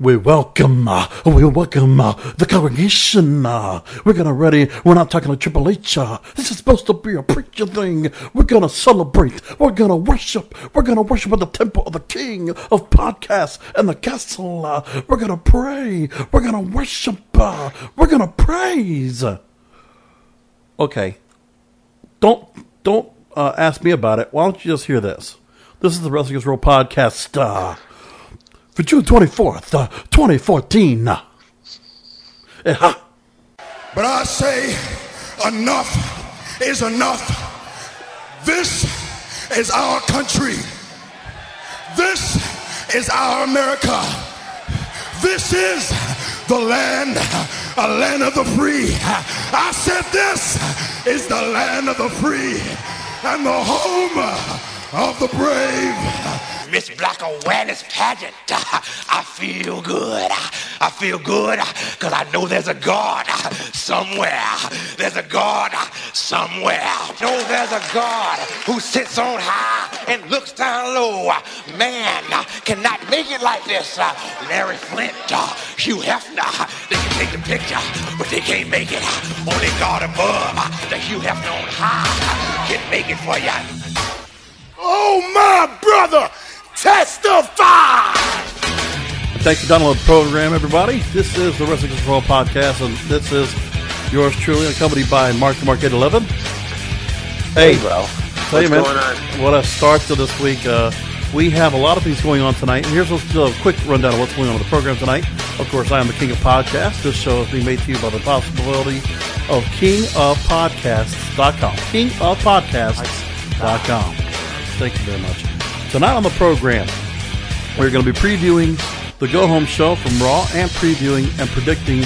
We welcome, uh, we welcome uh, the congregation. Uh, we're gonna ready. We're not talking to Triple H. Uh, this is supposed to be a preacher thing. We're gonna celebrate. We're gonna worship. We're gonna worship at the temple of the King of podcasts and the castle. Uh, we're gonna pray. We're gonna worship. Uh, we're gonna praise. Okay, don't don't ask me about it. Why don't you just hear this? This is the Wrestling is Real podcast for June 24th, uh, 2014. Uh, eh, But I say, enough is enough. This is our country. This is our America. This is the land, a land of the free. I said, This is the land of the free and the home of the brave. Miss Black Awareness Pageant. I feel good. I feel good because I know there's a God somewhere. There's a God somewhere. Know there's a God who sits on high and looks down low. Man cannot make it like this. Larry Flynt, Hugh Hefner, they can take the picture, but they can't make it. Only God above, the Hugh Hefner on high, can make it for you. Oh, my brother, testify! Thanks for downloading the program, everybody. This is the Wrestling Control Podcast, and this is yours truly, accompanied by Mark the Market 11. Hey, bro. Tell you, What's man, going on? what a start to this week. Uh, we have a lot of things going on tonight. And here's what's, a quick rundown of what's going on with the program tonight. Of course, I am the King of Podcasts. This show is being made to you by the possibility of kingofpodcasts.com. Kingofpodcasts.com. Thank you very much. Tonight on the program, we're going to be previewing the Go Home Show from Raw and previewing and predicting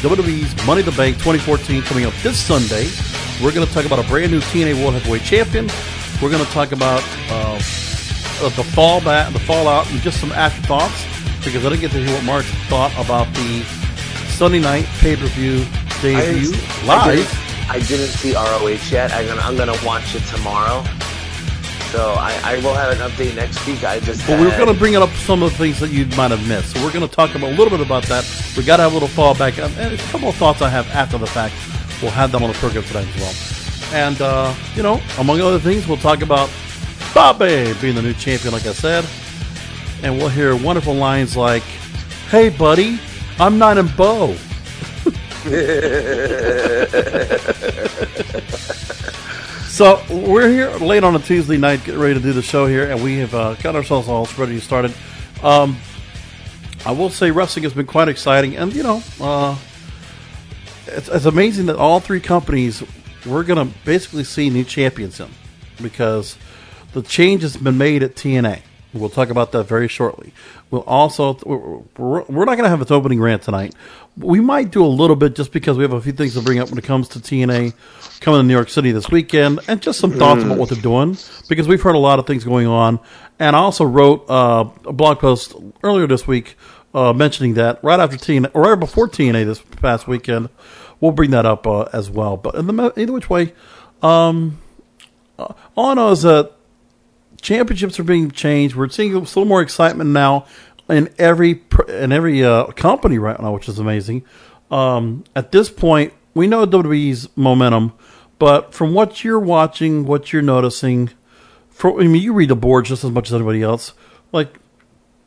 WWE's Money in the Bank 2014 coming up this Sunday. We're going to talk about a brand new TNA World Heavyweight Champion. We're going to talk about uh, uh, the fallback, the fallout, and just some afterthoughts because I didn't get to hear what Mark thought about the Sunday night pay per view debut I live. didn't, I didn't see ROH yet. I'm gonna I'm gonna watch it tomorrow. So I, I will have an update next week. I just But we're going to bring up some of the things that you might have missed. So we're going to talk about a little bit about that. We got to have a little fallback and and a couple of thoughts I have after the fact. We'll have them on the program tonight as well. And uh, you know, among other things, we'll talk about Bobby being the new champion, like I said, and we'll hear wonderful lines like, "Hey, buddy, I'm not in Bo." So we're here late on a Tuesday night, getting ready to do the show here, and we have uh, got ourselves all ready to started. Um, I will say wrestling has been quite exciting, and you know, uh, it's, it's amazing that all three companies we're going to basically see new champions in because the change has been made at TNA. We'll talk about that very shortly. We'll also we're we're not going to have its opening rant tonight. We might do a little bit just because we have a few things to bring up when it comes to TNA coming to New York City this weekend, and just some thoughts about what they're doing because we've heard a lot of things going on. And I also wrote uh, a blog post earlier this week uh, mentioning that right after TNA or right before TNA this past weekend. We'll bring that up uh, as well. But in the either which way, um, all I know is that championships are being changed. We're seeing a little more excitement now in every in every uh, company right now, which is amazing. Um, at this point, we know WWE's momentum, but from what you're watching, what you're noticing, for, I mean, you read the board just as much as anybody else. Like,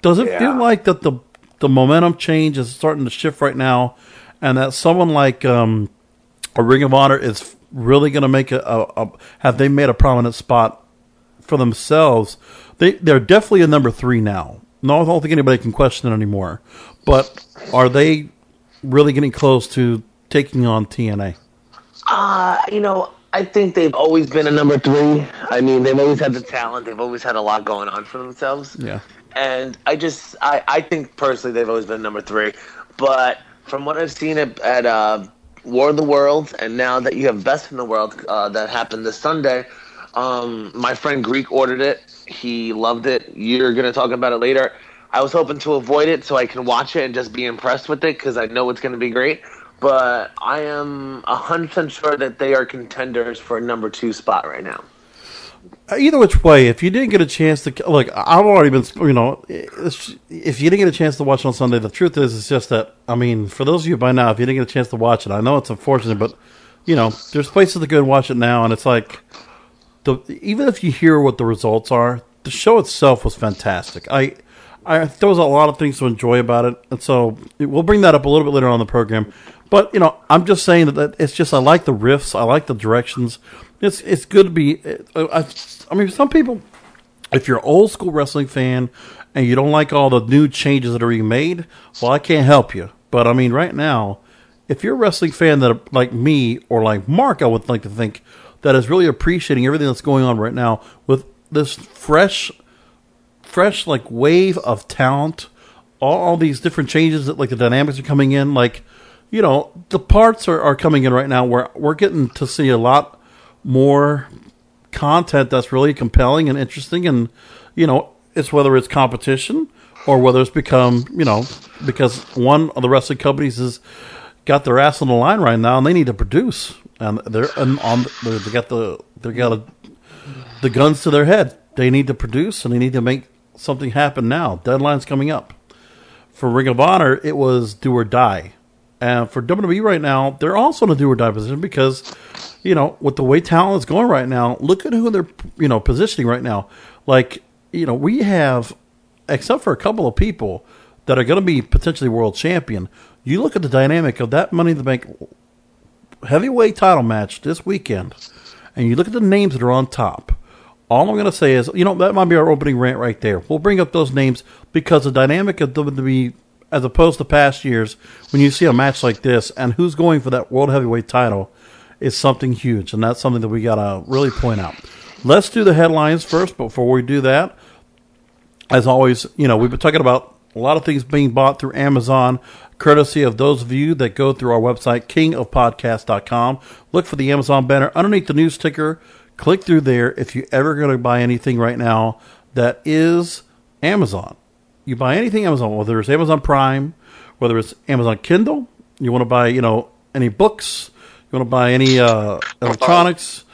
does it feel like that the the momentum change is starting to shift right now, and that someone like um, a Ring of Honor is really going to make a, a, a have they made a prominent spot for themselves? They they're definitely a number three now. No, I don't think anybody can question it anymore. But are they really getting close to taking on TNA? Uh, you know, I think they've always been a number three. I mean, they've always had the talent. They've always had a lot going on for themselves. Yeah. And I just, I, I think personally they've always been number three. But from what I've seen at, at uh, War of the Worlds, and now that you have Best in the World uh, that happened this Sunday, um, my friend Greek ordered it. He loved it. You're going to talk about it later. I was hoping to avoid it so I can watch it and just be impressed with it because I know it's going to be great. But I am 100% sure that they are contenders for a number two spot right now. Uh, either which way, if you didn't get a chance to look, I've already been, you know, if you didn't get a chance to watch on Sunday, the truth is, it's just that, I mean, for those of you by now, if you didn't get a chance to watch it, I know it's unfortunate, but you know, there's places to go and watch it now, and it's like, the even if you hear what the results are, the show itself was fantastic. I, I there was a lot of things to enjoy about it, and so we'll bring that up a little bit later on the program. But you know, I'm just saying that, it's just I like the riffs, I like the directions. It's it's good to be. Uh, uh, I, I mean, some people, if you're an old school wrestling fan and you don't like all the new changes that are being made, well, I can't help you. But I mean, right now, if you're a wrestling fan that like me or like Mark, I would like to think that is really appreciating everything that's going on right now with this fresh, fresh like wave of talent, all, all these different changes that like the dynamics are coming in, like you know the parts are, are coming in right now where we're getting to see a lot more content that's really compelling and interesting and you know it's whether it's competition or whether it's become you know because one of the wrestling companies has got their ass on the line right now and they need to produce and they're and on they they got the they got a, the guns to their head they need to produce and they need to make something happen now deadline's coming up for Ring of Honor, it was do or die. And for WWE right now, they're also in a do or die position because, you know, with the way talent is going right now, look at who they're, you know, positioning right now. Like, you know, we have, except for a couple of people that are going to be potentially world champion, you look at the dynamic of that Money in the Bank heavyweight title match this weekend, and you look at the names that are on top. All I'm going to say is, you know, that might be our opening rant right there. We'll bring up those names because the dynamic of WWE, as opposed to past years, when you see a match like this and who's going for that world heavyweight title, is something huge, and that's something that we got to really point out. Let's do the headlines first. Before we do that, as always, you know, we've been talking about a lot of things being bought through Amazon, courtesy of those of you that go through our website, kingofpodcast.com. Look for the Amazon banner underneath the news ticker. Click through there if you're ever going to buy anything right now that is Amazon. You buy anything Amazon, whether it's Amazon Prime, whether it's Amazon Kindle, you want to buy, you know, any books, you want to buy any uh, electronics,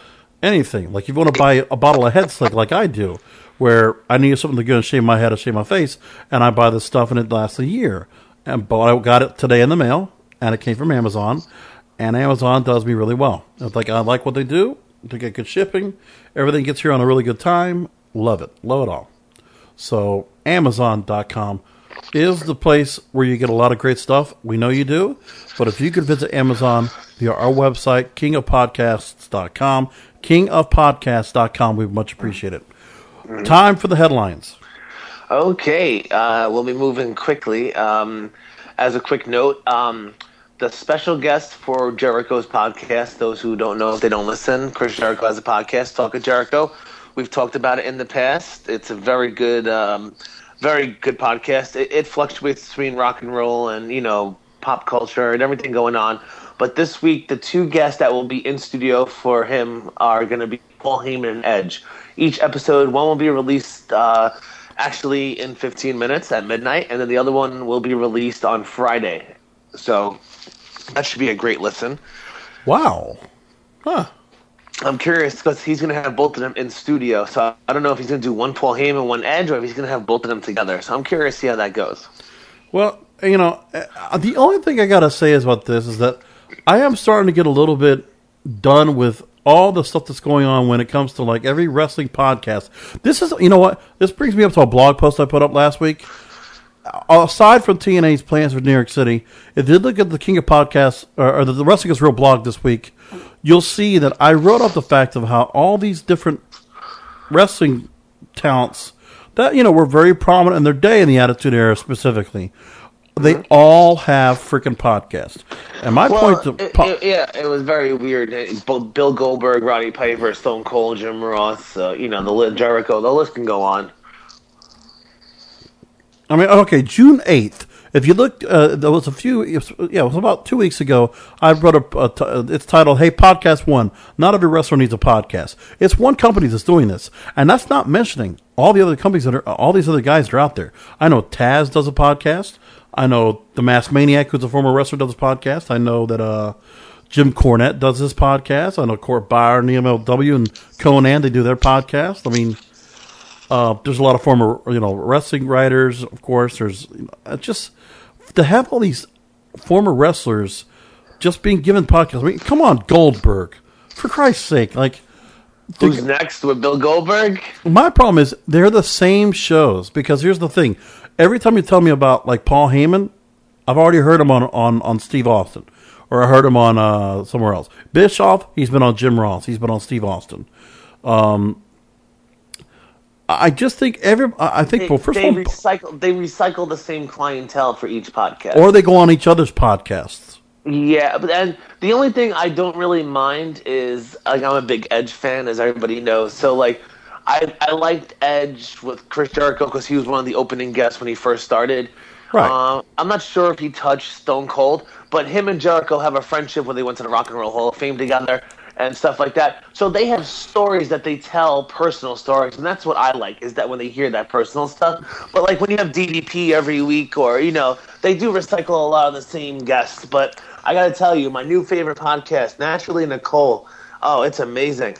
anything. Like you want to buy a bottle of head slick like I do, where I need something to go and shave my head or shave my face, and I buy this stuff and it lasts a year. But I got it today in the mail, and it came from Amazon, and Amazon does me really well. It's like I like what they do. They get good shipping. Everything gets here on a really good time. Love it. Love it all. So Amazon.com is the place where you get a lot of great stuff. We know you do. But if you could visit Amazon via our website, kingofpodcasts.com, kingofpodcasts.com, we'd much appreciate it. Time for the headlines. Okay, uh, we'll be moving quickly. Um, as a quick note, um, the special guest for Jericho's podcast, those who don't know if they don't listen, Chris Jericho has a podcast, Talk of Jericho. We've talked about it in the past. It's a very good, um, very good podcast. It, it fluctuates between rock and roll and, you know, pop culture and everything going on. But this week, the two guests that will be in studio for him are going to be Paul Heyman and Edge. Each episode, one will be released uh, actually in 15 minutes at midnight, and then the other one will be released on Friday. So that should be a great listen. Wow. Huh. I'm curious because he's going to have both of them in studio. So I don't know if he's going to do one Paul Heyman, and one Edge, or if he's going to have both of them together. So I'm curious to see how that goes. Well, you know, uh, the only thing I got to say is about this is that I am starting to get a little bit done with all the stuff that's going on when it comes to like every wrestling podcast. This is, you know what? This brings me up to a blog post I put up last week. Aside from TNA's plans for New York City, if you look at the King of Podcasts or, or the Wrestling is Real blog this week, you'll see that I wrote up the fact of how all these different wrestling talents that you know were very prominent in their day in the Attitude Era specifically. They all have freaking podcasts. And my point to po- it- yeah, it was very weird. It- Bill Goldberg, Roddy Piper, Stone Cold, Jim Ross, uh, you know, the Jericho. The list can go on. I mean, okay, June eighth. If you look, uh, there was a few. it Yeah, it was about two weeks ago. I wrote a. a t- uh, it's titled "Hey, Podcast One." Not every wrestler needs a podcast. It's one company that's doing this, and that's not mentioning all the other companies that are all these other guys that are out there. I know Taz does a podcast. I know the Mask Maniac, who's a former wrestler, does a podcast. I know that uh, Jim Cornette does this podcast. I know Court Bauer and the MLW and Konnan they do their podcast. I mean, uh, there's a lot of former you know wrestling writers. Of course, there's you know, just to have all these former wrestlers just being given podcasts. I mean, come on, Goldberg, for Christ's sake, like. Who's next with Bill Goldberg? My problem is they're the same shows because here's the thing: every time you tell me about like Paul Heyman, I've already heard him on on on Steve Austin, or I heard him on uh, somewhere else. Bischoff, he's been on Jim Ross, he's been on Steve Austin. Um, I just think every I think They, well, first they of all, recycle they recycle the same clientele for each podcast. or they go on each other's podcasts. Yeah, but and the only thing I don't really mind is like I'm a big Edge fan, as everybody knows. So like, I I liked Edge with Chris Jericho because he was one of the opening guests when he first started. Right. Uh, I'm not sure if he touched Stone Cold, but him and Jericho have a friendship where they went to the Rock and Roll Hall of Fame together and stuff like that. So they have stories that they tell, personal stories, and that's what I like. Is that when they hear that personal stuff. But like when you have DDP every week, or you know, they do recycle a lot of the same guests. But I got to tell you, my new favorite podcast, Naturally Nicole. Oh, it's amazing.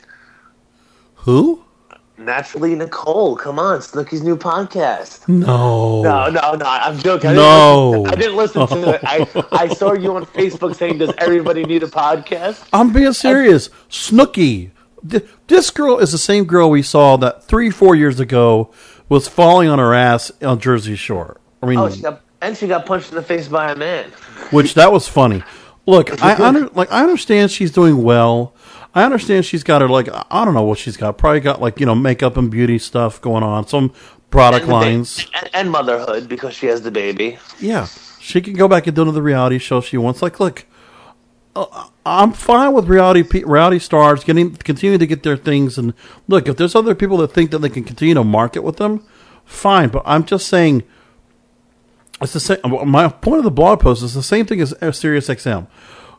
Who? Naturally Nicole. Come on, Snooki's new podcast. No. No, no, no. I'm joking. I No. Didn't listen to, I didn't listen to it. I, I saw you on Facebook saying, "Does everybody need a podcast?" I'm being serious. Snooki. Th- This girl is the same girl we saw that three, four years ago was falling on her ass on Jersey Shore. I mean, Oh, she got and she got punched in the face by a man. which that was funny. Look, I under, like I understand she's doing well. I understand she's got her like I don't know what she's got. Probably got like you know makeup and beauty stuff going on. Some product And the ba- lines. and, and motherhood because she has the baby. Yeah, she can go back and do another reality show if she wants. Like, look, uh, I'm fine with reality pe- reality stars getting continue to get their things. And look, if there's other people that think that they can continue to market with them, fine. But I'm just saying, it's the same. My point of the blog post is the same thing as as Sirius XM.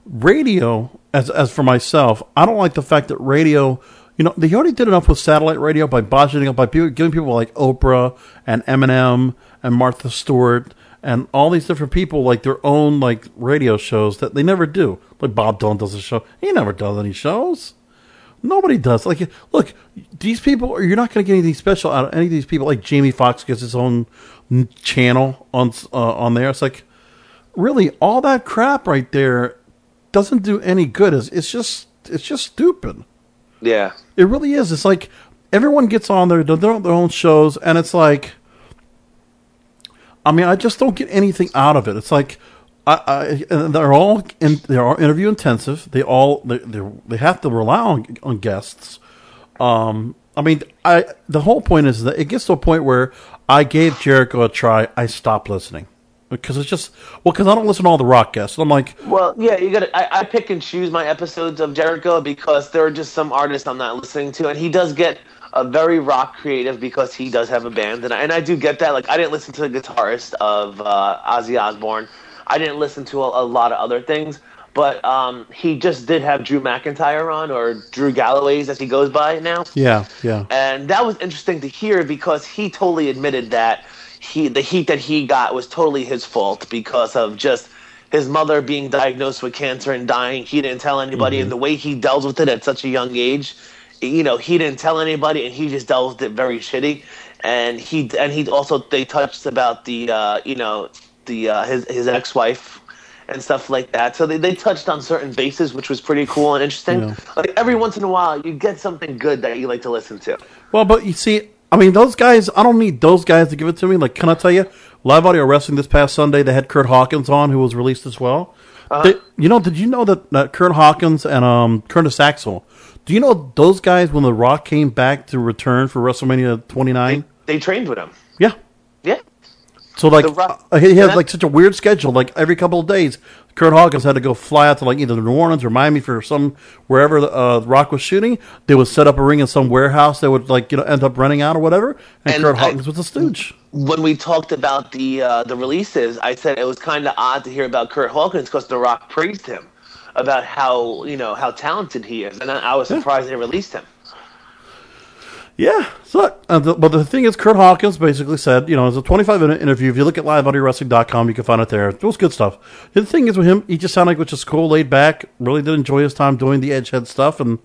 Radio, as as for myself, I don't like the fact that radio. You know, they already did enough with satellite radio by it up by people, giving people like Oprah and Eminem and Martha Stewart and all these different people like their own like radio shows that they never do. Like Bob Dylan does a show. He never does any shows. Nobody does. Like, look, these people. are. You're not going to get anything special out of any of these people. Like Jamie Foxx gets his own channel on uh, on there. It's like, really, all that crap right there doesn't do any good. It's, it's just it's just stupid. Yeah. It really is. It's like everyone gets on there, they're their own shows, and it's like, I mean, I just don't get anything out of it. It's like, I, I and they're all in, they are interview intensive. They all they they they have to rely on on guests. Um, I mean, I the whole point is that it gets to a point where I gave Jericho a try. I stopped listening because it's just well, because I don't listen to all the rock guests. I'm like, Well, yeah, you got. I, I pick and choose my episodes of Jericho because there are just some artists I'm not listening to, and he does get a very rock creative because he does have a band, and I, and I do get that. Like, I didn't listen to the guitarist of uh, Ozzy Osbourne. I didn't listen to a, a lot of other things, but um, he just did have Drew McIntyre on, or Drew Galloway's as he goes by now. yeah, yeah. And that was interesting to hear because he totally admitted that he the heat that he got was totally his fault because of just his mother being diagnosed with cancer and dying. He didn't tell anybody, and the way he dealt with it at such a young age, you know, he didn't tell anybody, and he just dealt with it very shitty. And he and he also they touched about the uh, you know the uh, his his ex wife and stuff like that. So they, they touched on certain bases, which was pretty cool and interesting. Yeah. Like every once in a while, you get something good that you like to listen to. Well, but you see, I mean, those guys, I don't need those guys to give it to me. Like, can I tell you, Live Audio Wrestling this past Sunday, they had Kurt Hawkins on, who was released as well. They- you know, did you know that, that Kurt Hawkins and um, Curtis Axel, do you know those guys, when The Rock came back to return for WrestleMania 29? They trained with him. Yeah. Yeah. So, like, Rock- uh, he had like such a weird schedule. Like, every couple of days, Kurt Hawkins had to go fly out to, like, either New Orleans or Miami for some, wherever uh, Rock was shooting. They would set up a ring in some warehouse that would, like, you know, end up running out or whatever. And, And Kurt I- Hawkins was a stooge. When we talked about the uh, the releases, I said it was kind of odd to hear about Kurt Hawkins because The Rock praised him about how you know how talented he is, and I, I was surprised they released him. Yeah. So, uh, the, but the thing is, Kurt Hawkins basically said, you know, it's a 25 minute interview. If you look at liveaudiowrestling.com, you can find it there. It was good stuff. The thing is with him, he just sounded like which is cool, laid back. Really did enjoy his time doing the Edgehead stuff, and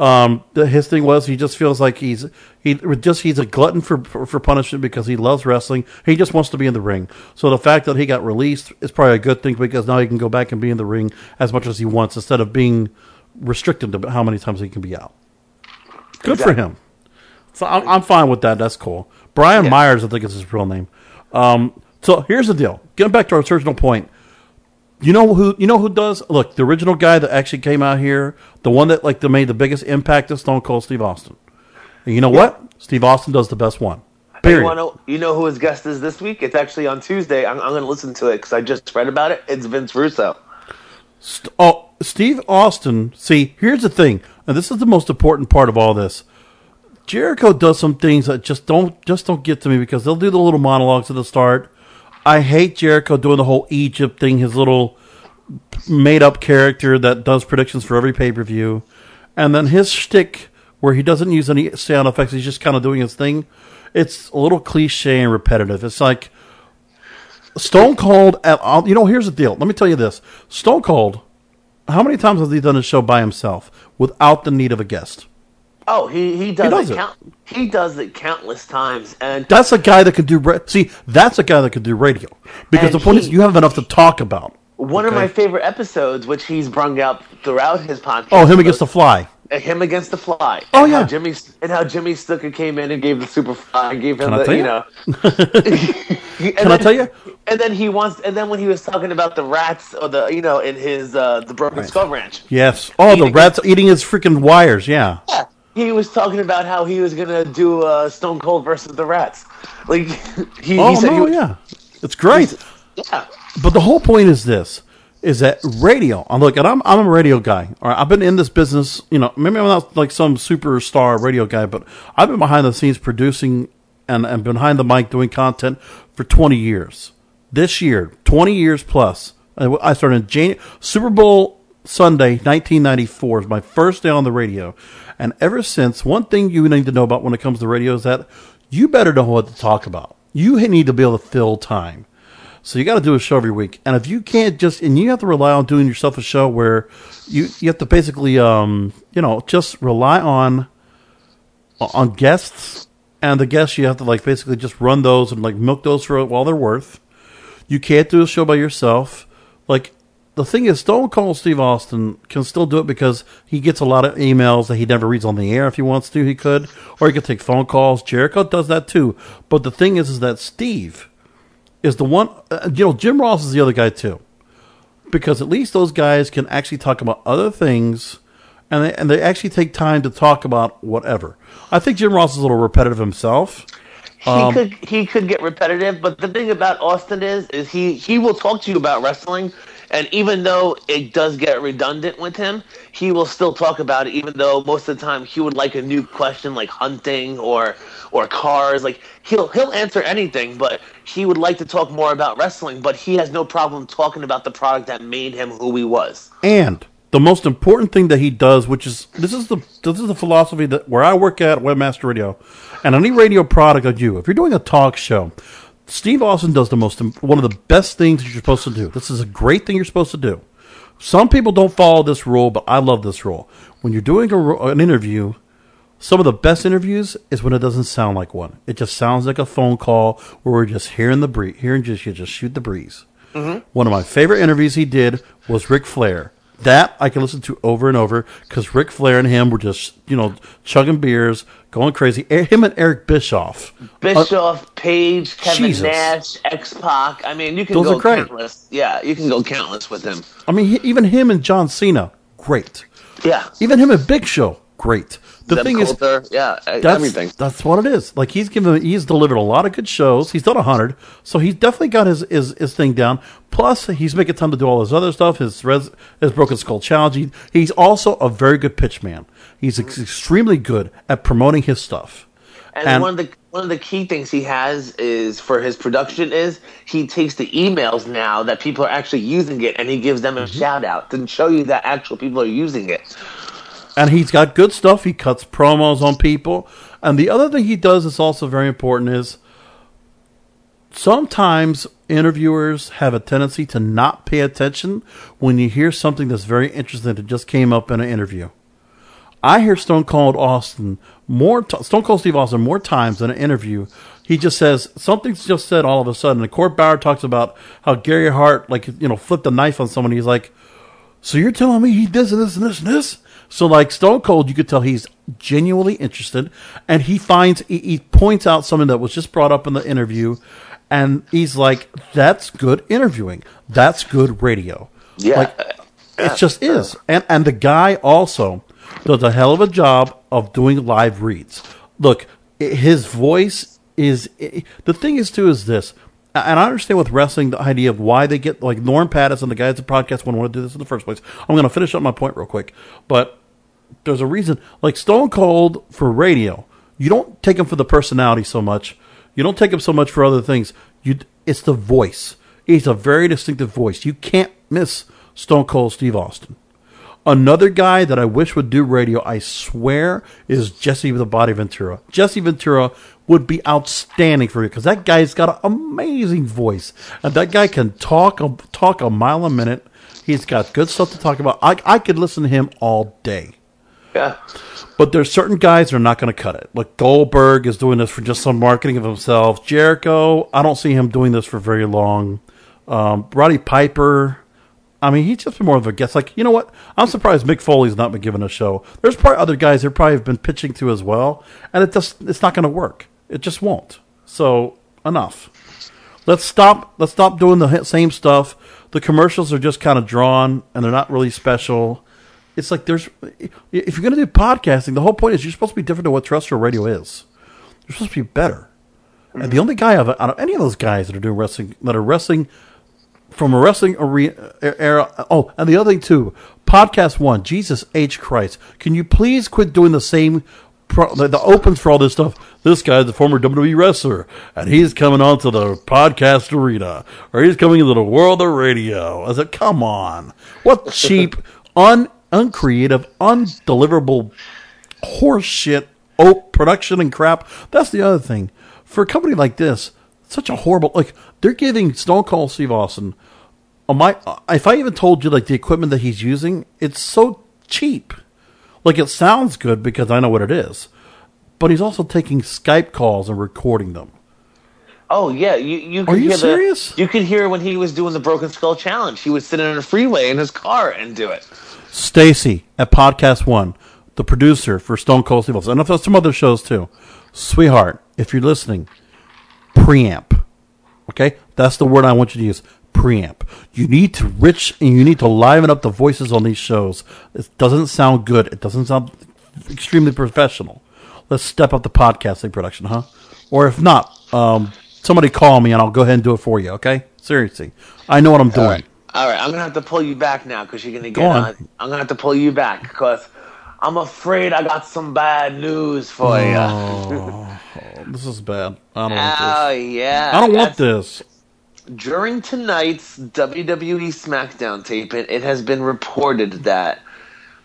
um, the, his thing was he just feels like he's he just he's a glutton for, for for punishment because he loves wrestling. He just wants to be in the ring. So the fact that he got released is probably a good thing because now he can go back and be in the ring as much as he wants instead of being restricted to how many times he can be out. Good Exactly. for him. So I'm, I'm fine with that. That's cool. Brian Yeah. Myers, I think is his real name. Um, so here's the deal. Getting back to our original point. You know who? You know who does? Look, the original guy that actually came out here, the one that like that made the biggest impact is Stone Cold Steve Austin. And you know what? Steve Austin does the best one. You, wanna, you know who his guest is this week? It's actually on Tuesday. I'm, I'm going to listen to it because I just read about it. It's Vince Russo. St- oh, Steve Austin. See, here's the thing, and this is the most important part of all this. Jericho does some things that just don't just don't get to me because they'll do the little monologues at the start. I hate Jericho doing the whole Egypt thing, his little made up character that does predictions for every pay per view, and then his shtick where he doesn't use any sound effects, he's just kind of doing his thing. It's a little cliche and repetitive. It's like Stone Cold. At, all- you know, here's the deal. Let me tell you this: Stone Cold. How many times has he done a show by himself without the need of a guest? Oh, he, he does, does it, it. Count, he does it countless times. And That's a guy that can do. See, that's a guy that can do radio because the point he- is you have enough to talk about. one of my favorite episodes, which he's brung up throughout his podcast. Oh, him against the fly. Him against the fly. Oh, yeah. Jimmy and how Jimmy Snuka came in and gave the super fly and gave him Can the you you? know. Can I tell you? And then he wants, and then when he was talking about the rats or the you know in his uh the Broken Skull Ranch, Yes. Oh, the rats eating his freaking wires. Yeah. yeah, he was talking about how he was gonna do uh, Stone Cold versus the Rats. Like he, Oh he said, no, yeah. It's great. yeah, But the whole point is this: is that radio? And look, and I'm I'm a radio guy. All right, I've been in this business. You know, maybe I'm not like some superstar radio guy, but I've been behind the scenes producing and and behind the mic doing content for 20 years. This year, 20 years plus. I I started in January, Super Bowl Sunday, 1994 is my first day on the radio, and ever since, one thing you need to know about when it comes to radio is that you better know what to talk about. You need to be able to fill time. So you got to do a show every week, and if you can't just, and you have to rely on doing yourself a show where you you have to basically, um, you know, just rely on on guests, and the guests you have to like basically just run those and like milk those for while they're worth. You can't do a show by yourself. Like the thing is, Stone Cold Steve Austin can still do it because he gets a lot of emails that he never reads on the air. If he wants to, he could, or he could take phone calls. Jericho does that too. But the thing is, is that Steve is the one. Uh, you know, Jim Ross is the other guy too, because at least those guys can actually talk about other things, and they and they actually take time to talk about whatever. I think Jim Ross is a little repetitive himself. he Um, could he could get repetitive. But the thing about Austin is is he he will talk to you about wrestling. And even though it does get redundant with him, he will still talk about it. Even though most of the time he would like a new question, like hunting or or cars. Like he'll he'll answer anything, but he would like to talk more about wrestling. But he has no problem talking about the product that made him who he was. And the most important thing that he does, which is this is the this is the philosophy that where I work at Webmaster Radio, and any radio product I do, if you're doing a talk show, Steve Austin does the most one of the best things you're supposed to do. This is a great thing you're supposed to do. Some people don't follow this rule, but I love this rule. When you're doing a, an interview, some of the best interviews is when it doesn't sound like one. It just sounds like a phone call where we're just hearing the breeze, hearing just you just shoot the breeze. Mm-hmm. One of my favorite interviews he did was Ric Flair. That I can listen to over and over because Ric Flair and him were just you know chugging beers, going crazy. Eh, Him and Eric Bischoff. Bischoff, Page, Kevin Jesus. Nash, X Pac. I mean, you can Those go countless. Yeah, you can go countless with him. I mean, he, even him and John Cena, great. Yeah, Even him and Big Show, great. The thing is, yeah, that's, everything. That's what it is. Like he's given, he's delivered a lot of good shows. He's done a hundred, so he's definitely got his, his his thing down. Plus, he's making time to do all his other stuff. His res, his Broken Skull Challenge. He, he's also a very good pitch man. He's ex- extremely good at promoting his stuff. And, And- one of the one of the key things he has is for his production is he takes the emails now that people are actually using it and he gives them a Mm-hmm. shout out to show you that actual people are using it. And he's got good stuff. He cuts promos on people, And the other thing he does that's also very important is sometimes interviewers have a tendency to not pay attention when you hear something that's very interesting that just came up in an interview. I hear Stone Cold Austin more, t- Stone Cold Steve Austin more times in an interview. He just says something's just said all of a sudden. And Court Bauer talks about how Gary Hart, like you know, flipped a knife on someone. He's like, "So you're telling me he does this and this and this?" So like Stone Cold, you could tell he's genuinely interested, and he finds he, he points out something that was just brought up in the interview, and he's like, "That's good interviewing. That's good radio." Yeah. Like, it just is. And and the guy also does a hell of a job of doing live reads. Look, his voice is the thing is too is this. And I understand with wrestling the idea of why they get like Norm Pattiz, the guys at the podcast wouldn't want to do this in the first place. I'm going to finish up my point real quick, but there's a reason. Like Stone Cold for radio, you don't take him for the personality so much. You don't take him so much for other things. You, it's the voice. He's a very distinctive voice. You can't miss Stone Cold Steve Austin. Another guy that I wish would do radio, I swear, is Jesse the Body Ventura. Jesse Ventura would be outstanding for you because that guy's got an amazing voice, and that guy can talk a, talk a mile a minute. He's got good stuff to talk about. I, I could listen to him all day. Yeah. But there's certain guys that are not going to cut it. Like Goldberg is doing this for just some marketing of himself. Jericho, I don't see him doing this for very long. Um, Roddy Piper, I mean, he's just been more of a guest. Like, you know what? I'm surprised Mick Foley's not been given a show. There's probably other guys that probably have been pitching to as well, and it just it's not going to work. It just won't. So enough. Let's stop. Let's stop doing the same stuff. The commercials are just kind of drawn, and they're not really special. It's like there's if you're going to do podcasting, the whole point is you're supposed to be different than what terrestrial radio is. You're supposed to be better. And the mm. only guy out of, out of any of those guys that are doing wrestling that are wrestling from a wrestling arena er, era. Oh, and the other thing too, podcast one. Jesus H Christ, can you please quit doing the same? Pro, the, the opens for all this stuff. This guy's the former WWE wrestler, and he's coming onto the podcast arena, or he's coming into the world of radio. I said, come on, what cheap, un uncreative, undeliverable horse shit oh, production and crap. That's the other thing. For a company like this, such a horrible like they're giving Stone Cold Steve Austin. My, if I even told you like the equipment that he's using, it's so cheap. Like it sounds good because I know what it is, but he's also taking Skype calls and recording them. Oh yeah, you you could Are you hear serious? The, you could hear when he was doing the Broken Skull Challenge. He would sit in a freeway in his car and do it. Stacy at Podcast One, the producer for Stone Cold Steve Austin, and I've some other shows too. Sweetheart, if you're listening, preamp. Okay, that's the word I want you to use. Preamp. You need to rich and you need to liven up the voices on these shows. It doesn't sound good. It doesn't sound extremely professional. Let's step up the podcasting production, huh? Or if not, um, somebody call me and I'll go ahead and do it for you. Okay? Seriously, I know what I'm doing. Right, all right. I'm gonna have to pull you back now because you're gonna get Go on. on. I'm gonna have to pull you back because I'm afraid I got some bad news for you. Oh, this is bad. I don't want Oh this. yeah. I don't want this. During tonight's WWE SmackDown taping, it has been reported that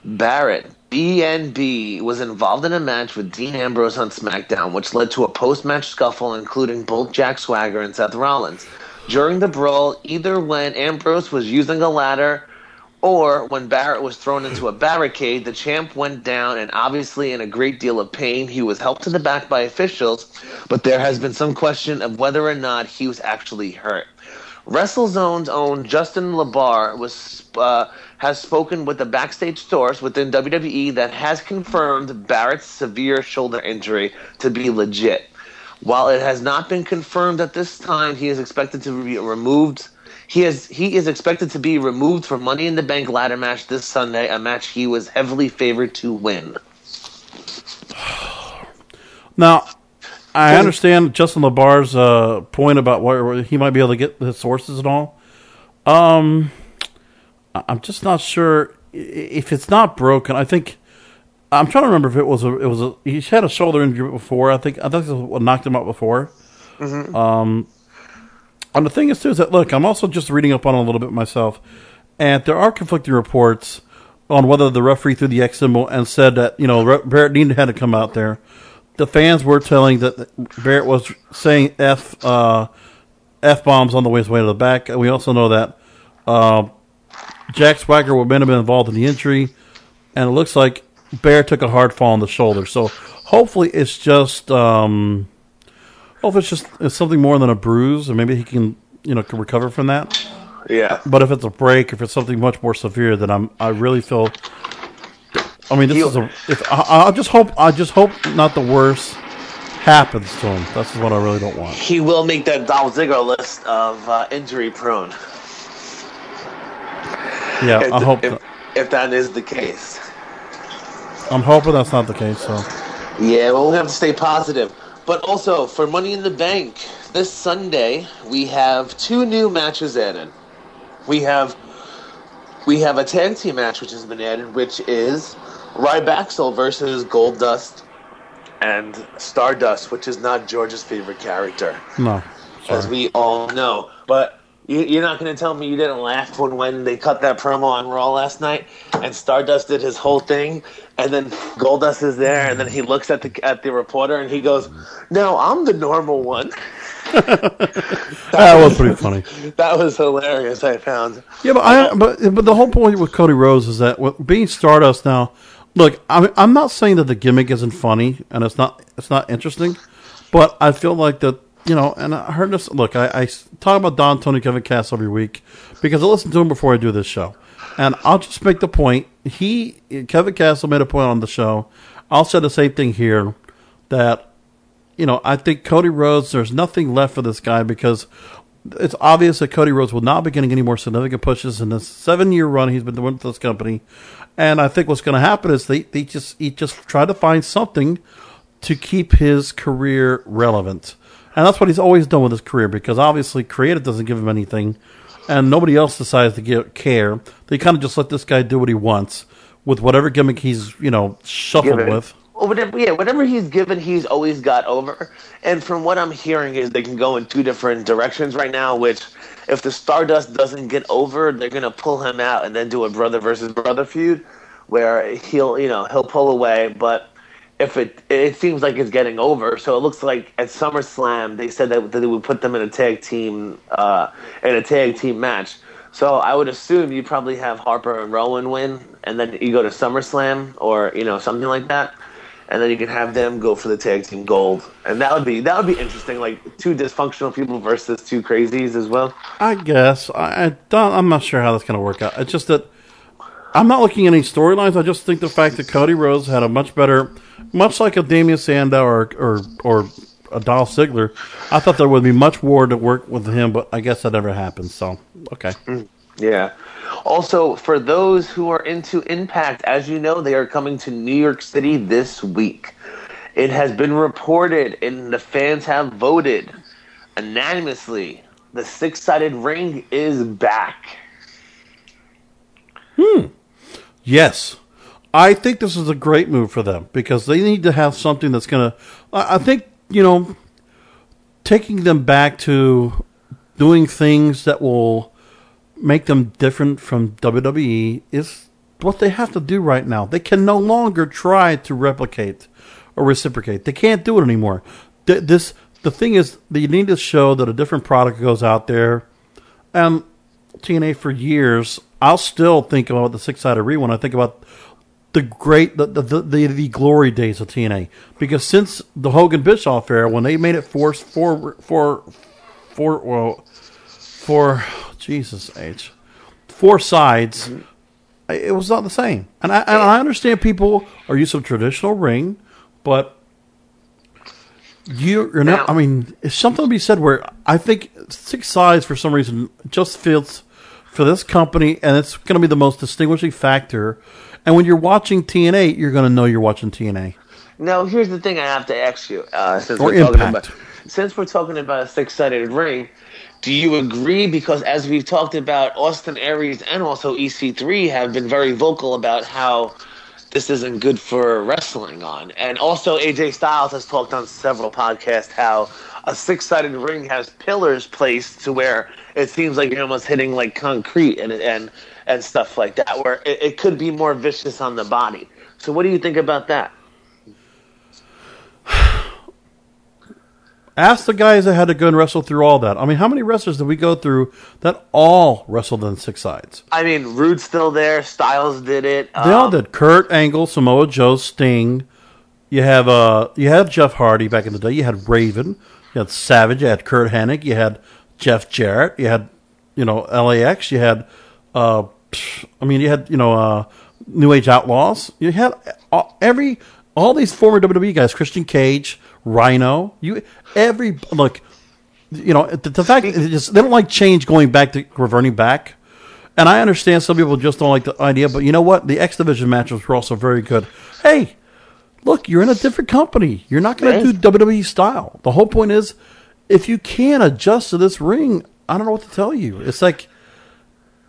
Barrett BNB was involved in a match with Dean Ambrose on SmackDown, which led to a post-match scuffle, including both Jack Swagger and Seth Rollins. During the brawl, either when Ambrose was using a ladder or when Barrett was thrown into a barricade, the champ went down and obviously in a great deal of pain. He was helped to the back by officials, but there has been some question of whether or not he was actually hurt. WrestleZone's own Justin LaBar was uh, has spoken with a backstage source within WWE that has confirmed Barrett's severe shoulder injury to be legit. While it has not been confirmed at this time, he is expected to be removed. He is he is expected to be removed from Money in the Bank ladder match this Sunday, a match he was heavily favored to win. Now, I understand Justin LaBar's uh, point about where, he might be able to get his sources and all. Um, I'm just not sure if it's not broken. I think I'm trying to remember if it was a it was a he's had a shoulder injury before. I think I think this is what knocked him out before. Um, and the thing is too is that look, I'm also just reading up on it a little bit myself, and there are conflicting reports on whether the referee threw the X symbol and said that you know Barrett Dean had to come out there. the fans were telling that Barrett was saying f uh, f bombs on the way his way to the back. And we also know that uh, Jack Swagger would have been involved in the injury, and it looks like Bear took a hard fall on the shoulder. So hopefully it's just um, hopefully it's just it's something more than a bruise, and maybe he can you know can recover from that. Yeah. But if it's a break, if it's something much more severe, then I'm I really feel. I mean, this He'll- is a. If, I, I just hope I just hope not the worst happens to him. That's what I really don't want. He will make that Dolph Ziggler list of uh, injury prone. Yeah, If, I hope. if, if that is the case. I'm hoping that's not the case. So Yeah, well, we have to stay positive. But also, for Money in the Bank, this Sunday, we have two new matches added. We have we have a tag team match which has been added, which is Rybaxel versus Goldust and Stardust, which is not George's favorite character, no, as we all know. But you, you're not going to tell me you didn't laugh when when they cut that promo on Raw last night, and Stardust did his whole thing, and then Goldust is there, and then he looks at the at the reporter and he goes, "No, I'm the normal one." that was pretty funny. That was hilarious. I found. Yeah, but I but but the whole point with Cody Rhodes is that with being Stardust now. Look, I'm I'm not saying that the gimmick isn't funny and it's not it's not interesting, but I feel like that you know. And I heard this. Look, I, I talk about Don Tony Kevin Cass every week because I listen to him before I do this show, and I'll just make the point. He Kevin Castle made a point on the show. I'll say the same thing here that you know, I think Cody Rhodes, there's nothing left for this guy because it's obvious that Cody Rhodes will not be getting any more significant pushes in this seven year run he's been doing with this company. And I think what's going to happen is they, they just he just try to find something to keep his career relevant. And that's what he's always done with his career because obviously creative doesn't give him anything and nobody else decides to give, care. They kind of just let this guy do what he wants with whatever gimmick he's, you know, shuffled Given. with. Well, whatever, yeah, whatever he's given, he's always got over. And from what I'm hearing, is they can go in two different directions right now. Which, if the Stardust doesn't get over, they're gonna pull him out and then do a brother versus brother feud, where he'll, you know, he'll pull away. But if it, it seems like it's getting over. So it looks like at SummerSlam they said that, they would put them in a tag team, uh, in a tag team match. So I would assume you probably have Harper and Rowan win, and then you go to SummerSlam or you know something like that, and then you can have them go for the tag team gold, and that would be that would be interesting. Like two dysfunctional people versus two crazies as well. I guess I, I don't, I'm not sure how that's going to work out. It's just that I'm not looking at any storylines. I just think the fact that Cody Rhodes had a much better, much like a Damien Sandow or or or a Dolph Ziggler, I thought there would be much more to work with him, but I guess that never happened. So okay, Yeah. Also, for those who are into Impact, as you know, they are coming to New York City this week. It has been reported, and the fans have voted unanimously. The six-sided ring is back. Hmm. Yes, I think this is a great move for them because they need to have something that's going to. I think you know, taking them back to doing things that will make them different from WWE is what they have to do right now. They can no longer try to replicate or reciprocate. They can't do it anymore. This the thing is you need to show that a different product goes out there. And TNA for years, I'll still think about the six sided re when I think about the great the, the the the glory days of TNA because since the Hogan Bischoff era when they made it four four four four well four Jesus H four sides it was not the same. And I and I understand people are used to traditional ring but you- you're not I mean it's something to be said where I think six sides for some reason just feels for this company and it's going to be the most distinguishing factor and when you're watching TNA you're going to know you're watching TNA Now, here's the thing I have to ask you. Uh, since Or we're talking Impact. about since we're talking about a six-sided ring, do you agree? Because as we've talked about, Austin Aries and also EC3 have been very vocal about how this isn't good for wrestling on, and also AJ Styles has talked on several podcasts how a six-sided ring has pillars placed to where it seems like you're almost hitting like concrete and and and stuff like that, where it, it could be more vicious on the body. So, what do you think about that? Ask the guys that had to go and wrestle through all that. I mean, how many wrestlers did we go through that all wrestled in six sides? I mean, Roode's still there. Styles did it. They all Um, did. Kurt Angle, Samoa Joe, Sting. You have uh, you have Jeff Hardy back in the day. You had Raven. You had Savage. You had Curt Hennig. You had Jeff Jarrett. You had you know LAX. You had uh, I mean you had you know uh, New Age Outlaws. You had all, every all these former WWE guys. Christian Cage, Rhino. You every look. You know the, the fact just, they don't like change going back to reverting back. And I understand some people just don't like the idea, but you know what? The X Division matches were also very good. Hey, look, you're in a different company. You're not going to do WWE style. The whole point is, if you can't adjust to this ring, I don't know what to tell you. It's like,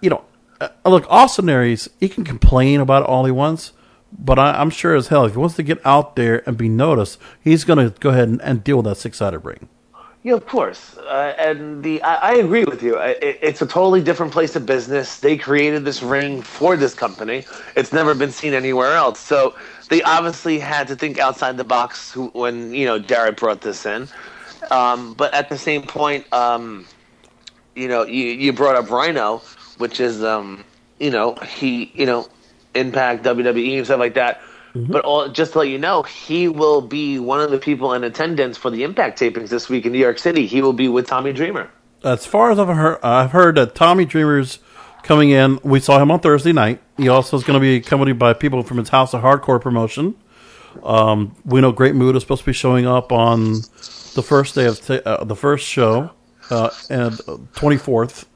you know, uh, look, Austin Aries, he can complain about it all he wants, but I, I'm sure as hell, if he wants to get out there and be noticed, he's going to go ahead and, and deal with that six sided ring. Yeah, of course. Uh, and the I, I agree with you. I, it, it's a totally different place of business. They created this ring for this company. It's never been seen anywhere else. So they obviously had to think outside the box when you know Jarrett brought this in. Um, but at the same point, um, you know, you, you brought up Rhino, which is um, you know he you know Impact WWE and stuff like that. But all, just to let you know, he will be one of the people in attendance for the Impact tapings this week in New York City. He will be with Tommy Dreamer. As far as I've heard, I've heard that Tommy Dreamer's coming in. We saw him on Thursday night. He also is going to be accompanied by people from his House of Hardcore promotion. Um, we know Great Muta is supposed to be showing up on the first day of ta- uh, the first show, uh, and twenty fourth.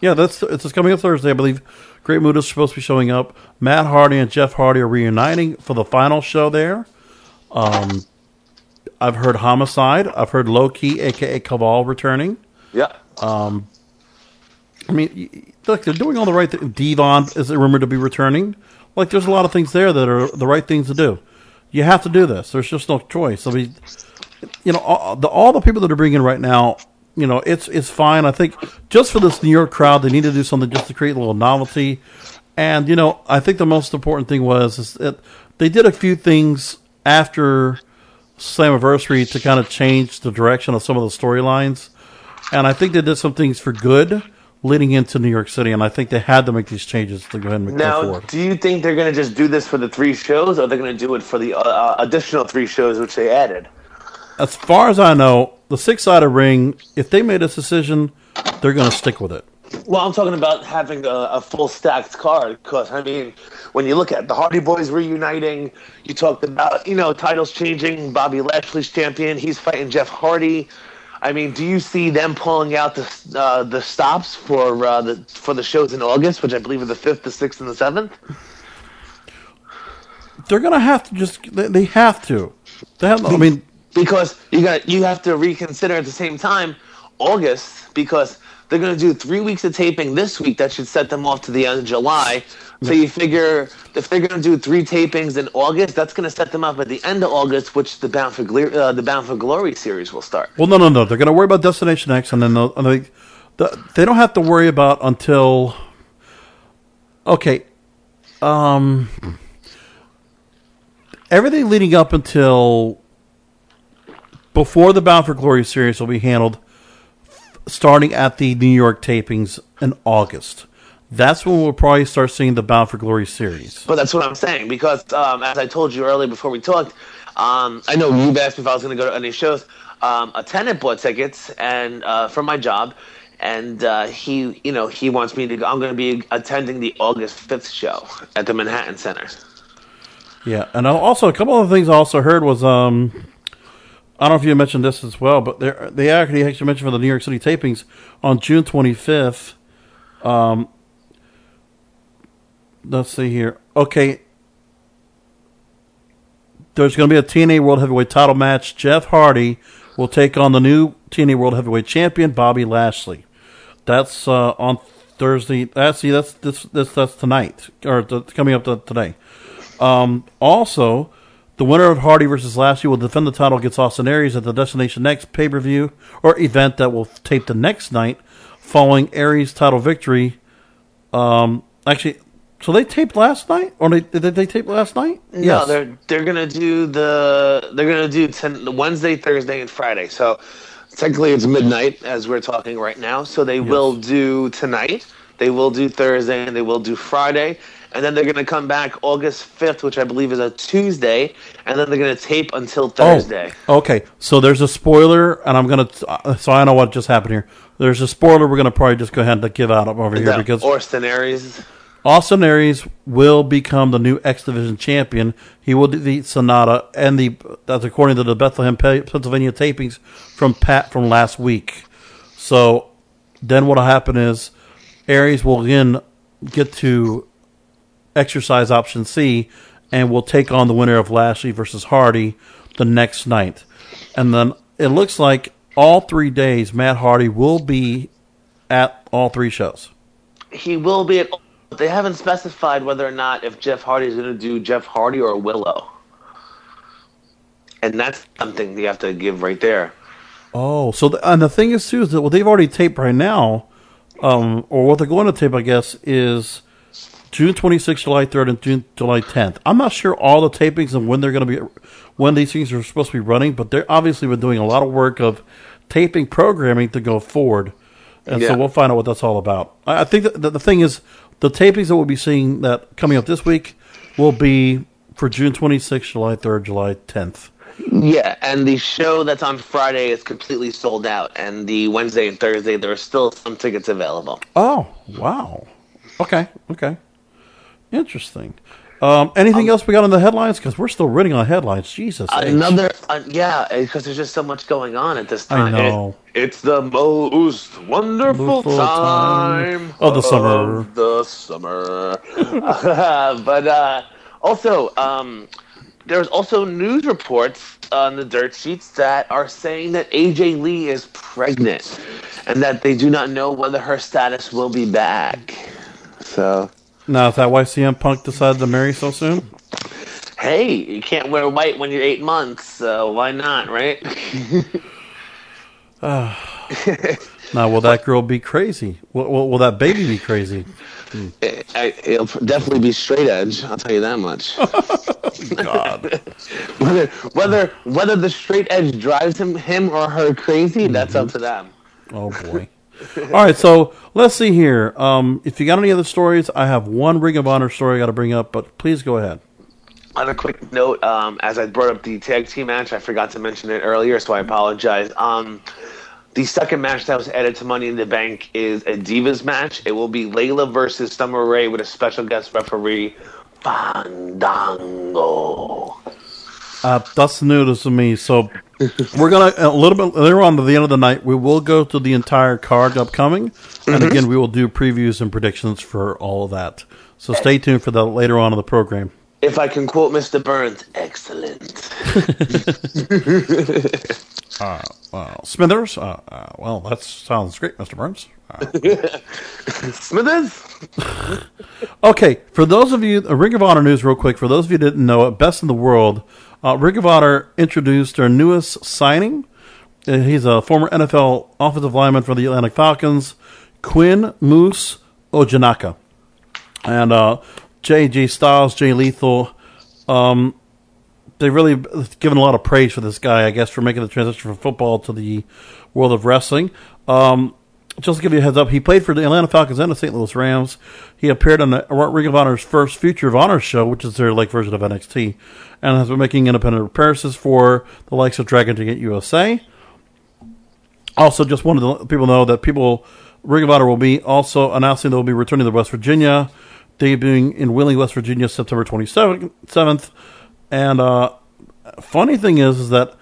Yeah, that's it's coming up Thursday, I believe. Great Muta is supposed to be showing up. Matt Hardy and Jeff Hardy are reuniting for the final show there. Um, I've heard Homicide. I've heard Low Ki, aka Kaval, returning. Yeah. I mean, y- y- look, they're doing all the right things. Devon is rumored to be returning. Like, there's a lot of things there that are the right things to do. You have to do this. There's just no choice. I mean, you know, all the, all the people that are bringing right now, you know, it's it's fine. I think just for this New York crowd, they need to do something just to create a little novelty. And you know, I think the most important thing was is that they did a few things after Slammiversary to kind of change the direction of some of the storylines. And I think they did some things for good leading into New York City. And I think they had to make these changes to go ahead and make that Now, forward. do you think they're going to just do this for the three shows, or they're going to do it for the uh, uh, additional three shows which they added? As far as I know, the six sided ring, if they made this decision, they're going to stick with it. Well, I'm talking about having a, a full stacked card because I mean, when you look at the Hardy Boys reuniting, you talked about you know titles changing. Bobby Lashley's champion; he's fighting Jeff Hardy. I mean, do you see them pulling out the uh, the stops for uh, the for the shows in August, which I believe are the fifth, the sixth, and the seventh? They're going to have to just, they, they have to. They have, I mean, because you got you have to reconsider at the same time August because they're going to do three weeks of taping this week. That should set them off to the end of July. So you figure if they're going to do three tapings in August, that's going to set them up at the end of August, which the Bound for Glo- uh, the Bound for Glory series will start. Well, no, no, no. They're going to worry about Destination X, and then they'll, and they, they don't have to worry about until. Okay, um, everything leading up until before the Bound for Glory series will be handled starting at the New York tapings in August. That's when we'll probably start seeing the Bound for Glory series. But that's what I'm saying because, um, as I told you earlier before we talked, um, I know you asked me if I was going to go to any shows. Um, a tenant bought tickets and uh, for my job, and uh, he, you know, he wants me to. go. I'm going to be attending the August 5th show at the Manhattan Center. Yeah, and also a couple of things I also heard was um, I don't know if you mentioned this as well, but they actually actually mentioned for the New York City tapings on June 25th. Um, let's see here. Okay, there's going to be a TNA World Heavyweight Title match. Jeff Hardy will take on the new TNA World Heavyweight Champion Bobby Lashley. That's uh, on Thursday. That's see, that's this, this that's tonight or th- coming up to today. Um, also, the winner of Hardy versus Lashley will defend the title against Austin Aries at the Destination X pay per view or event that will tape the next night following Aries' title victory. Um, actually, So they taped last night, or they, did they tape last night? No, they're they're gonna do the they're gonna do ten, Wednesday, Thursday, and Friday. So technically, it's midnight as we're talking right now. So they will do tonight. They will do Thursday, and they will do Friday, and then they're gonna come back August fifth, which I believe is a Tuesday, and then they're gonna tape until Thursday. Oh, okay. So there's a spoiler, and I'm gonna. Uh, so I know what just happened here. There's a spoiler. We're gonna probably just go ahead and give out over here because Austin Aries. Austin Aries will become the new X Division champion. He will defeat Sanada, and the that's according to the Bethlehem, Pennsylvania tapings from Pat from last week. So then what'll happen is Aries will again get to exercise option C, and will take on the winner of Lashley versus Hardy the next night, and then it looks like all three days Matt Hardy will be at all three shows. He will be at. But they haven't specified whether or not if Jeff Hardy is going to do Jeff Hardy or Willow. And that's something you have to give right there. Oh, so the, and the thing is too is that what they've already taped right now, um, or what they're going to tape, I guess, is June 26th, July 3rd, and June July 10th. I'm not sure all the tapings and when they're going to be, when these things are supposed to be running, but they're obviously been doing a lot of work of taping programming to go forward, and Yeah. so we'll find out what that's all about. I, I think that the, the thing is the tapings that we'll be seeing that coming up this week will be for June 26th, July 3rd, July 10th. Yeah, and the show that's on Friday is completely sold out. And the Wednesday and Thursday, there are still some tickets available. Oh, wow. Okay, okay. Interesting. Um, anything else we got on the headlines? Because we're still reading on the headlines. Jesus. Another, uh, yeah, because there's just so much going on at this time. I know. It- it's the most wonderful Wonderful time, time of the summer. of the summer. but uh, also, um, there's also news reports on the dirt sheets that are saying that AJ Lee is pregnant, and that they do not know whether her status will be back. So. Now, is that why CM Punk decided to marry so soon? Hey, you can't wear white when you're eight months, so why not, right? Now, will that girl be crazy? Will, will, will that baby be crazy? Hmm. I, it'll definitely be straight edge. I'll tell you that much. God. whether whether whether the straight edge drives him him or her crazy, that's up mm-hmm. to them. Oh, boy. All right, so let's see here. Um, if you got any other stories, I have one Ring of Honor story I got to bring up, but please go ahead. On a quick note, um, as I brought up the tag team match, I forgot to mention it earlier, so I apologize. Um, the second match that was added to Money in the Bank is a Divas match. It will be Layla versus Summer Rae with a special guest referee, Fandango. Uh, that's news to me. So we're gonna a little bit later on to the end of the night. We will go to the entire card upcoming, and again we will do previews and predictions for all of that. So stay tuned for that later on in the program. If I can quote Mr. Burns, excellent. Well, Smithers. Uh, uh, well, that sounds great, Mr. Burns. Uh, Smithers? Okay, for those of you, uh, Ring of Honor news, real quick. For those of you who didn't know, it, Best in the World, uh, introduced their newest signing. Uh, He's a former NFL offensive lineman for the Atlanta Falcons, Quinn Moose Ojinnaka, and uh, J.J. Styles, Jay Lethal. Um, they've really given a lot of praise for this guy, I guess, for making the transition from football to the world of wrestling. Um, just to give you a heads up, he played for the Atlanta Falcons and the St. Louis Rams. He appeared on the Ring of Honor's first Future of Honor show, which is their like version of NXT, and has been making independent appearances for the likes of Dragon Gate USA. Also, just wanted to let people know that people Ring of Honor will be also announcing they will be returning to West Virginia, debuting in Wheeling, West Virginia, September 27th. And uh, funny thing is, is that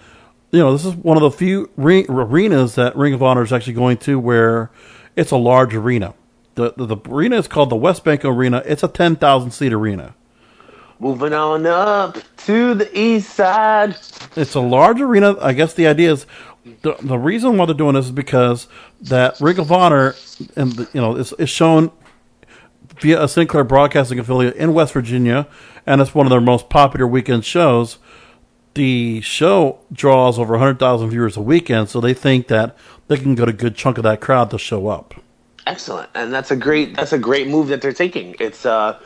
you know this is one of the few re- arenas that Ring of Honor is actually going to where it's a large arena. The, the the arena is called the WesBanco Arena. It's a 10,000 seat arena. Moving on up to the east side. It's a large arena. I guess the idea is the, the reason why they're doing this is because that Ring of Honor and the, you know is, is shown via a Sinclair Broadcasting affiliate in West Virginia, and it's one of their most popular weekend shows. The show draws over 100,000 viewers a weekend, so they think that they can get a good chunk of that crowd to show up. Excellent, and that's a great that's a great move that they're taking. It's uh,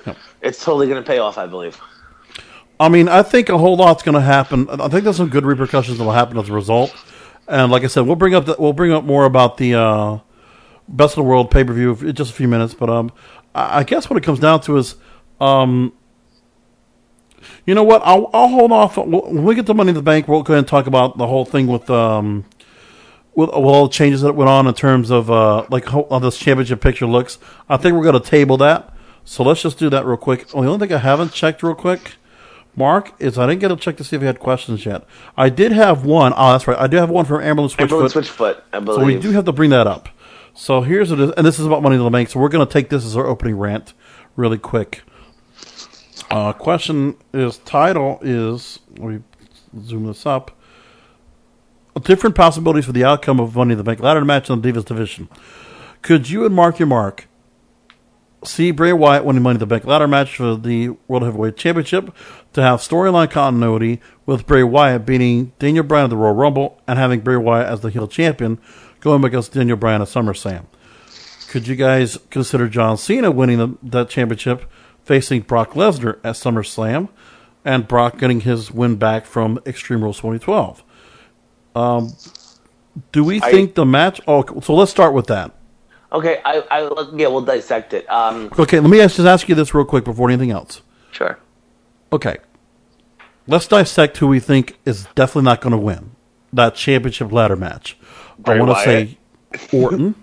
it's totally going to pay off, I believe. I mean, I think a whole lot's going to happen. I think there's some good repercussions that will happen as a result. And like I said, we'll bring up the, we'll bring up more about the uh, best of the world pay per view in just a few minutes. But um, I I guess what it comes down to is, um, you know what? I'll, I'll hold off when we get the money in the bank. We'll go ahead and talk about the whole thing with um, with, with all the changes that went on in terms of uh, like how, how this championship picture looks. I think we're going to table that. So let's just do that real quick. Oh, the only thing I haven't checked real quick, Mark, is I didn't get a check to see if you had questions yet. I did have one. Oh, that's right. I do have one from Ambulance Switchfoot. Ambulance Switchfoot, I So we do have to bring that up. So here's it, is, and this is about Money in the Bank. So we're going to take this as our opening rant, really quick. Uh, question is title is let me zoom this up. Different possibilities for the outcome of Money in the Bank ladder match in the Divas division. Could you and Mark your mark see Bray Wyatt winning Money in the Bank ladder match for the World Heavyweight Championship to have storyline continuity with Bray Wyatt beating Daniel Bryan at the Royal Rumble and having Bray Wyatt as the heel champion going against Daniel Bryan at SummerSlam? Could you guys consider John Cena winning the, that championship facing Brock Lesnar at SummerSlam and Brock getting his win back from Extreme Rules 2012? Um, do we think the match? Oh, so let's start with that. Okay, I, I yeah, we'll dissect it. Um, Okay, let me ask, just ask you this real quick before anything else. sure. Okay, let's dissect who we think is definitely not going to win that championship ladder match. Bray I want to say Orton,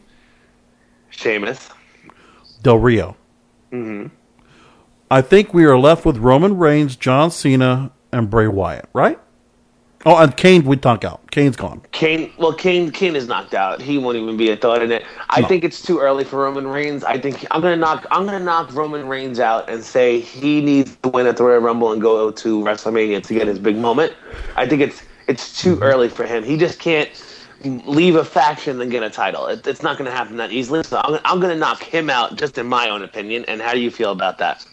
Sheamus. Del Rio. Mm-hmm. I think we are left with Roman Reigns, John Cena, and Bray Wyatt, right? Oh, and Kane we talk out. Kane's gone. Kane, well, Kane, Kane is knocked out. He won't even be a thought in it. I No. think it's too early for Roman Reigns. I think I'm gonna knock, I'm gonna knock Roman Reigns out and say he needs to win at the Royal Rumble and go to WrestleMania to get his big moment. I think it's it's too mm-hmm. early for him. He just can't leave a faction and get a title. It, it's not gonna happen that easily. So I'm, I'm gonna knock him out, just in my own opinion. And how do you feel about that?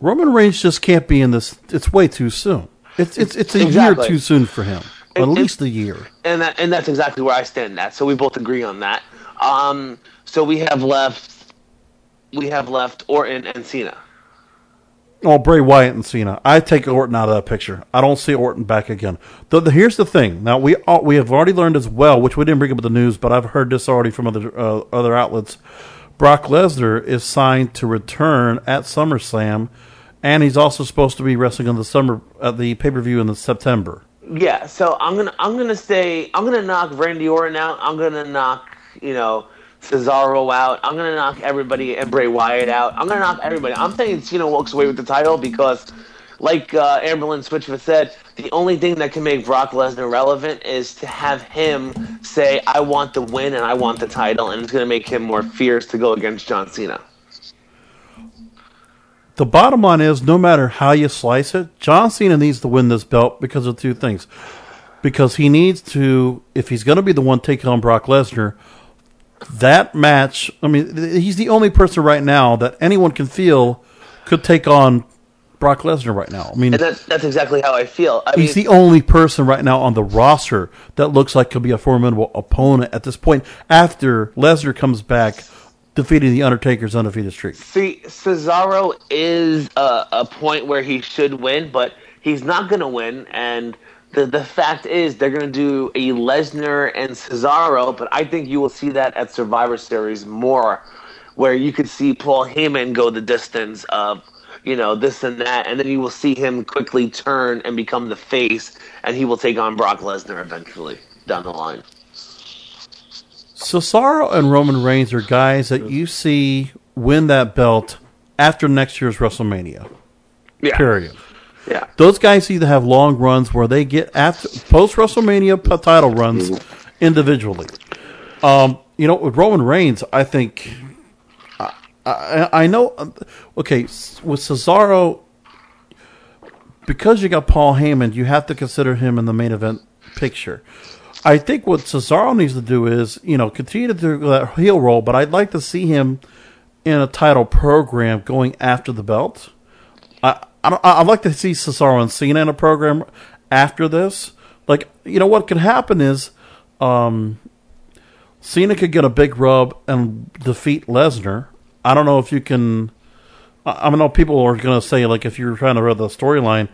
Roman Reigns just can't be in this. It's way too soon. It's it's it's a Exactly. year too soon for him. At least a year. and that and that's exactly where I stand at. So we both agree on that. Um, so we have left, we have left Orton and Cena. Oh, Bray Wyatt and Cena. I take Orton out of that picture. I don't see Orton back again. The, the, here's the thing. Now we all, we have already learned as well, which we didn't bring up in the news, but I've heard this already from other uh, other outlets. Brock Lesnar is signed to return at SummerSlam, and he's also supposed to be wrestling on the summer at the pay per view in the September. Yeah. So I'm gonna I'm gonna say I'm gonna knock Randy Orton out. I'm gonna knock you know Cesaro out. I'm gonna knock everybody and Bray Wyatt out. I'm gonna knock everybody. I'm saying Cena walks away with the title because. Like uh, Ambulance Switchfoot said, the only thing that can make Brock Lesnar relevant is to have him say, "I want the win and I want the title," and it's to make him more fierce to go against John Cena. The bottom line is, no matter how you slice it, John Cena needs to win this belt because of two things. Because he needs to, if he's going to be the one taking on Brock Lesnar, that match. I mean, he's the only person right now that anyone can feel could take on Brock Lesnar right now. I mean, And that's that's exactly how I feel. I he's mean, the only person right now on the roster that looks like could be a formidable opponent at this point. After Lesnar comes back, defeating the Undertaker's undefeated streak. see, Cesaro is a, a point where he should win, but he's not going to win. And the the fact is, they're going to do a Lesnar and Cesaro, but I think you will see that at Survivor Series more, where you could see Paul Heyman go the distance of. You know this and that, and then you will see him quickly turn and become the face, and he will take on Brock Lesnar eventually down the line. Cesaro and Roman Reigns are guys that you see win that belt after next year's WrestleMania. Yeah, Period. Yeah, Those guys either have long runs where they get after post WrestleMania title runs individually. Um, you know, with Roman Reigns, I think I, I, I know. Okay, with Cesaro, because you got Paul Heyman, you have to consider him in the main event picture. I think what Cesaro needs to do is, you know, continue to do that heel role, but I'd like to see him in a title program going after the belt. I, I I'd like to see Cesaro and Cena in a program after this. Like, you know, what could happen is, um, Cena could get a big rub and defeat Lesnar. I don't know if you can. I, I know people are going to say like if you're trying to read the storyline,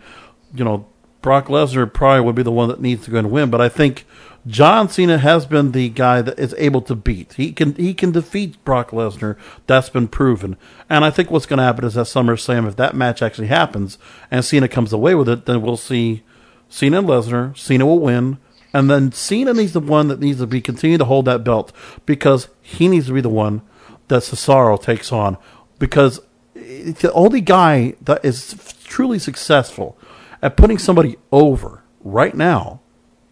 you know, Brock Lesnar probably would be the one that needs to go and win. But I think John Cena has been the guy that is able to beat. He can he can defeat Brock Lesnar. That's been proven. And I think what's going to happen is at SummerSlam, if that match actually happens and Cena comes away with it, then we'll see Cena and Lesnar. Cena will win. And then Cena needs the one that needs to be continue to hold that belt because he needs to be the one that Cesaro takes on because eh, the only guy that is truly successful at putting somebody over right now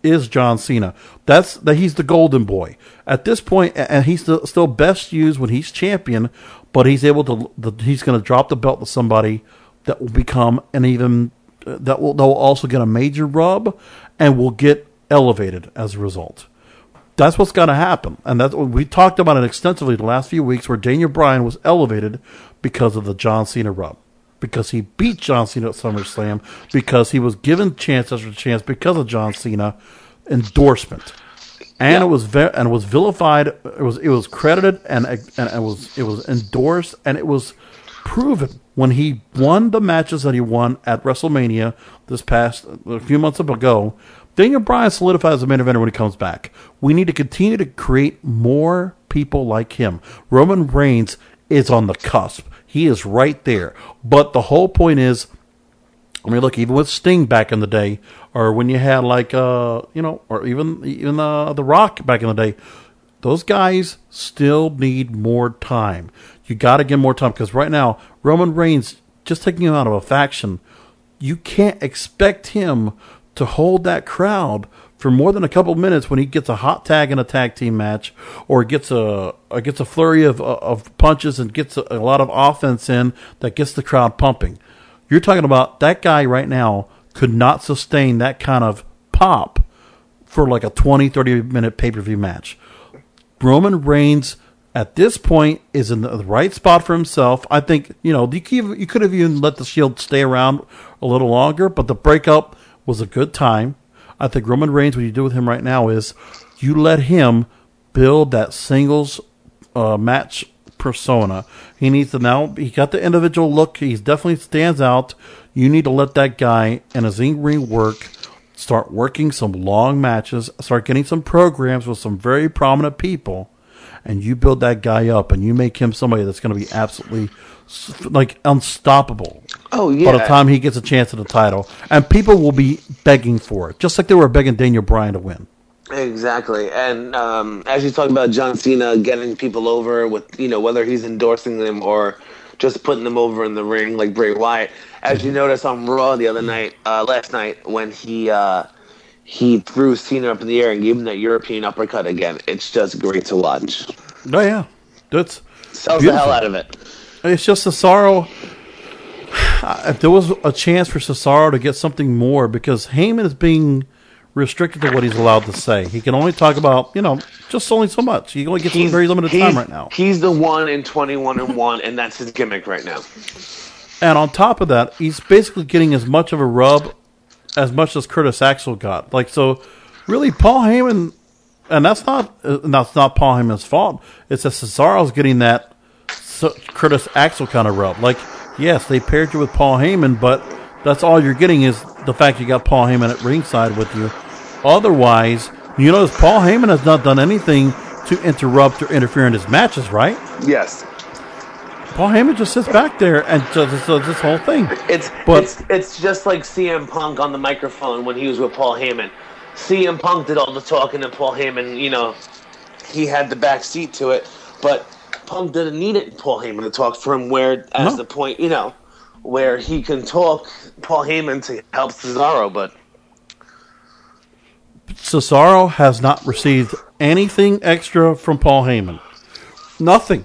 is John Cena. That's that he's the golden boy at this point, and he's the, still best used when he's champion. But he's able to. The, he's going to drop the belt to somebody that will become an even uh, that will they'll also get a major rub and will get elevated as a result. That's what's going to happen, and that's we talked about it extensively the last few weeks, where Daniel Bryan was elevated because of the John Cena rub, because he beat John Cena at SummerSlam, because he was given chance after chance because of John Cena endorsement, and yeah. it was ve- and was vilified. It was it was credited and and it was it was endorsed and it was proven when he won the matches that he won at WrestleMania this past a few months ago Daniel Bryan solidifies the main eventer when he comes back. We need to continue to create more people like him. Roman Reigns is on the cusp. He is right there. But the whole point is, I mean, look, even with Sting back in the day, or when you had like, uh, you know, or even even uh, the Rock back in the day, those guys still need more time. You got to give more time because right now Roman Reigns just taking him out of a faction, you can't expect him to hold that crowd for more than a couple minutes when he gets a hot tag in a tag team match or gets a, a gets a flurry of uh, of punches and gets a, a, lot of offense in that gets the crowd pumping. You're talking about that guy right now could not sustain that kind of pop for like a 20 30 minute pay-per-view match. Roman Reigns at this point is in the right spot for himself. I think, you know, you could have even let the Shield stay around a little longer, but the breakup was a good time. I think Roman Reigns, what you do with him right now is you let him build that singles uh, match persona. He needs to now. He got the individual look. He definitely stands out. You need to let that guy and his in ring work. Start working some long matches. Start getting some programs with some very prominent people, and you build that guy up, and you make him somebody that's going to be absolutely like unstoppable. Oh yeah. By the time he gets a chance at the title, and people will be begging for it, just like they were begging Daniel Bryan to win. Exactly, and um, as you talk about John Cena getting people over with, you know, whether he's endorsing them or just putting them over in the ring like Bray Wyatt. As you noticed on Raw the other night, uh, last night when he uh, he threw Cena up in the air and gave him that European uppercut again, it's just great to watch. Oh yeah, that's sells beautiful. the hell out of it. It's just Cesaro. If there was a chance for Cesaro to get something more, because Heyman is being restricted to what he's allowed to say. He can only talk about, you know, just only so much. He only gets he's, very limited time right now. He's the one in 21 and 1, and that's his gimmick right now. And on top of that, he's basically getting as much of a rub as much as Curtis Axel got. Like, so really, Paul Heyman, and that's not, uh, that's not Paul Heyman's fault. It's that Cesaro's getting that Curtis Axel kind of rub. Like, yes, they paired you with Paul Heyman, but that's all you're getting is the fact you got Paul Heyman at ringside with you. Otherwise, you notice Paul Heyman has not done anything to interrupt or interfere in his matches, right? Yes. Paul Heyman just sits back there and does this, this whole thing. It's but it's, it's just like CM Punk on the microphone when he was with Paul Heyman. CM Punk did all the talking, and Paul Heyman, you know, he had the back seat to it. But Punk didn't need it Paul Heyman to talk for him. Where as no. the point, you know, where he can talk Paul Heyman to help Cesaro, but Cesaro has not received anything extra from Paul Heyman. Nothing.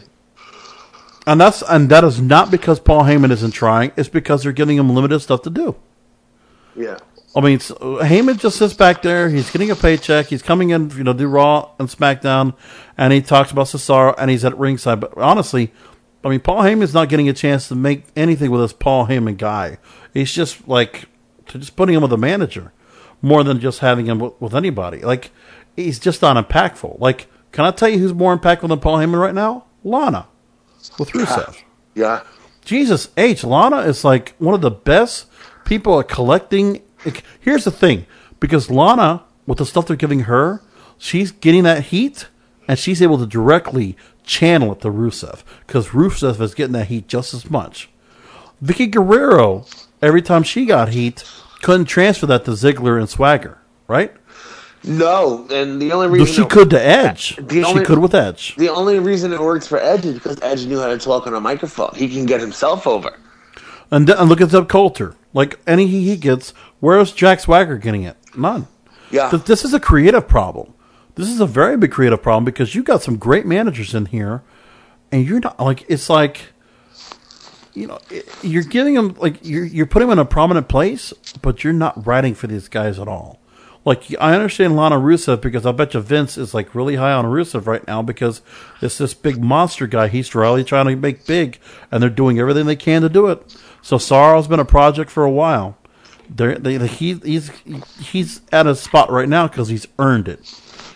And that's and that is not because Paul Heyman isn't trying. It's because they're giving him limited stuff to do. Yeah. I mean, Heyman just sits back there. He's getting a paycheck. He's coming in, you know, do Raw and SmackDown, and he talks about Cesaro, and he's at ringside. But honestly, I mean, Paul Heyman's not getting a chance to make anything with this Paul Heyman guy. He's just like just putting him with a manager more than just having him with, with anybody. Like he's just not impactful. Like Can I tell you who's more impactful than Paul Heyman right now? Lana with Rusev. Yeah. Jesus H. Lana is like one of the best people at collecting. Here's the thing because Lana, with the stuff they're giving her, she's getting that heat and she's able to directly channel it to Rusev because Rusev is getting that heat just as much. Vickie Guerrero, every time she got heat, couldn't transfer that to Ziggler and Swagger, right? No, and the only reason she could to Edge. The she only- could with Edge. The only reason it works for Edge is because Edge knew how to talk on a microphone. He can get himself over. And, and look at Zeb Colter. Like any he he gets, where's Jack Swagger getting it? None. Yeah. Th- This is a creative problem. This is a very big creative problem because you got some great managers in here, and you're not like it's like, you know, you're giving them like you're you're putting them in a prominent place, but you're not writing for these guys at all. Like I understand Lana Rusev because I bet you Vince is like really high on Rusev right now because it's this big monster guy he's really trying to make big, and they're doing everything they can to do it. Cesaro's been a project for a while. They're, they, he, he's he's at a spot right now because he's earned it.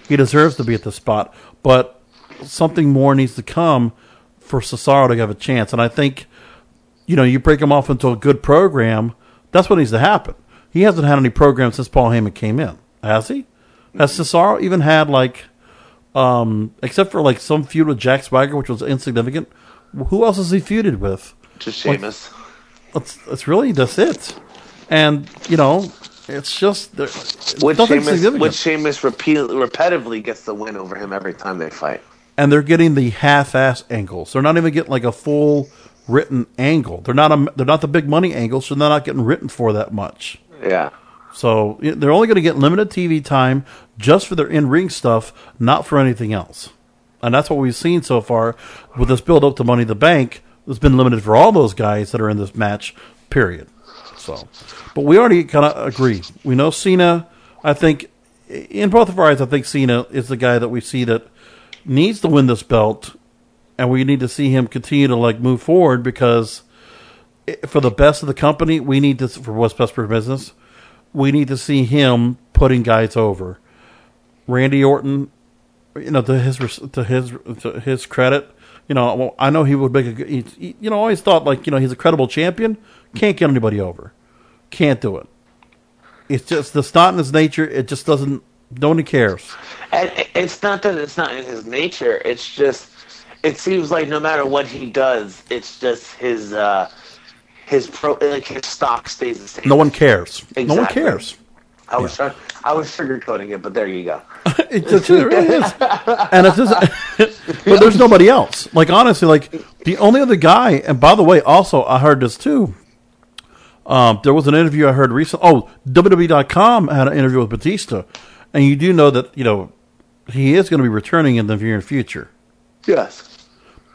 He deserves to be at the spot, but something more needs to come for Cesaro to have a chance. And I think, you know, you break him off into a good program. That's what needs to happen. He hasn't had any program since Paul Heyman came in, has he? Has Cesaro even had like, um, except for like some feud with Jack Swagger, which was insignificant? Who else has he feuded with? Just Sheamus. That's that's really that's it. And you know, it's just Which Sheamus, which Sheamus repeat, repetitively gets the win over him every time they fight. and they're getting the half-ass angles. They're not even getting like a full written angle. They're not a, they're not the big money angles, so they're not getting written for that much. Yeah. So they're only going to get limited TV time just for their in-ring stuff, not for anything else. And that's what we've seen so far with this build up to Money in the Bank. It's been limited for all those guys that are in this match. Period. So, but we already kind of agree. We know Cena. I think in both of our eyes, I think Cena is the guy that we see that needs to win this belt, and we need to see him continue to like move forward because eh, for the best of the company, we need to for what's best for business. We need to see him putting guys over. Randy Orton, you know, to his to his to his credit, you know, I know he would make a. He, you know, always thought like you know he's a credible champion. Can't get anybody over. Can't do it. It's just the not in his nature. It just doesn't. Nobody cares. And it's not that it's not in his nature. It's just, it seems like no matter what he does, it's just his, uh, his pro, like his stock stays the same. No one cares. No one cares. I was trying, I was sugarcoating it, but there you go. It, just- it really is. And it's just, but there's nobody else. Like honestly, like the only other guy. And by the way, also I heard this too. Um, there was an interview I heard recently. Oh, WWE.com had an interview with Batista, and you do know that you know he is going to be returning in the near future. Yes.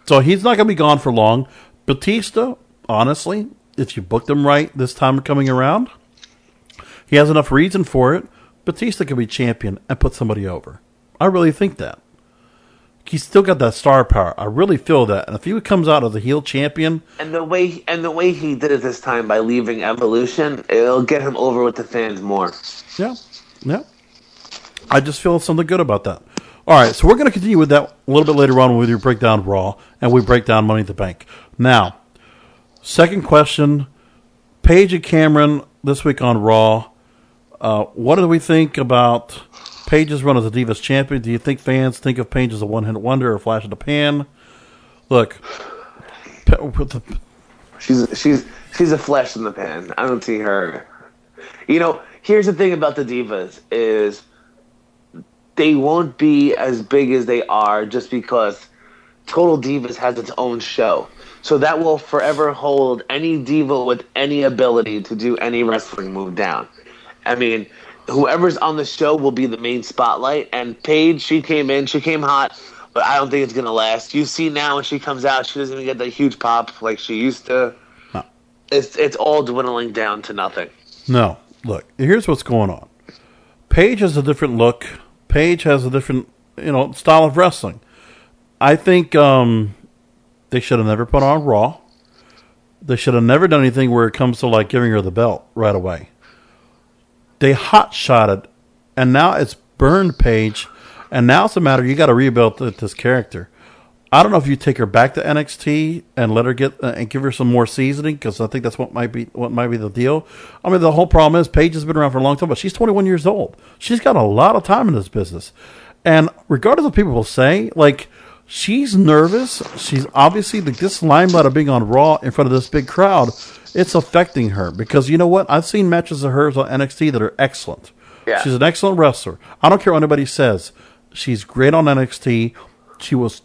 So he's not going to be gone for long. Batista, honestly, if you booked him right this time coming around, he has enough reason for it. Batista could be champion and put somebody over. I really think that. He's still got that star power. I really feel that. And if he comes out as a heel champion, And the way and the way he did it this time by leaving Evolution, it'll get him over with the fans more. yeah, yeah. I just feel something good about that. All right, so we're going to continue with that a little bit later on when we break down Raw and we break down Money in the Bank. Now, second question Paige and Cameron this week on Raw. Uh, what do we think about Paige's run as a Divas champion? Do you think fans think of Paige as a one hit wonder or flash in the pan? Look, She's she's she's a flash in the pan. I don't see her. You know, here's the thing about the divas is they won't be as big as they are just because Total Divas has its own show. So that will forever hold any diva with any ability to do any wrestling move down. I mean, whoever's on the show will be the main spotlight. And Paige, she came in, she came hot, but I don't think it's gonna last. You see now when she comes out, she doesn't even get that huge pop like she used to. No. It's it's all dwindling down to nothing. No, look, here's what's going on. Paige has a different look. Paige has a different, you know, style of wrestling. I think um, they should have never put on Raw. They should have never done anything where it comes to like giving her the belt right away. They hot shot it, and now it's burned Paige, and now it's a matter you got to rebuild this character. I don't know if you take her back to NXT and let her get uh, and give her some more seasoning because I think that's what might be what might be the deal. I mean, the whole problem is Paige has been around for a long time, but she's 21 years old. She's got a lot of time in this business, and regardless of what people will say, like she's nervous. She's obviously like this limelight of being on Raw in front of this big crowd. It's affecting her because you know what? I've seen matches of hers on NXT that are excellent. Yeah. She's an excellent wrestler. I don't care what anybody says. She's great on NXT. She was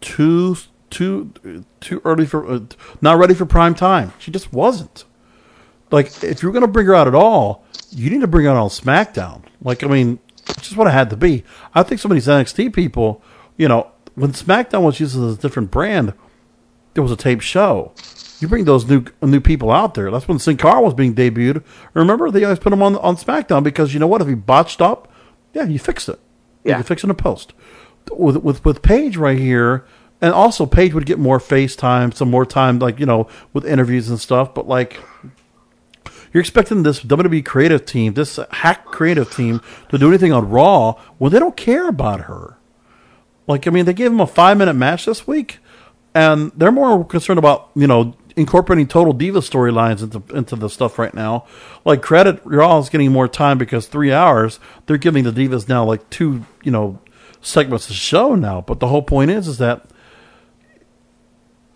too too too early for uh, not ready for prime time. She just wasn't. Like if you're going to bring her out at all, you need to bring her out on SmackDown. Like I mean, it's just what it had to be. I think some of these NXT people, you know, when SmackDown was used as a different brand, there was a tape show. You bring those new new people out there. That's when Sin Cara was being debuted. Remember, they always put him on on SmackDown because you know what? If he botched up, yeah, you fixed it. Yeah. can fix it in a post. With with with Paige right here, and also Paige would get more face time, some more time, like you know, with interviews and stuff. But like, you're expecting this WWE creative team, this hack creative team, to do anything on Raw when they don't care about her. Like, I mean, they gave him a five minute match this week, and they're more concerned about you know incorporating total diva storylines into into the stuff right now. Like, credit Raw is getting more time because three hours they're giving the divas now like two you know segments of show now. But the whole point is is that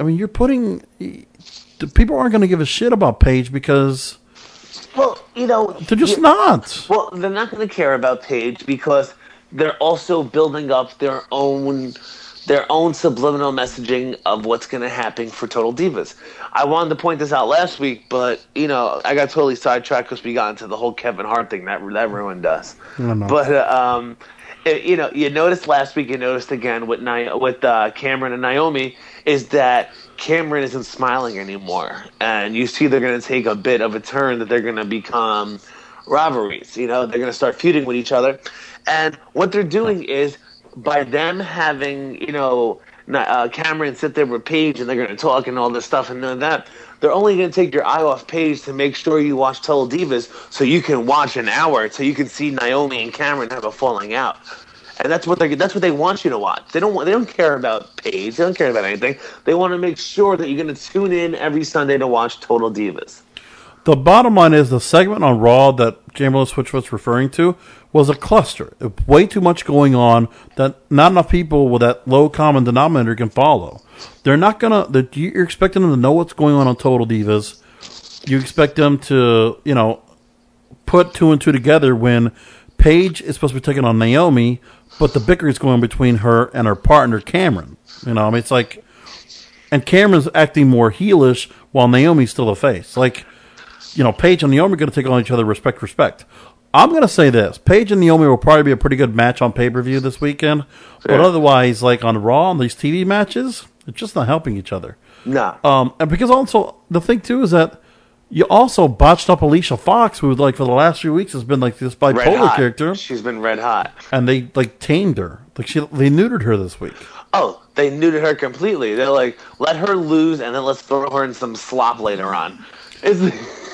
I mean, you're putting people aren't going to give a shit about Paige because Well, you know, they're just you- not. Well, they're not going to care about Paige because they're also building up their own their own subliminal messaging of what's going to happen for Total Divas. I wanted to point this out last week, but you know, I got totally sidetracked because we got into the whole Kevin Hart thing that that ruined us. But uh, um, it- you know, you noticed last week, you noticed again with Ni- with uh, Cameron and Naomi is that Cameron isn't smiling anymore, and you see they're going to take a bit of a turn that they're going to become rivalries. You know, they're going to start feuding with each other, and what they're doing is by them having you know uh, Cameron sit there with Paige and they're going to talk and all this stuff and none of that. They're only going to take your eye off Paige to make sure you watch Total Divas so you can watch an hour so you can see Naomi and Cameron have a falling out. And that's what they that's what they want you to watch. They don't want, they don't care about Paige. They don't care about anything. They want to make sure that you're going to tune in every Sunday to watch Total Divas. The bottom line is the segment on Raw that Chamberlain Switch was referring to was a cluster. Way too much going on that not enough people with that low common denominator can follow. They're not gonna. That you're expecting them to know what's going on on Total Divas. You expect them to, you know, put two and two together when Paige is supposed to be taking on Naomi, but the bickering is going between her and her partner Cameron. You know, I mean, it's like, and Cameron's acting more heelish while Naomi's still a face. Like, you know, Paige and Naomi are going to take on each other, respect, respect. I'm going to say this: Paige and Naomi will probably be a pretty good match on pay per view this weekend, but otherwise, like on Raw on these TV matches, it's just not helping each other. No. Um, and because also the thing too is that you also botched up Alicia Fox, who like for the last few weeks has been like this bipolar character, She's been red hot. and they like tamed her. Like she, they neutered her this week. Oh, they neutered her completely. They're like, let her lose, and then let's throw her in some slop later on. It's,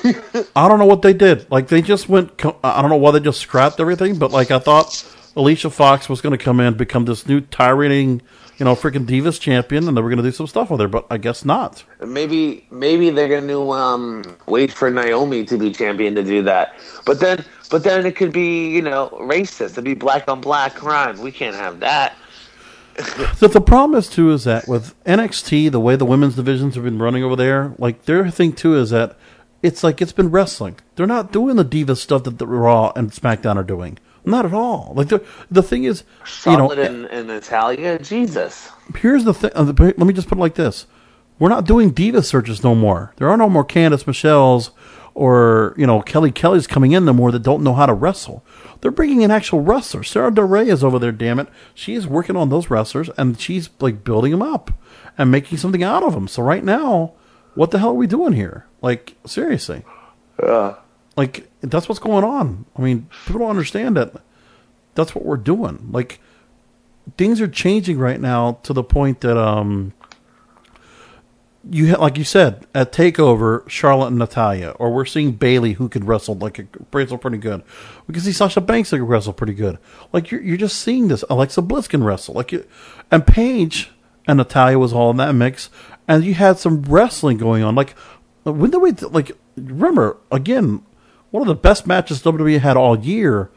I don't know what they did. Like they just went. I don't know why they just scrapped everything, but like I thought Alicia Fox was going to come in, become this new tyrant, you know, freaking Divas champion, and they were going to do some stuff with her. But I guess not. maybe maybe they're gonna um, wait for Naomi to be champion to do that. But then, but then it could be you know racist. It'd be black on black crime. We can't have that. So the problem is too is that with NXT, the way the women's divisions have been running over there, like their thing too is that it's like it's been wrestling. They're not doing the diva stuff that the Raw and SmackDown are doing. Not at all. Like the the thing is, you know, Charlotte and, and Natalya, Jesus. here's the thing. uh, Let me just put it like this: We're not doing diva searches no more. There are no more Candice Michelle's or you know Kelly Kelly's coming in no more that don't know how to wrestle. They're bringing in actual wrestlers. Sara Del Rey is over there. Damn it, she is working on those wrestlers and she's like building them up and making something out of them. So right now, what the hell are we doing here? Like seriously. Yeah. Like that's what's going on. I mean, people don't understand that. That's what we're doing. Like things are changing right now to the point that um you ha- like you said at Takeover, Charlotte and Natalya, or we're seeing Bayley who could wrestle like a, wrestle pretty good. We can see Sasha Banks who could wrestle pretty good. Like you're you're just seeing this. Alexa Bliss can wrestle. Like you, and Paige and Natalya was all in that mix, and you had some wrestling going on. Like when did we like remember again? One of the best matches WWE had all year,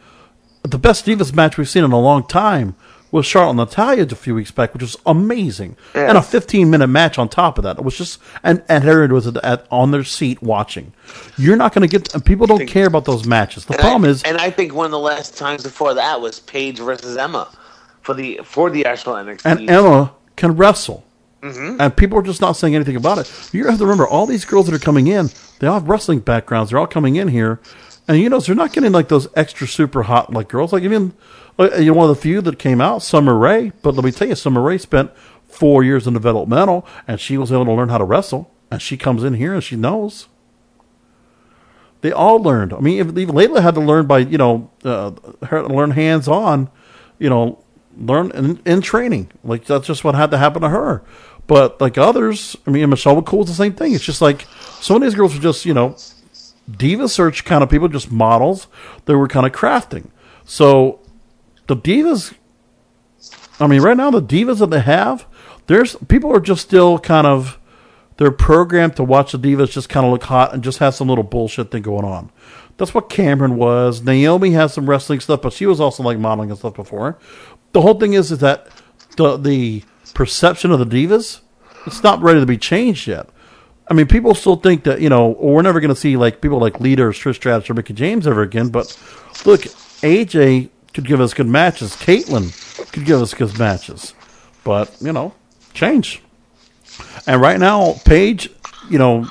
the best Divas match we've seen in a long time was Charlotte and Natalya a few weeks back, which was amazing, and a 15 minute match on top of that. It was just and and Herod was at, at, on their seat watching. You're not going to get and people don't care about those matches. The problem I, is and I think one of the last times before that was Paige versus Emma for the for the actual NXT. and Emma can wrestle. And people are just not saying anything about it. You have to remember, all these girls that are coming in, they all have wrestling backgrounds. They're all coming in here, and you know, so they're not getting like those extra super hot like girls. Like even uh, you know, one of the few that came out, Summer Rae. But let me tell you, Summer Rae spent four years in developmental, and she was able to learn how to wrestle. And she comes in here and she knows. They all learned. I mean, even Layla had to learn by you know, uh, learn hands on, you know, learn in, in training. Like that's just what had to happen to her. But like others, I mean, Michelle McCool was the same thing. It's just like some of these girls are just you know, diva search kind of people, just models. They were kind of crafting. So the divas. I mean, right now the divas that they have, there's people are just still kind of they're programmed to watch the divas just kind of look hot and just have some little bullshit thing going on. That's what Cameron was. Naomi has some wrestling stuff, but she was also like modeling and stuff before. The whole thing is is that the the perception of the divas it's not ready to be changed yet. I mean, people still think that you know we're never going to see like people like Lita or Trish Stratus or Mickie James ever again. But look, AJ could give us good matches. Kaitlyn could give us good matches. But you know, change. And right now, Paige, you know,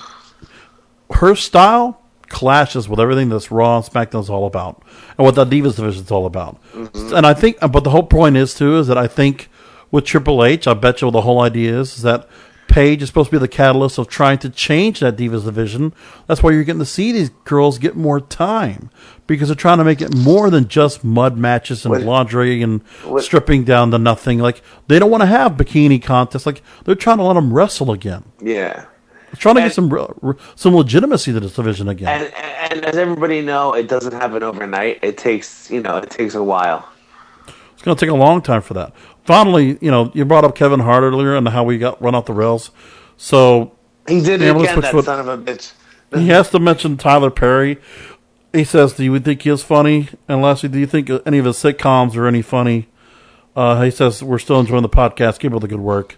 her style clashes with everything that's Raw and SmackDown's all about, and what the Divas division is all about. Mm-hmm. And I think, but the whole point is too is that I think with Triple H, I bet you the whole idea is, is that Paige is supposed to be the catalyst of trying to change that Divas division. That's why you're getting to see these girls get more time because they're trying to make it more than just mud matches and What- lingerie and what- stripping down to nothing. Like they don't want to have bikini contests. Like they're trying to let them wrestle again. yeah. They're trying to get some some legitimacy to this division again. And, and as everybody know, it doesn't happen overnight. It takes you know it takes a while. It's going to take a long time for that. Finally, you know, you brought up Kevin Hart earlier and how we got run off the rails. So He did it again, that foot. son of a bitch. he has to mention Tyler Perry. He says, "Do you think he is funny?" And lastly, do you think any of his sitcoms are any funny? Uh, he says, "We're still enjoying the podcast. Keep up the good work."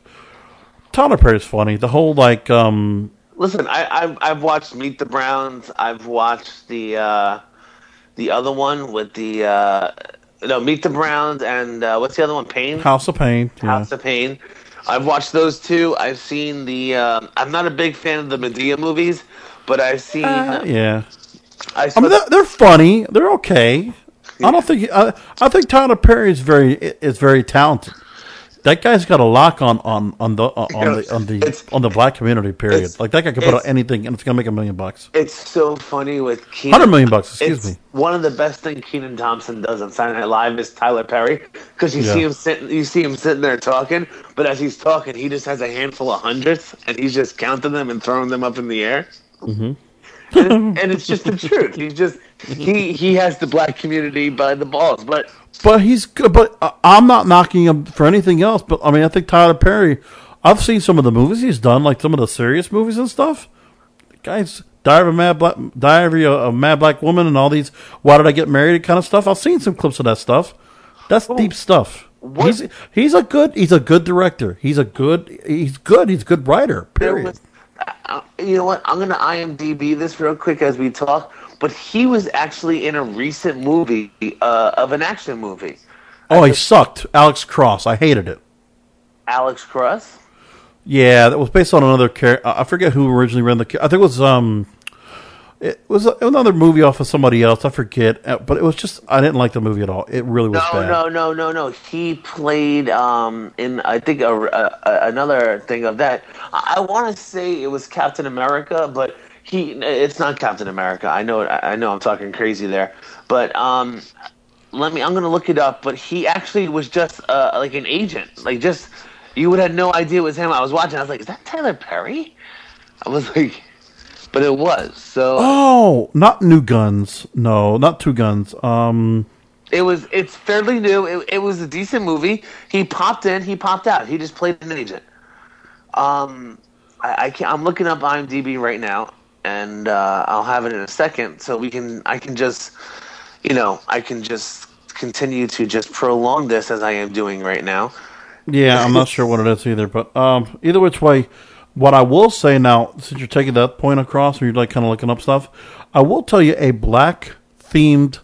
Tyler Perry's funny. The whole like, um, Listen, I, I've I've watched Meet the Browns. I've watched the uh, the other one with the uh, no Meet the Browns and uh, what's the other one? Pain. House of Payne. Yeah. House of Payne. I've watched those two. I've seen the. Uh, I'm not a big fan of the Madea movies, but I've seen. Uh, yeah. I, I mean, they're, they're funny. They're okay. I don't think. I, I think Tyler Perry is very is very talented. That guy's got a lock on on on the on the on the on the black community. Period. Like that guy could put out anything, and it's gonna make a million bucks. it's so funny with Kenan. Hundred million bucks. Excuse it's me. one of the best things Kenan Thompson does on Saturday Night Live is Tyler Perry because you Yeah. see him sitting, you see him sitting there talking, but as he's talking, he just has a handful of hundreds and he's just counting them and throwing them up in the air. Mm-hmm. and, and it's just the truth. He's just he he has the black community by the balls, but But he's good. But uh, I'm not knocking him for anything else. But I mean, I think Tyler Perry. I've seen some of the movies he's done, like some of the serious movies and stuff. The guy's Diary of a Mad Black, Diary of a Mad Black Woman, and all these. Why did I get married? Kind of stuff. I've seen some clips of that stuff. That's deep stuff. what- He's he's a good he's a good director. He's a good he's good. He's a good writer. Period. was. Uh, you know what? I'm gonna IMDb this real quick as we talk. But he was actually in a recent movie uh, of an action movie. oh, he sucked. Alex Cross. I hated it. Alex Cross. Yeah, that was based on another character. I forget who originally ran the. I think it was um, it was another movie off of somebody else. I forget, uh, but it was just I didn't like the movie at all. It really was No, bad. no, no, no, no. He played um, in I think a, a, a- another thing of that. I, I want to say it was Captain America, but he it's not Captain America. I know. I know I'm talking crazy there, but um, let me. I'm gonna look it up. But he actually was just uh, like an agent, like just you would have no idea it was him. I was watching. I was like, "Is that Tyler Perry?" I was like, but it was. So Oh, not New Guns. No, not Two Guns. Um, it was. It's fairly new. It, it was a decent movie. He popped in. He popped out. He just played an agent. Um, I, I can I'm looking up IMDb right now, and uh, I'll have it in a second, so we can. I can just, you know, I can just continue to just prolong this as I am doing right now. yeah, I'm not sure what it is either. But um, either which way, what I will say now, since you're taking that point across, and you're like kind of looking up stuff, I will tell you a black themed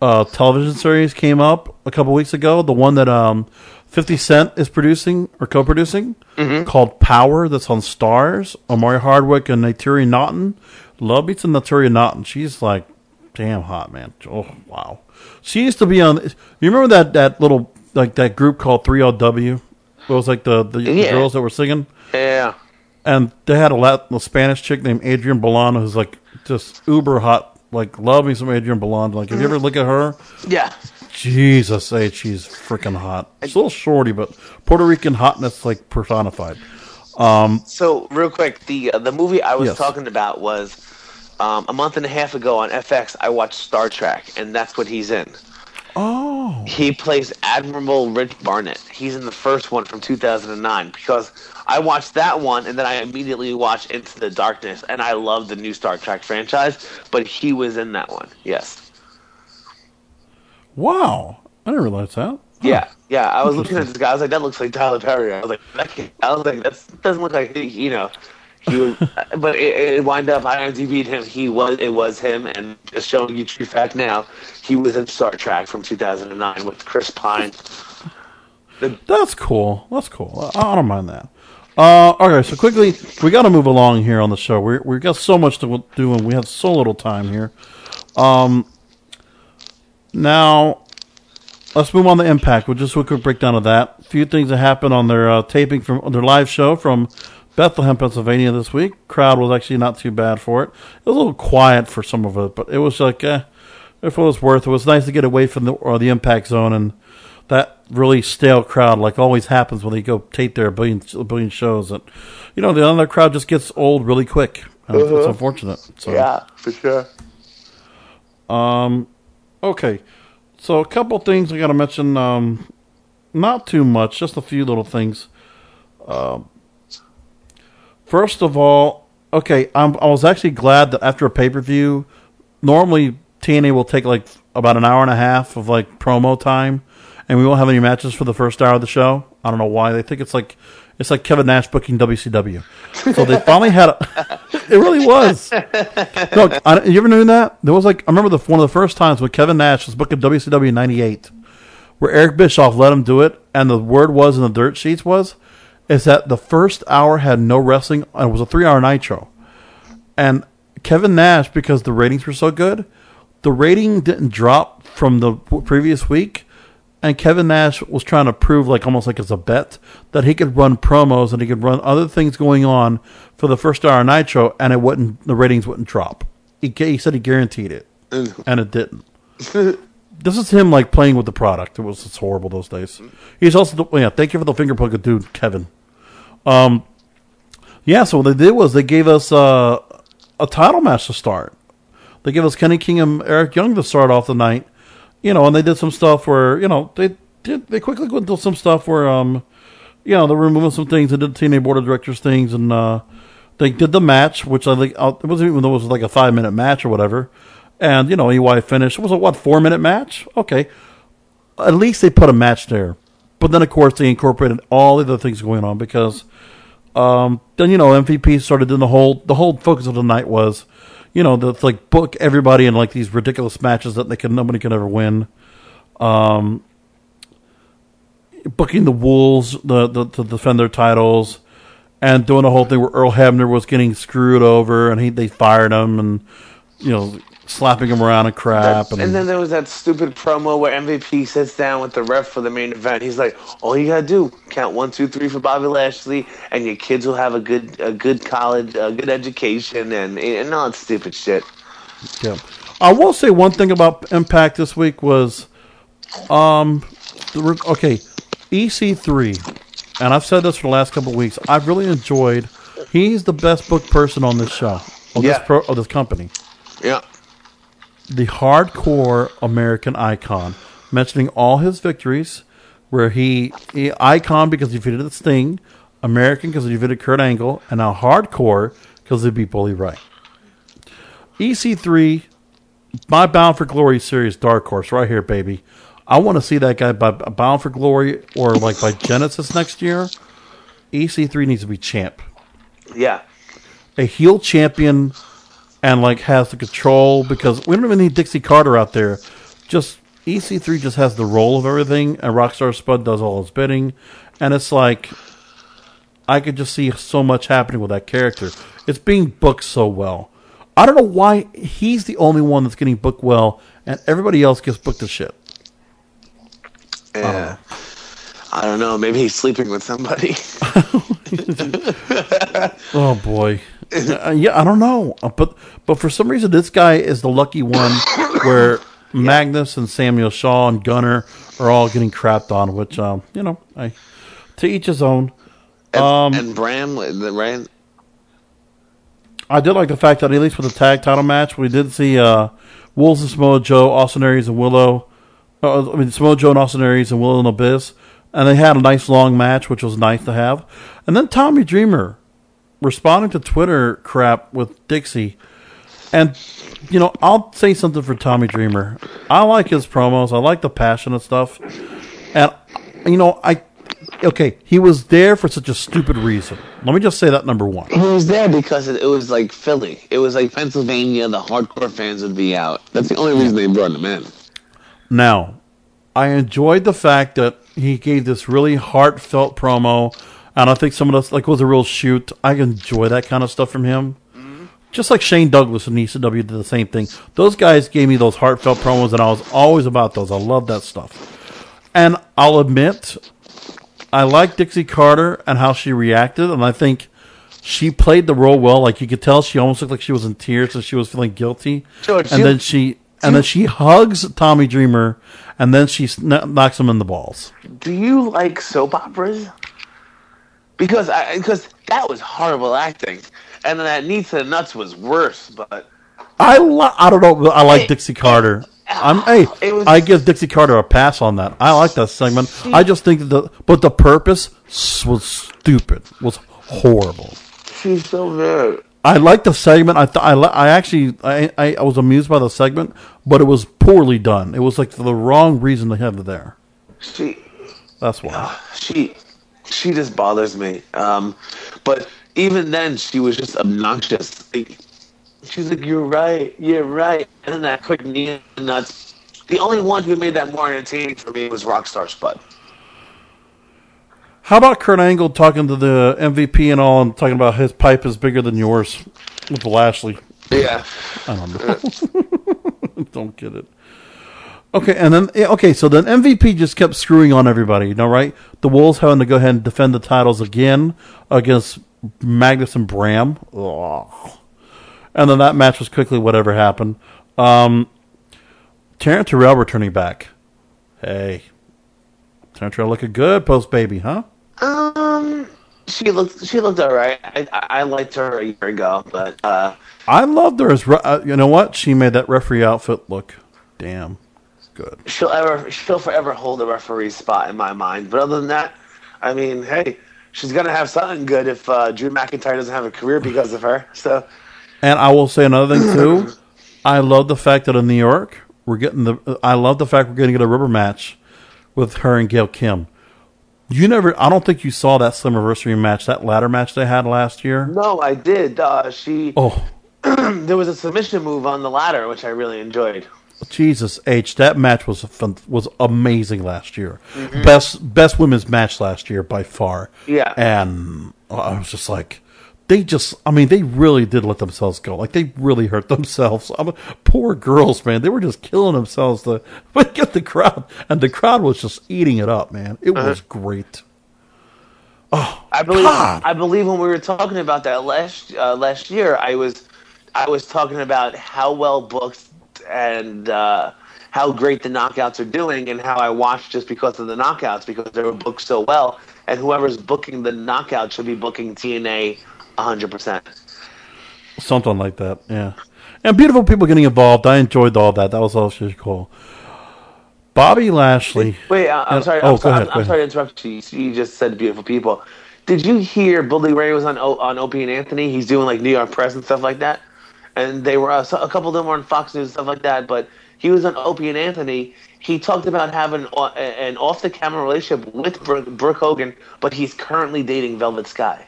uh, television series came up a couple weeks ago. The one that um, 50 Cent is producing or co-producing, mm-hmm. called Power. That's on Starz. Omari Hardwick and Naturi Naughton. Love beats and Naturi Naughton. She's like damn hot, man. Oh wow. She used to be on. You remember that that little like that group called 3LW? It was like the the, the Yeah. girls that were singing, Yeah. and they had a, Lat- a Spanish chick named Adrienne Bailon who's like just uber hot. Like love me some Adrienne Bailon. Like if you ever mm-hmm. look at her, Yeah. Jesus, say she's freaking hot. She's a little shorty, but Puerto Rican hotness like personified. So real quick, the uh, the movie I was Yes. talking about was um, a month and a half ago on FX. I watched Star Trek, and that's what he's in. Oh, He plays Admiral Rich Barnett. He's in the first one from 2009 because I watched that one and then I immediately watched Into the Darkness and I love the new Star Trek franchise, but he was in that one. Yes. Wow! I didn't realize that. Yeah, yeah. I was looking at this guy. I was like, "That looks like Tyler Perry." I was like, that can't, "I was like, that doesn't look like he." You know, he was. but it, it wind up. I IMDb'd him. He was. It was him. And just showing you true fact now, he was in Star Trek from 2009 with Chris Pine. That's cool. That's cool. I, I don't mind that. Uh, okay, so quickly, we got to move along here on the show. We we got so much to do, and we have so little time here. Um, now let's move on to Impact. We'll just do a quick breakdown of that. A few things that happened on their uh, taping from their live show from Bethlehem, Pennsylvania this week. Crowd was actually not too bad for it. It was a little quiet for some of it, but it was like, eh, if it was worth it, it was nice to get away from the or the Impact Zone and that really stale crowd, like always happens when they go tape their billion shows. That you know the other crowd just gets old really quick. And It's unfortunate. So. Yeah, for sure. Okay, so a couple things I got to mention. Um, not too much, just a few little things. Um, first of all, okay, I'm, I was actually glad that after a pay per view, normally TNA will take like about an hour and a half of like promo time, and we won't have any matches for the first hour of the show. I don't know why they think it's like it's like Kevin Nash booking WCW. So they finally had a. It really was. No, I, you ever knew that? There was like I remember the one of the first times when Kevin Nash was booking WCW in '98, where Eric Bischoff let him do it, and the word was in the dirt sheets was, is that the first hour had no wrestling, and it was a three-hour nitro, and Kevin Nash because the ratings were so good, the rating didn't drop from the previous week. And Kevin Nash was trying to prove, like almost like as a bet, that he could run promos and he could run other things going on for the first hour of Nitro, and it wouldn't, the ratings wouldn't drop. He, he said he guaranteed it, and it didn't. this is him like playing with the product. It was it's horrible those days. He's also the, yeah. Thank you for the finger poke, dude, Kevin. Um, yeah. So what they did was they gave us uh, a title match to start. They gave us Kenny King and Eric Young to start off the night, you know, and they did some stuff where you know they did they quickly went into some stuff where um, you know, they were removing some things. They did TNA board of directors things, and uh, they did the match, which I think uh, it wasn't even though it was like a five minute match or whatever. And you know, EY finished. It was a what four minute match? Okay, at least they put a match there. But then, of course, they incorporated all the other things going on because um, then you know MVP started doing the whole the whole focus of the night was, you know, the like book everybody in like these ridiculous matches that they can nobody can ever win. Um, booking the Wolves the, the to defend their titles, and doing the whole thing where Earl Hebner was getting screwed over and he they fired him and you know slapping him around and crap And then there was that stupid promo where MVP sits down with the ref for the main event. He's like, "All you gotta do count one, two, three for Bobby Lashley, and your kids will have a good, a good college, a good education, and and all that stupid shit." Yeah. I will say one thing about Impact this week was, um, the, okay, EC3 and I've said this for the last couple of weeks. I've really enjoyed. He's the best book person on this show, of Yeah. this pro, of this company. Yeah. The hardcore American icon, mentioning all his victories, where he, he icon because he defeated the Sting, American because he defeated Kurt Angle, and now hardcore because he beat Bully Ray. EC3, my Bound for Glory series, Dark Horse, right here, baby. I want to see that guy by Bound for Glory or like by Genesis next year. EC3 needs to be champ Yeah. a heel champion and like has the control because we don't even need Dixie Carter out there. Just EC3 just has the role of everything, and Rockstar Spud does all his bidding, and it's like I could just see so much happening with that character. It's being booked so well. I don't know why he's the only one that's getting booked well, and everybody else gets booked to shit. Yeah. I don't know. Maybe he's sleeping with somebody. Oh boy, uh, yeah, I don't know, Uh, but but for some reason this guy is the lucky one where Magnus and Samuel Shaw and Gunner are all getting crapped on, which um you know I to each his own. And, Um, and Bram, the right? I did like the fact that at least with the tag title match, we did see uh, Wolves and Samoa Joe, Austin Aries and Willow. Uh, I mean, Samoa Joe and Austin Aries and Willow and Abyss, and they had a nice long match, which was nice to have. And then Tommy Dreamer responding to Twitter crap with Dixie, and you know, I'll say something for Tommy Dreamer. I like his promos. I like the passionate stuff, and you know, I okay, he was there for such a stupid reason. Let me just say that number one. He was there because it, it was like Philly. It was like Pennsylvania. The hardcore fans would be out. That's the only reason they brought him in. Now, I enjoyed the fact that he gave this really heartfelt promo, and I think some of this like was a real shoot. I enjoy that kind of stuff from him. Just like Shane Douglas and ECW did the same thing. Those guys gave me those heartfelt promos, and I was always about those. I love that stuff. And I'll admit, I like Dixie Carter and how she reacted, and I think she played the role well. Like you could tell, she almost looked like she was in tears, and she was feeling guilty. George, and you- then she and then she hugs Tommy Dreamer, and then she sn- knocks him in the balls. Do you like soap operas? Because I because that was horrible acting, and then that Neats and Nuts was worse. But I lo- I don't know. I like Hey, Dixie Carter. I'm hey, It was- I give Dixie Carter a pass on that. I like that segment. I just think that the but the purpose was stupid. Was horrible. she's so good. I liked the segment. I th- I, li- I actually I, I I was amused by the segment, but it was poorly done. It was like for the wrong reason to have it there. She That's why. she she just bothers me. Um, but even then, she was just obnoxious. Like, she's like, "You're right, you're right," and then that quick knee and nuts. The only one who made that more entertaining for me was Rockstar Spud. How about Kurt Angle talking to the MVP and all, and talking about his pipe is bigger than yours with Lashley? Yeah, I don't know. don't get it. Okay, and then okay, so then MVP just kept screwing on everybody, you know, right? The Wolves having to go ahead and defend the titles again against Magnus and Bram. Ugh. And then that match was quickly whatever happened. Um, Taryn Terrell returning back. Hey, Taryn Terrell looking good post baby, huh? um, she looked she looked alright. I, I I liked her a year ago, but uh, I loved her as re- uh, you know what she made that referee outfit look damn good. she'll ever she'll forever hold a referee spot in my mind. But other than that, I mean, hey, she's gonna have something good if uh, Drew McIntyre doesn't have a career because of her. So And I will say another thing too. I love the fact that in New York we're getting the. I love the fact we're going to get a rubber match with her and Gail Kim. You never. I don't think you saw that Slammiversary match, that ladder match they had last year. no, I did. Uh, she Oh there was a submission move on the ladder which I really enjoyed. Jesus H! That match was fun, was amazing last year. Best best women's match last year by far. Yeah. and I was just like. They just, I mean, they really did let themselves go. Like, they really hurt themselves. I mean, poor girls, man. They were just killing themselves to get the crowd. And the crowd was just eating it up, man. It was great. Oh, I believe God. I believe when we were talking about that last uh, last year, I was I was talking about how well booked and uh, how great the knockouts are doing and how I watch just because of the knockouts because they were booked so well. And whoever's booking the knockout should be booking TNA 100%. Something like that, yeah. And beautiful people getting involved. I enjoyed all that. That was all also cool. Bobby Lashley. Wait, uh, I'm sorry. oh, I'm, ahead. I'm, I'm sorry to interrupt you. You just said beautiful people. Did you hear Bully Ray was on o- on Opie and Anthony? He's doing like New York Press and stuff like that. And they were uh, a couple of them were on Fox News and stuff like that. But he was on Opie and Anthony. He talked about having uh, an off the camera relationship with Brooke, Brooke Hogan, but he's currently dating Velvet Sky.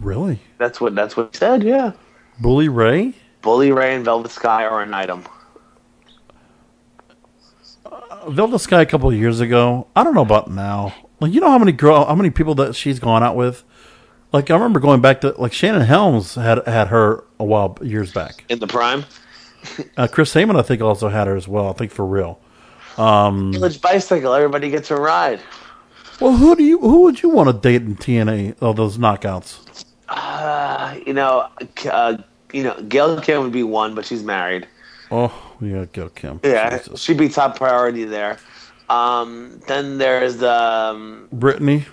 Really? That's what that's what he said. Yeah, Bully Ray? Bully Ray and Velvet Sky are an item. Velvet Sky a couple of years ago. I don't know about now. Like you know how many girl, how many people that she's gone out with. Like I remember going back to like Shannon Helms had had her a while years back. In the prime, Uh, Chris Heyman I think also had her as well. I think for real. Um, Village Bicycle. Everybody gets a ride. Well, who do you who would you want to date in TNA? Oh, those knockouts. Uh, you know, uh, you know, Gail Kim would be one, but she's married. Oh, yeah, Gail Kim. Yeah, Jesus. she'd be top priority there. Um, then there's um, Brittany.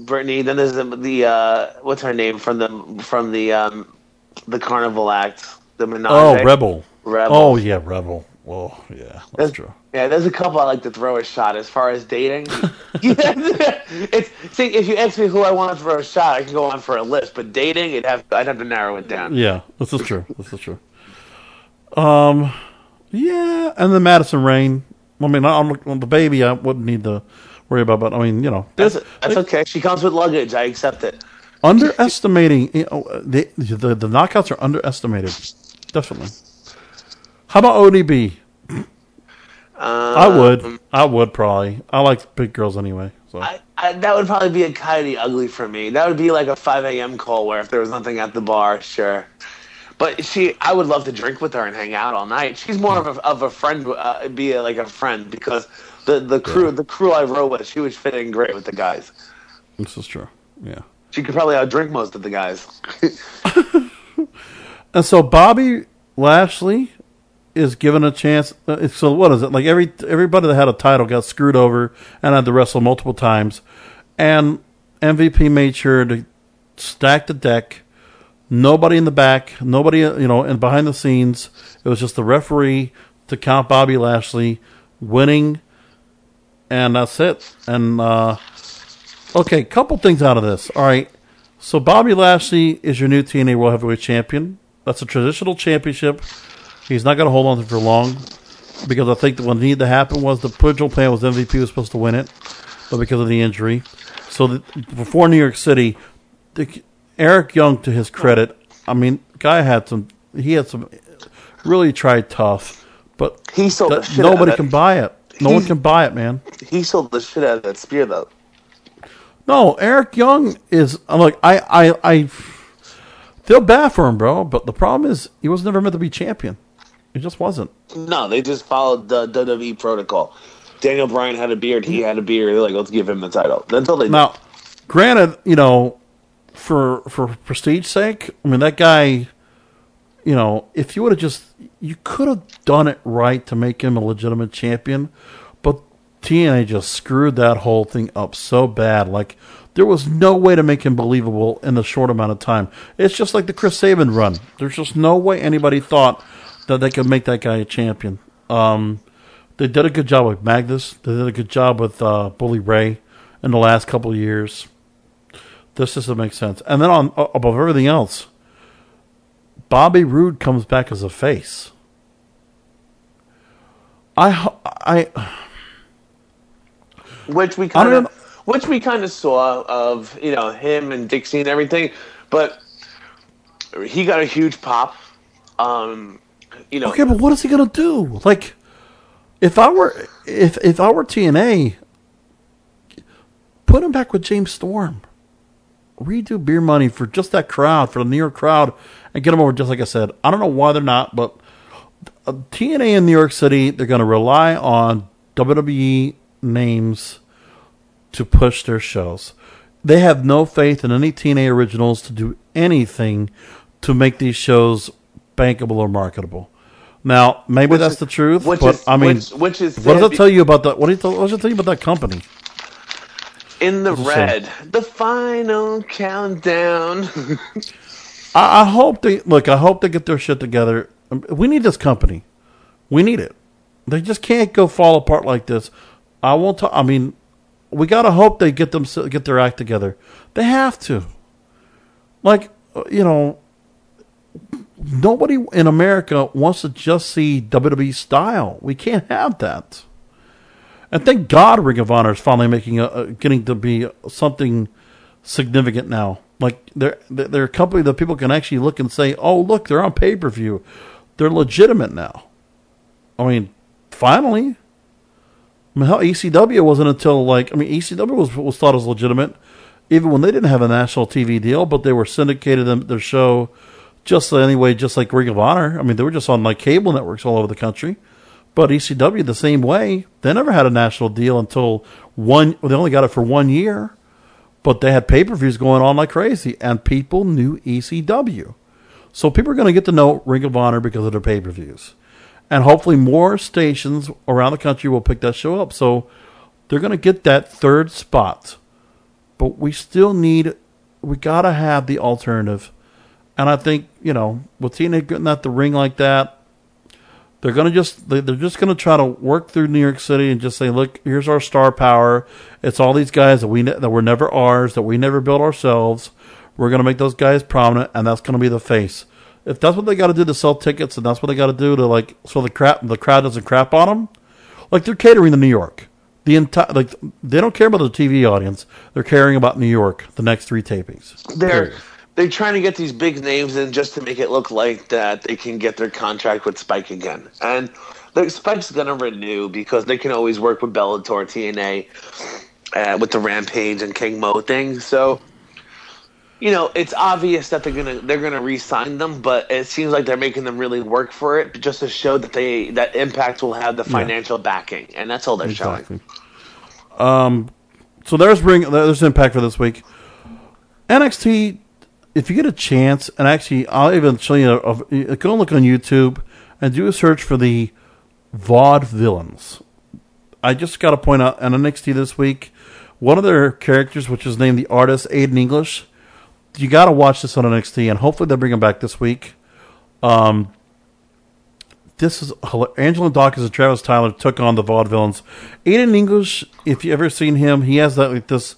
Brittany. Then there's the, the uh, what's her name from the from the um, the Carnival Act, the Menage. Oh, Rebel. Rebel. Oh, yeah, Rebel. Oh, yeah, that's true. Yeah, there's a couple I like to throw a shot as far as dating. it's see, if you ask me who I want to throw a shot, I can go on for a list. But dating, it'd have I'd have to narrow it down. Yeah, this is true. This is true. Um, yeah, and then Madison Rayne. I mean, I'm on the baby. I wouldn't need to worry about, but I mean, you know, That's that's okay. She comes with luggage. I accept it. underestimating. You know, the, the the knockouts are underestimated. Definitely. How about ODB? I would. I would probably. I like big girls anyway. So I, I, that would probably be a kind of ugly for me. That would be like a 5 a.m. call where if there was nothing at the bar, sure. But she, I would love to drink with her and hang out all night. She's more of a, of a friend, uh, be a, like a friend because the, the crew the crew I rode with, she was fitting great with the guys. this is true. Yeah. She could probably outdrink most of the guys. And so Bobby Lashley is given a chance. uh, So what is it like? Every everybody that had a title got screwed over and had to wrestle multiple times, and MVP made sure to stack the deck. Nobody in the back, nobody uh, you know, and behind the scenes, it was just the referee to count Bobby Lashley winning, and that's it. And uh, okay, couple things out of this. All right, so Bobby Lashley is your new TNA World Heavyweight Champion. That's a traditional championship. He's not going to hold on to it for long because I think that what needed to happen was the original plan was MVP was supposed to win it, but because of the injury, so the, before New York City, the, Eric Young, to his credit, I mean, guy had some. He had some really tried tough, but He sold that- shit out of nobody can buy it. No one can buy it, man. He sold the shit out of that spear, though. No, Eric Young is. Uh, I'm like I, I, I feel bad for him, bro. But the problem is, he was never meant to be champion. He just wasn't. No, they just followed the WWE protocol. Daniel Bryan had a beard. He had a beard. They're like, let's give him the title. All they did. Now, granted, you know, for for prestige sake, I mean that guy. You know, if you would have just, you could have done it right to make him a legitimate champion, but TNA just screwed that whole thing up so bad. Like there was no way to make him believable in the short amount of time. It's just like the Chris Sabin run. There's just no way anybody thought that they could make that guy a champion. Um, they did a good job with Magnus. They did a good job with uh, Bully Ray in the last couple of years. This doesn't make sense. And then on above everything else, Bobby Roode comes back as a face. I I which we kind of, which we kind of saw of you know him and Dixie and everything, but he got a huge pop. Um, you know, okay, but what is he gonna do? Like, if I were if if I were TNA, put him back with James Storm. Redo beer money for just that crowd, for the New York crowd, and get them over. Just like I said, I don't know why they're not, but uh, TNA in New York City, they're going to rely on WWE names to push their shows. They have no faith in any TNA originals to do anything to make these shows bankable or marketable. Now, maybe that's the truth, which but is- I mean, which- which is what does it tell you about that? What, do you tell, what does it tell you about that company? In the red. The final countdown. I, I hope they look. I hope they get their shit together. We need this company. We need it. They just can't go fall apart like this. I won't. I mean, we gotta hope they get them get their act together. They have to. Like uh, you know, nobody in America wants to just see WWE style. We can't have that. And thank God Ring of Honor is finally making a, a getting to be something significant now. Like they're they're a company that people can actually look and say, "Oh, look, they're on pay per view. They're legitimate now." I mean, finally. I mean, ECW wasn't until like I mean, ECW was was thought as legitimate, even when they didn't have a national TV deal, but they were syndicated in their show just anyway, just like Ring of Honor. I mean, they were just on like cable networks all over the country. But ECW the same way. They never had a national deal until one. They only got it for one year, but they had pay per views going on like crazy, and people knew ECW. So people are going to get to know Ring of Honor because of their pay per views, and hopefully more stations around the country will pick that show up. So they're going to get that third spot, but we still need. We got to have the alternative, and I think you know with TNA getting at the ring like that, they're gonna just they- they're just gonna try to work through New York City and just say, look, here's our star power. It's all these guys that we ne- that were never ours, that we never built ourselves. We're gonna make those guys prominent, and that's gonna be the face. If that's what they got to do to sell tickets, and that's what they got to do to like so the crap the crowd doesn't crap on them, like they're catering to New York. The entire like they don't care about the TV audience. They're caring about New York. The next three tapings. they're they're trying to get these big names in just to make it look like that they can get their contract with Spike again. And the Spike's gonna renew because they can always work with Bellator, TNA, uh, with the Rampage and King Mo thing. So, you know, it's obvious that they're gonna they're gonna re-sign them, but it seems like they're making them really work for it just to show that they that Impact will have the financial backing, and that's all they're showing. Um, so there's ring. There's impact for this week. NXT. If you get a chance, and actually, I'll even show you. A, go and look on YouTube and do a search for the Vaudevillains. I just got to point out on NXT this week, one of their characters, which is named the artist Aiden English. You got to watch this on NXT, and hopefully they bring him back this week. Um, this is Angelo Dawkins and Travis Tyler took on the vaudevillains. Aiden English, if you ever seen him, he has that like this,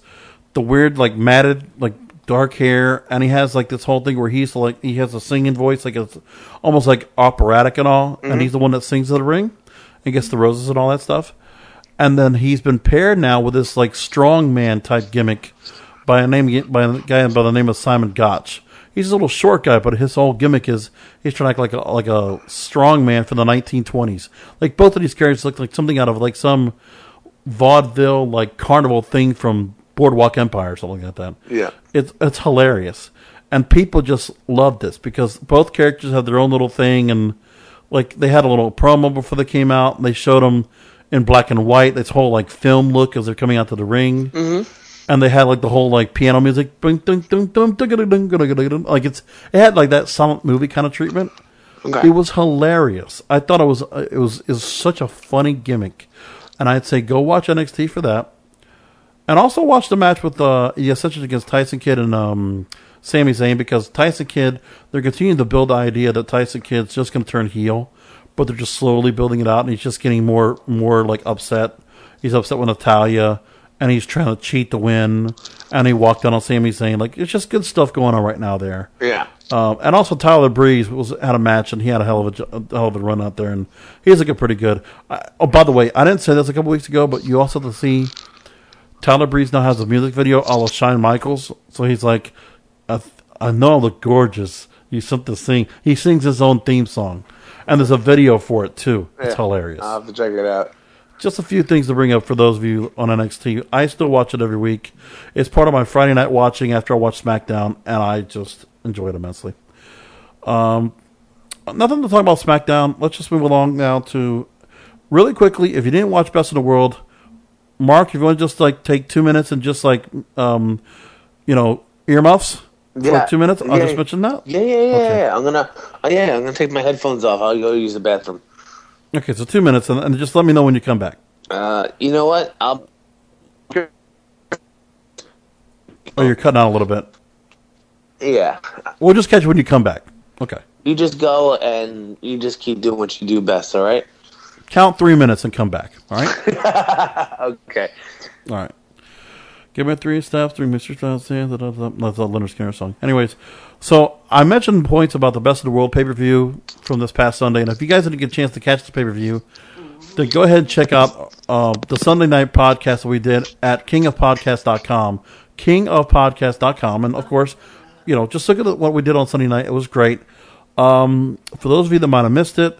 the weird like matted like dark hair, and he has like this whole thing where he's like he has a singing voice, like it's almost like operatic and all, and he's the one that sings the ring, and gets the roses and all that stuff. And then he's been paired now with this like strong man type gimmick by a name by a guy by the name of Simon Gotch. He's a little short guy, but his whole gimmick is he's trying to act like a like a strong man from the 1920s. Like both of these characters look like something out of like some vaudeville like carnival thing from Boardwalk Empire or something like that. Yeah, it's it's hilarious, and people just love this because both characters have their own little thing, and like they had a little promo before they came out, and they showed them in black and white this whole like film look as they're coming out to the ring. Mm-hmm. And they had like the whole like piano music, like it's it had like that silent movie kind of treatment. Okay. It was hilarious. I thought it was uh, it was is such a funny gimmick, and I'd say go watch NXT for that and also watch the match with uh yeah, against Tyson Kidd and um Sami Zayn because Tyson Kidd they're continuing to build the idea that Tyson Kidd's just going to turn heel, but they're just slowly building it out, and he's just getting more more like upset. He's upset with Natalya, and he's trying to cheat to win, and he walked down on Sami Zayn. Like it's just good stuff going on right now there. Yeah. Um, and also Tyler Breeze was had a match and he had a hell of a, a hell of a run out there and he's looking pretty good. I, oh, by the way, I didn't say this a couple weeks ago, but you also have to see Tyler Breeze now has a music video a la Shawn Michaels. So he's like, I, th- I know I look gorgeous. You something to sing. He sings his own theme song, and there's a video for it too. It's hilarious. I'll have to check it out. Just a few things to bring up for those of you on NXT. I still watch it every week. It's part of my Friday night watching after I watch SmackDown, and I just enjoy it immensely. Um, nothing to talk about SmackDown. Let's just move along now to really quickly. If you didn't watch Best in the World, Mark, if you want to just like take two minutes and just like, um, you know, earmuffs For two minutes? I'll yeah, just mention that. Yeah, yeah, yeah, Okay. yeah. I'm gonna, oh, yeah, I'm gonna take my headphones off. I'll go use the bathroom. Okay, so two minutes, and, and just let me know when you come back. Uh, you know what? I'll. Oh, you're cutting out a little bit. Yeah, We'll just catch you when you come back. Okay. you just go and you just keep doing what you do best. All right. Count three minutes and come back. All right. Okay. All right. Give me three steps, three Mr. Styles. da, da, da, da. That's a Lynyrd Skynyrd song. Anyways, so I mentioned points about the Best of the World pay per view from this past Sunday, and if you guys didn't get a chance to catch the pay per view, then go ahead and check out uh, the Sunday night podcast that we did at kingofpodcast.com, kingofpodcast.com, and of course, you know, just look at what we did on Sunday night. It was great. Um, for those of you that might have missed it,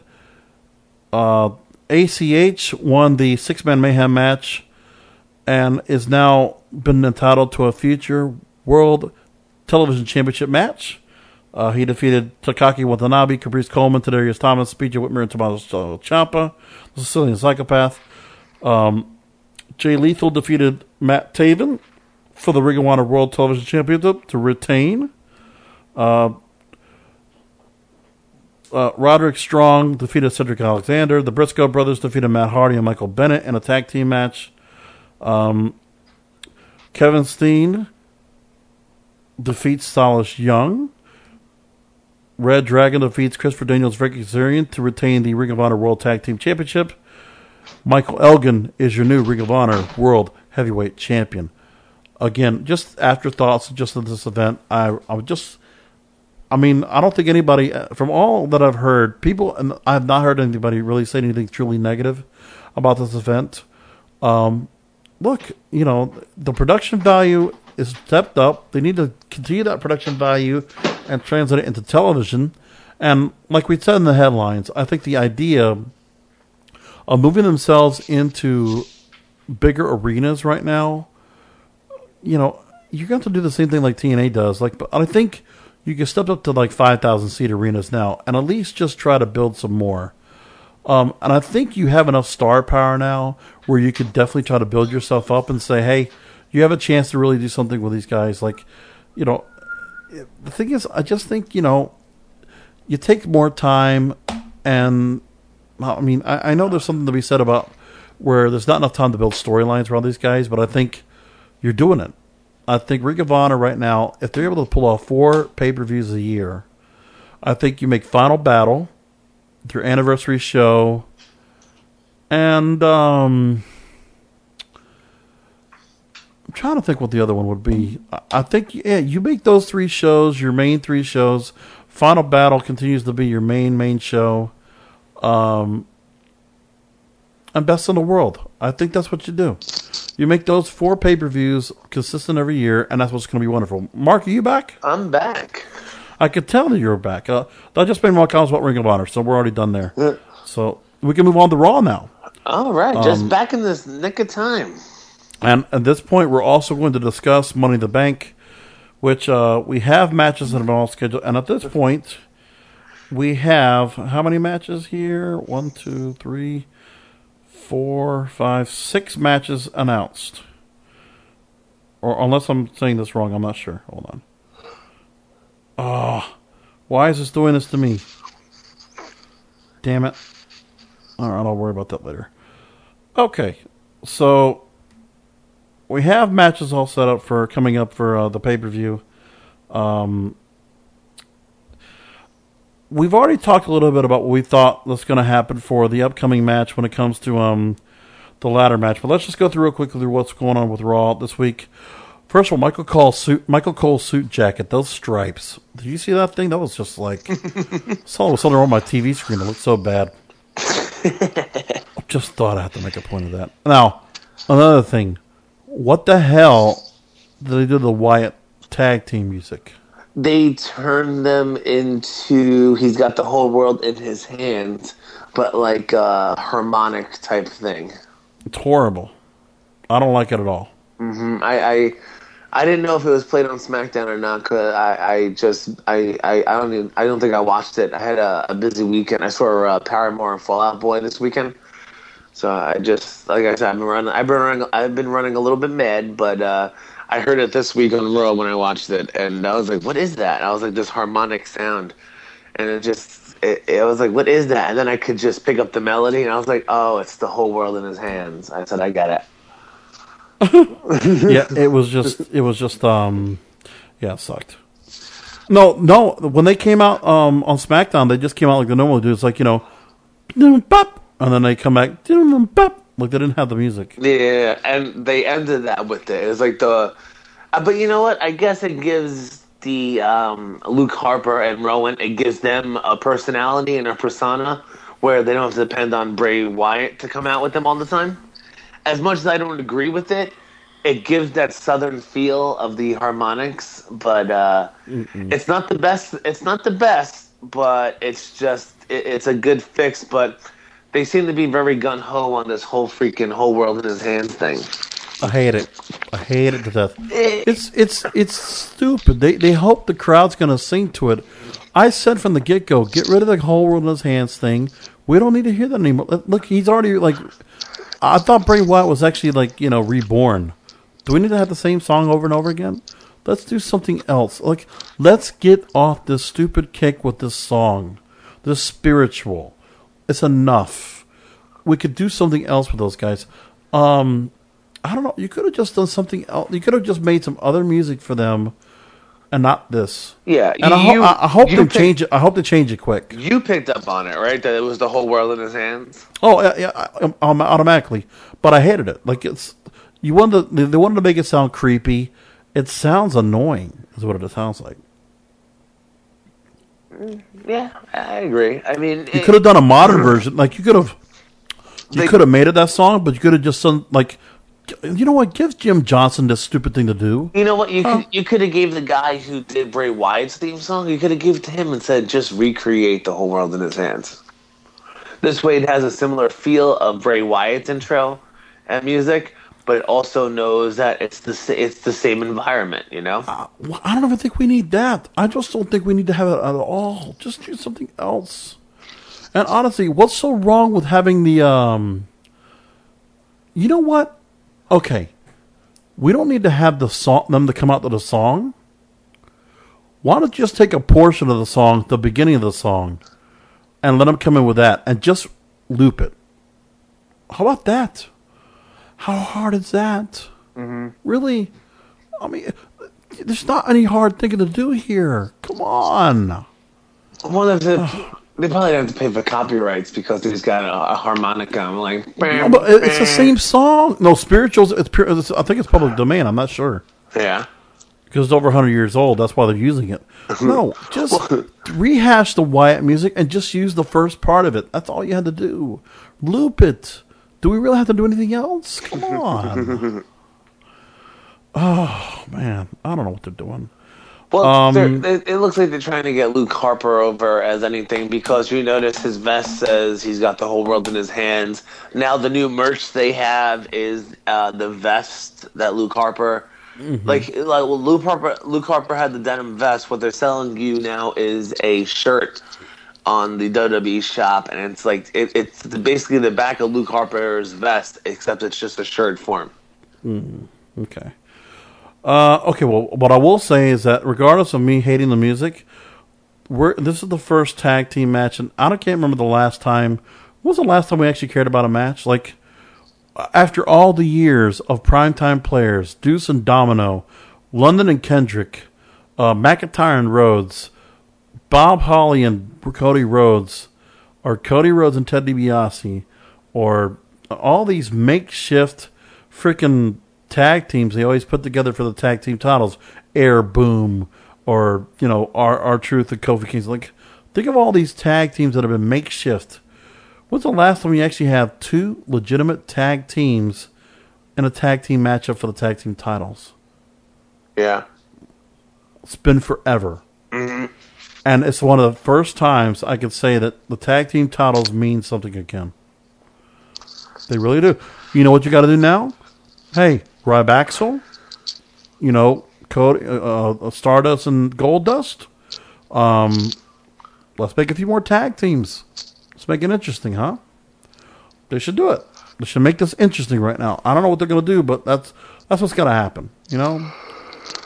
uh, ACH won the six man mayhem match and is now been entitled to a future World Television Championship match. Uh, he defeated Takaaki Watanabe, Caprice Coleman, Tadarius Thomas, BJ Whitmer, and Tommaso Ciampa, the Sicilian Psychopath. Um, Jay Lethal defeated Matt Taven for the Ring of Honor World Television Championship to retain. Uh, Roderick Strong defeated Cedric Alexander. The Briscoe brothers defeated Matt Hardy and Michael Bennett in a tag team match. Um, Kevin Steen defeats Silas Young. Red Dragon defeats Christopher Daniels Ricky Kazarian to retain the Ring of Honor World Tag Team Championship. Michael Elgin is your new Ring of Honor World Heavyweight Champion. Again, just afterthoughts just of this event. I I would just I mean, I don't think anybody, uh, from all that I've heard, people, and I have not heard anybody really say anything truly negative about this event. Um, look, you know, the production value is stepped up. They need to continue that production value and translate it into television. And like we said in the headlines, I think the idea of moving themselves into bigger arenas right now you know, you're going to have to do the same thing like TNA does. Like, but I think you can step up to like 5,000 seat arenas now and at least just try to build some more. Um, and I think you have enough star power now where you could definitely try to build yourself up and say, hey, you have a chance to really do something with these guys. Like, you know, the thing is, I just think, you know, you take more time and I mean, I, I know there's something to be said about where there's not enough time to build storylines around these guys, but I think you're doing it. I think Ring of Honor right now, if they're able to pull off four pay per views a year, I think you make Final Battle, their anniversary show, and um, I'm trying to think what the other one would be. I, I think yeah, you make those three shows your main three shows. Final Battle continues to be your main main show. Um, and best in the world. I think that's what you do. You make those four pay per views consistent every year, and that's what's going to be wonderful. Mark, are you back? I'm back. I could tell that you were back. Uh, I just made more comments about Ring of Honor, so we're already done there. So we can move on to Raw now. All right, Um, just back in this nick of time. And at this point, we're also going to discuss Money in the Bank, which uh, we have matches that have been all scheduled. And at this point, we have how many matches here? One, two, three, four, five, six matches announced. Or unless I'm saying this wrong, I'm not sure. Hold on. Oh, why is this doing this to me? Damn it. All right, I'll worry about that later. Okay, so we have matches all set up for coming up for uh, the pay per view. Um, we've already talked a little bit about what we thought was going to happen for the upcoming match when it comes to um, the ladder match. But let's just go through real quickly through what's going on with Raw this week. First of all, Michael Cole suit, Michael Cole suit jacket, those stripes. Did you see that thing? That was just like saw it was something on my TV screen. It looked so bad. just thought I had to make a point of that. Now, another thing, what the hell did they do to the Wyatt tag team music? They turn them into he's got the whole world in his hands, but like a harmonic type thing. It's horrible. I don't like it at all. I, I I didn't know if it was played on SmackDown or not. Cause I, I just I, I, I don't even, I don't think I watched it. I had a, a busy weekend. I saw uh, Paramore and Fall Out Boy this weekend, so I just like I said I've been running I've been running I've been running a little bit mad, but uh, I I heard it this week on Raw when I watched it, and I was like, "What is that?" And I was like, "This harmonic sound," and it just it, it was like, "What is that?" And then I could just pick up the melody, and I was like, "Oh, it's the whole world in his hands." I said, "I get it." yeah, it was just it was just um yeah, it sucked. No, no, when they came out um on SmackDown, they just came out like the normal do. It's like, you know, bop, and then they come back bop, like they didn't have the music. Yeah, and they ended that with it. It was like the, uh, but you know what? I guess it gives the um, Luke Harper and Rowan. It gives them a personality and a persona where they don't have to depend on Bray Wyatt to come out with them all the time. As much as I don't agree with it, it gives that southern feel of the harmonics, but uh, it's not the best. It's not the best, but it's just it, it's a good fix. But they seem to be very gun ho on this whole freaking whole world in his hands thing. I hate it. I hate it to death. Eh. It's it's it's stupid. They they hope the crowd's going to sing to it. I said from the get go, get rid of the whole world in his hands thing. We don't need to hear that anymore. Look, he's already like. I thought Bray Wyatt was actually like you know reborn. Do we need to have the same song over and over again? Let's do something else. Like, let's get off this stupid kick with this song, this spiritual. It's enough. We could do something else with those guys. Um, I don't know. You could have just done something else. You could have just made some other music for them, and not this. Yeah, and I, ho- I, I hope they change it. I hope they change it quick. You picked up on it, right? That it was the whole world in his hands. Oh yeah, yeah um, automatically. But I hated it. Like it's you wanted to, they wanted to make it sound creepy. It sounds annoying, is what it sounds like. Mm, yeah, I agree. I mean, you could have done a modern version. Like you could have, you could have made it that song, but you could have just done like, you know what? Give Jim Johnston this stupid thing to do. You know what? You could oh. you could have gave the guy who did Bray Wyatt's theme song. You could have given it to him and said, just recreate the whole world in his hands. This way, it has a similar feel of Bray Wyatt's intro and music, but it also knows that it's the it's the same environment. You know. Uh, well, I don't even think we need that. I just don't think we need to have it at all. Just do something else. And honestly, what's so wrong with having the um? You know what? Okay, we don't need to have the song them to come out to the song. Why don't you just take a portion of the song, the beginning of the song, and let them come in with that, and just loop it? How about that? How hard is that? Mm-hmm. Really? I mean, there's not any hard thing to do here. Come on. One of it, they probably have to pay for copyrights because he's got a, a harmonica. I'm like, bam, no, but it's the same song. No, spirituals. It's pure. It's, I think it's public domain. I'm not sure. Yeah. Because it's over 100 years old. That's why they're using it. No, just rehash the Wyatt music and just use the first part of it. That's all you had to do. Loop it. Do we really have to do anything else? Come on. oh man, I don't know what they're doing. Well, um, it looks like they're trying to get Luke Harper over as anything because you notice his vest says he's got the whole world in his hands. Now the new merch they have is uh, the vest that Luke Harper, mm-hmm. like, like well, Luke Harper, Luke Harper had the denim vest. What they're selling you now is a shirt on the WWE shop, and it's like it, it's basically the back of Luke Harper's vest, except it's just a shirt form. Mm, okay. Uh, okay. Well, what I will say is that regardless of me hating the music, we're this is the first tag team match, and I don't can't remember the last time. When was the last time we actually cared about a match? Like after all the years of primetime players, Deuce and Domino, London and Kendrick, uh, McIntyre and Rhodes, Bob Holly and Cody Rhodes, or Cody Rhodes and Ted DiBiase, or all these makeshift freaking tag teams they always put together for the tag team titles, Air Boom, or you know our R-Truth and Kofi Kingston. Like, think of all these tag teams that have been makeshift. When's the last time we actually have two legitimate tag teams in a tag team matchup for the tag team titles? Yeah, it's been forever. Mm-hmm. And it's one of the first times I can say that the tag team titles mean something again. They really do. You know what you got to do now? Hey, Rybaxel, you know, Cody, uh, uh, Stardust and Goldust. Um, let's make a few more tag teams. Let's make it interesting, huh? They should do it. They should make this interesting right now. I don't know what they're going to do, but that's That's what's going to happen. You know.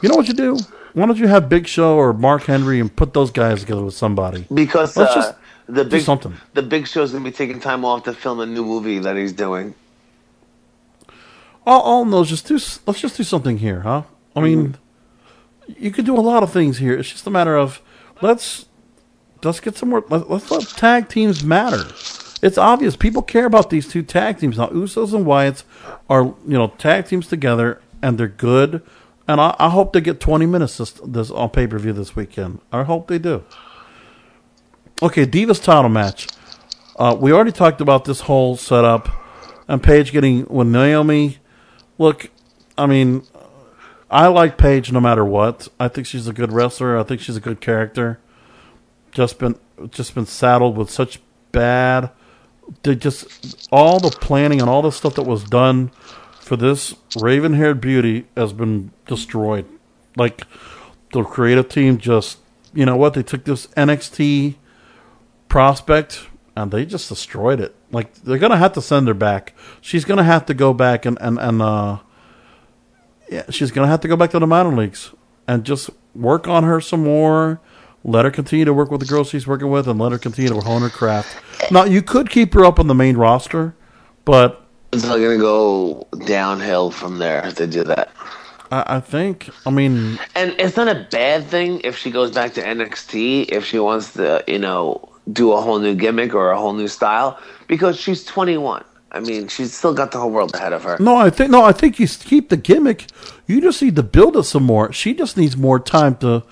You know what you do? Why don't you have Big Show or Mark Henry and put those guys together with somebody? Because Let's uh, just the do big something. the big show's gonna be taking time off to film a new movie that he's doing. All, all those, just do. Let's just do something here, huh? I mean, you could do a lot of things here. It's just a matter of let's let's get some more. Let, let's let tag teams matter. It's obvious people care about these two tag teams now. Usos and Wyatts are you know tag teams together, and they're good. And I, I hope they get twenty minutes this, this on pay per view this weekend. I hope they do. Okay, Divas title match. Uh, we already talked about this whole setup, and Paige getting with Naomi. Look, I mean, I like Paige no matter what. I think she's a good wrestler. I think she's a good character. Just been just been saddled with such bad. They just all the planning and all the stuff that was done for this raven-haired beauty has been destroyed. Like the creative team just, you know what? They took this NXT prospect and they just destroyed it. Like they're gonna have to send her back. She's gonna have to go back and and and uh, yeah, she's gonna have to go back to the minor leagues and just work on her some more. Let her continue to work with the girls she's working with, and let her continue to hone her craft. Now you could keep her up on the main roster, but It's not gonna go downhill from there if they do that. I, I think I mean And it's not a bad thing if she goes back to NXT if she wants to, you know, do a whole new gimmick or a whole new style because she's 21. I mean, she's still got the whole world ahead of her. No, I think no, I think you keep the gimmick. You just need to build it some more. She just needs more time to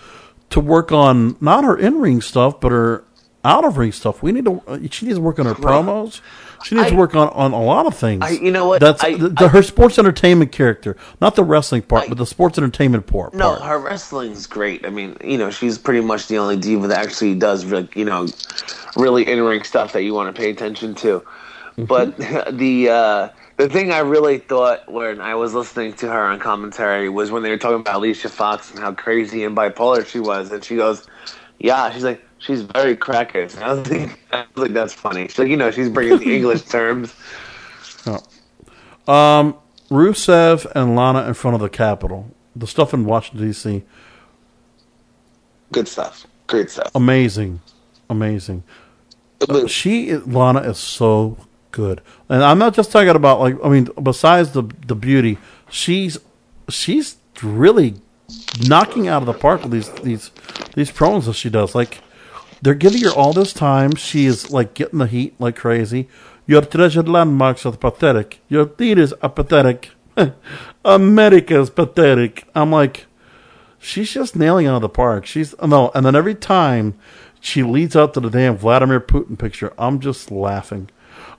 to work on not her in ring stuff, but her out of ring stuff. We need to. She needs to work on her promos. She needs to work on, on a lot of things. I- you know what? That's I- the, the, I- her sports entertainment character, not the wrestling part, I- but the sports entertainment part. No, part. her wrestling's great. I mean, you know, she's pretty much the only diva that actually does, like, you know, really in ring stuff that you want to pay attention to. But the uh, the thing I really thought when I was listening to her on commentary was when they were talking about Alicia Fox and how crazy and bipolar she was, and she goes, "Yeah," she's like, "She's very crackers." I was like, I was like, "That's funny." She's like, you know, she's bringing the English terms. Um, Rusev and Lana in front of the Capitol. The stuff in Washington D.C. Good stuff. Great stuff. Amazing, amazing. But- she Lana is so good, and I'm not just talking about like I mean, besides the the beauty, she's she's really knocking out of the park with these these these promos that she does. Like they're giving her all this time. She is like getting the heat like crazy. Your treasured landmarks are pathetic. Your theaters are pathetic. America's pathetic. I'm like, she's just nailing it out of the park. She's no, and then every time she leads up to the damn Vladimir Putin picture, I'm just laughing.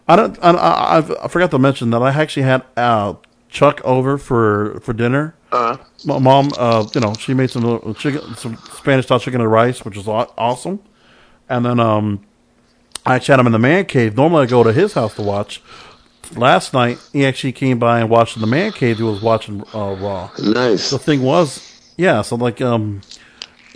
I don't. I, I, I've- forgot to mention that I actually had uh, Chuck over for for dinner. Uh-huh. My mom, uh, you know, she made some chicken, some Spanish style chicken and rice, which was awesome. And then um, I actually had him in the man cave. Normally, I go to his house to watch. Last night, he actually came by and watched in the man cave. He was watching uh, Raw nice. the thing was, yeah, so like, um,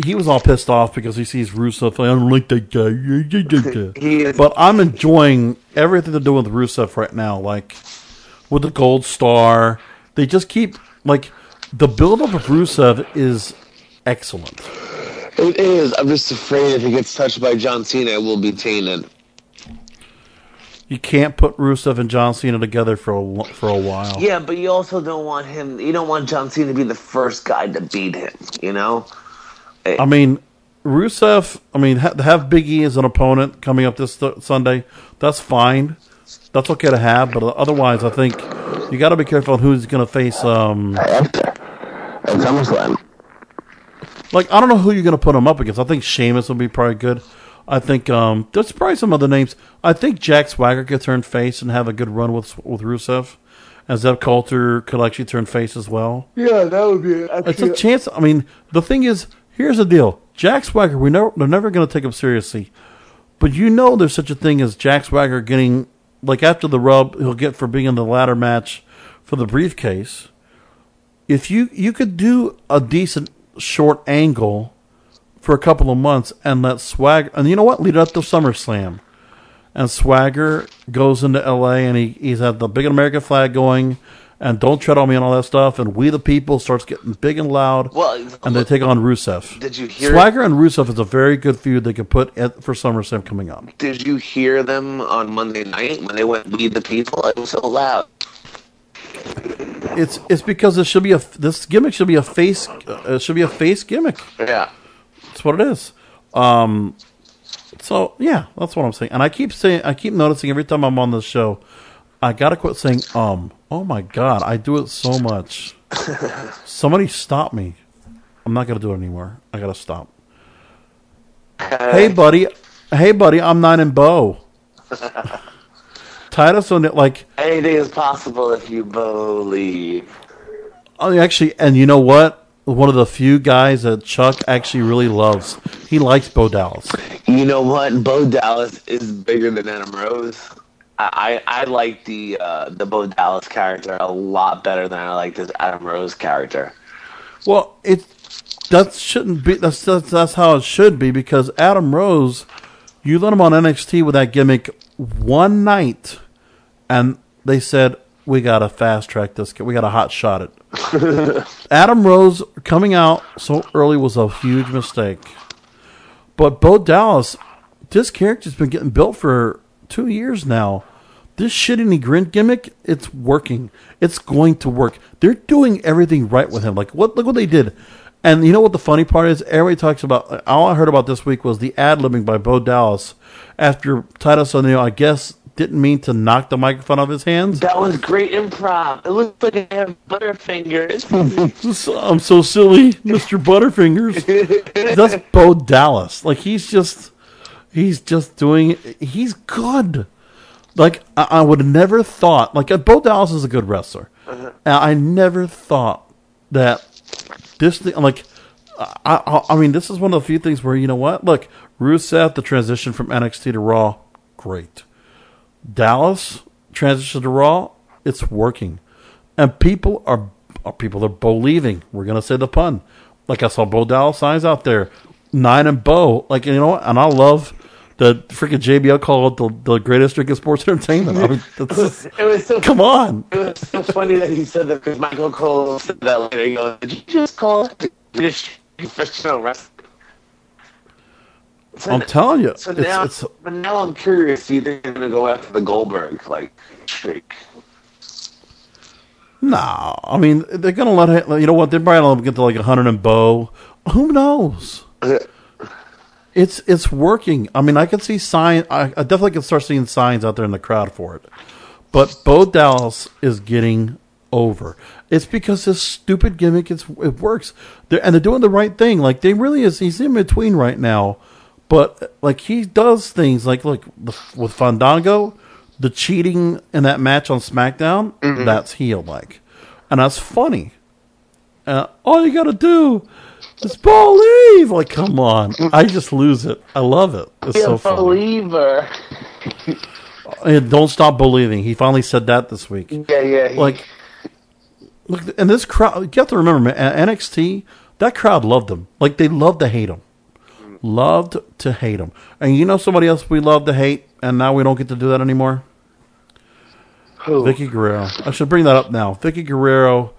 he was all pissed off because he sees Rusev. I don't like that guy. But I'm enjoying everything they're doing with Rusev right now. Like with the gold star, they just keep like the build-up of Rusev is excellent. It is. I'm just afraid if he gets touched by John Cena, it will be tainted. You can't put Rusev and John Cena together for a for a while. Yeah, but you also don't want him. You don't want John Cena to be the first guy to beat him. You know. I mean, Rusev. I mean, ha- have Big E as an opponent coming up this th- Sunday. That's fine. That's okay to have, but otherwise, I think you got to be careful on who's going to face. Um, After. At SummerSlam. Like, I don't know who you're going to put him up against. I think Sheamus will be probably good. I think um, there's probably some other names. I think Jack Swagger could turn face and have a good run with with Rusev, and Zeb Colter could actually turn face as well. Yeah, that would be. It's a chance. I mean, the thing is, here's the deal: Jack Swagger, we never, they're never going to take him seriously. But you know, there's such a thing as Jack Swagger getting like after the rub he'll get for being in the ladder match for the briefcase. If you you could do a decent short angle for a couple of months and let Swagger, and you know what, lead up to SummerSlam, and Swagger goes into L.A. and he he's had the big American flag going, and "Don't Tread on Me" and all that stuff, and "We the People" starts getting big and loud, Well, and they take on Rusev. Did you hear- Swagger and Rusev is a very good feud they could put at, for SummerSlam coming up. Did you hear them on Monday night when they went "We the People"? It was so loud. It's it's because it should be a this gimmick should be a face uh, it should be a face gimmick. Yeah. That's what it is. Um, so yeah, that's what I'm saying. And I keep saying, I keep noticing every time I'm on this show, I gotta quit saying um. Oh my god, I do it so much. Somebody stop me. I'm not gonna do it anymore. I gotta stop. Hey buddy, hey buddy, I'm nine and Bo. Titus on it like Anything is possible if you believe. Oh, actually, and you know what? One of the few guys that Chuck actually really loves. He likes Bo Dallas. You know what? Bo Dallas is bigger than Adam Rose. I, I, I like the uh, the Bo Dallas character a lot better than I like this Adam Rose character. Well, it that shouldn't be. That's that's, that's how it should be because Adam Rose, you let him on NXT with that gimmick one night, and they said we got to fast track this. We got to hot shot it. Adam Rose coming out so early was a huge mistake. But Bo Dallas, this character's been getting built for two years now. This shitty grin gimmick, it's working. It's going to work. They're doing everything right with him. Like what? Look what they did. And you know what the funny part is? Everybody talks about. All I heard about this week was the ad libbing by Bo Dallas after Titus O'Neil. I guess didn't mean to knock the microphone off his hands. That was great improv. It looks like I have butterfingers. I'm so silly, Mr. Butterfingers. That's Bo Dallas. Like he's just, he's just doing. He's good. Like I, I would have never thought. Like uh, Bo Dallas is a good wrestler. And I never thought that this thing. Like I, I, I mean, this is one of the few things where you know what? Look, Rusev, the transition from NXT to Raw, great. Dallas transition to Raw, it's working, and people are, are people are believing. We're gonna say the pun. Like I saw Bo Dallas signs out there, nine and Bo. Like you know what? And I love the freaking JBL called the the greatest drink in sports entertainment. I mean, that's, It was so come on. It was so funny that he said that because Michael Cole said that later. He goes, "Did you just call it the British professional wrestling?" So I'm telling you, So it's, now, it's but now I'm curious. You think they're gonna go after the Goldberg like streak? No, I mean they're gonna let it. You know what? They're probably gonna get to like hundred and bow. Who knows? Uh, it's it's working. I mean, I can see sign. I, I definitely can start seeing signs out there in the crowd for it. But Bo Dallas is getting over. It's because this stupid gimmick it's, it works. They're, and they're doing the right thing. Like they really is. He's in between right now, but like he does things like like with Fandango, the cheating in that match on SmackDown. That's heel like, and that's funny. Uh, all you gotta do is believe. Like, come on. I just lose it. I love it. It's Be so a funny. believer. And don't stop believing. He finally said that this week. Yeah, yeah. he- Like, look, and this crowd. You have to remember, man. NXT, that crowd loved him. Like they loved to hate him. Loved to hate them. And you know somebody else we love to hate, and now we don't get to do that anymore. Who? Vickie Guerrero. I should bring that up now. Vickie Guerrero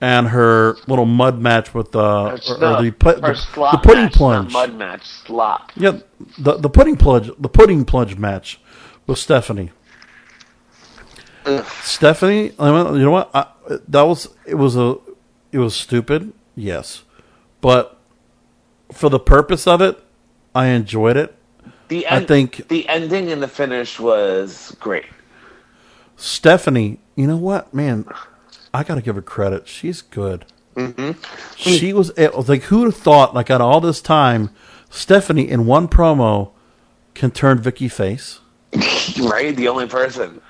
and her little mud match with uh, the or, or the, pu- the, slop the pudding match, plunge. mud match, slop. Yeah, the the pudding plunge, the pudding plunge match with Stephanie. Stephanie, I mean, you know what? I, that was it was a it was stupid, yes, but for the purpose of it, I enjoyed it. The I think- the ending and the finish was great. Stephanie, you know what, man? I gotta give her credit. She's good. Mm-hmm. She was, it was like who'd have thought? Like out of all this time, Stephanie in one promo can turn Vickie face. right, the only person.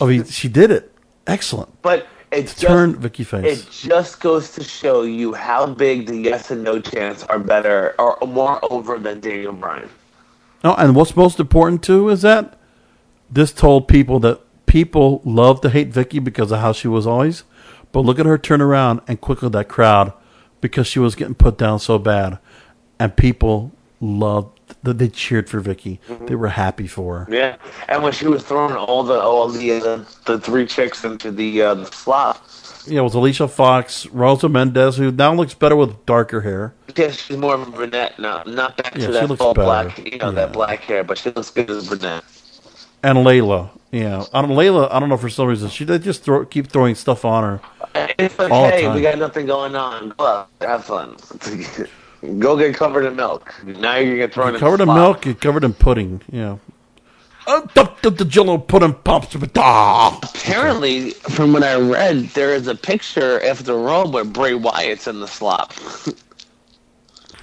I mean, she did it. Excellent. But it just, Turn Vickie face. It just goes to show you how big the yes and no chants are better or more over than Daniel Bryan. No, and what's most important too is that this told people that people love to hate Vickie because of how she was always, but look at her turn around and quickly that crowd because she was getting put down so bad, and people loved they cheered for Vickie. They were happy for her. Yeah, and when she was throwing all the all the uh, the three chicks into the uh, the slop, Yeah, it was Alicia Fox, Rosa Mendez, who now looks better with darker hair. Yeah, she's more of a brunette now. Not back Yeah, to that full better. black, you know, Yeah. that black hair, but she looks good as a brunette. And Layla. Yeah. I don't Layla, I don't know for some reason. She they just throw, keep throwing stuff on her. It's like, All the hey, time. we got nothing going on. Go out, have fun. Go get covered in milk. Now you're gonna throw in Covered in milk, you're covered in pudding. Yeah. Uh, the, the, the jello pudding pops. Apparently, from what I read, there is a picture after Rome where Bray Wyatt's in the slop.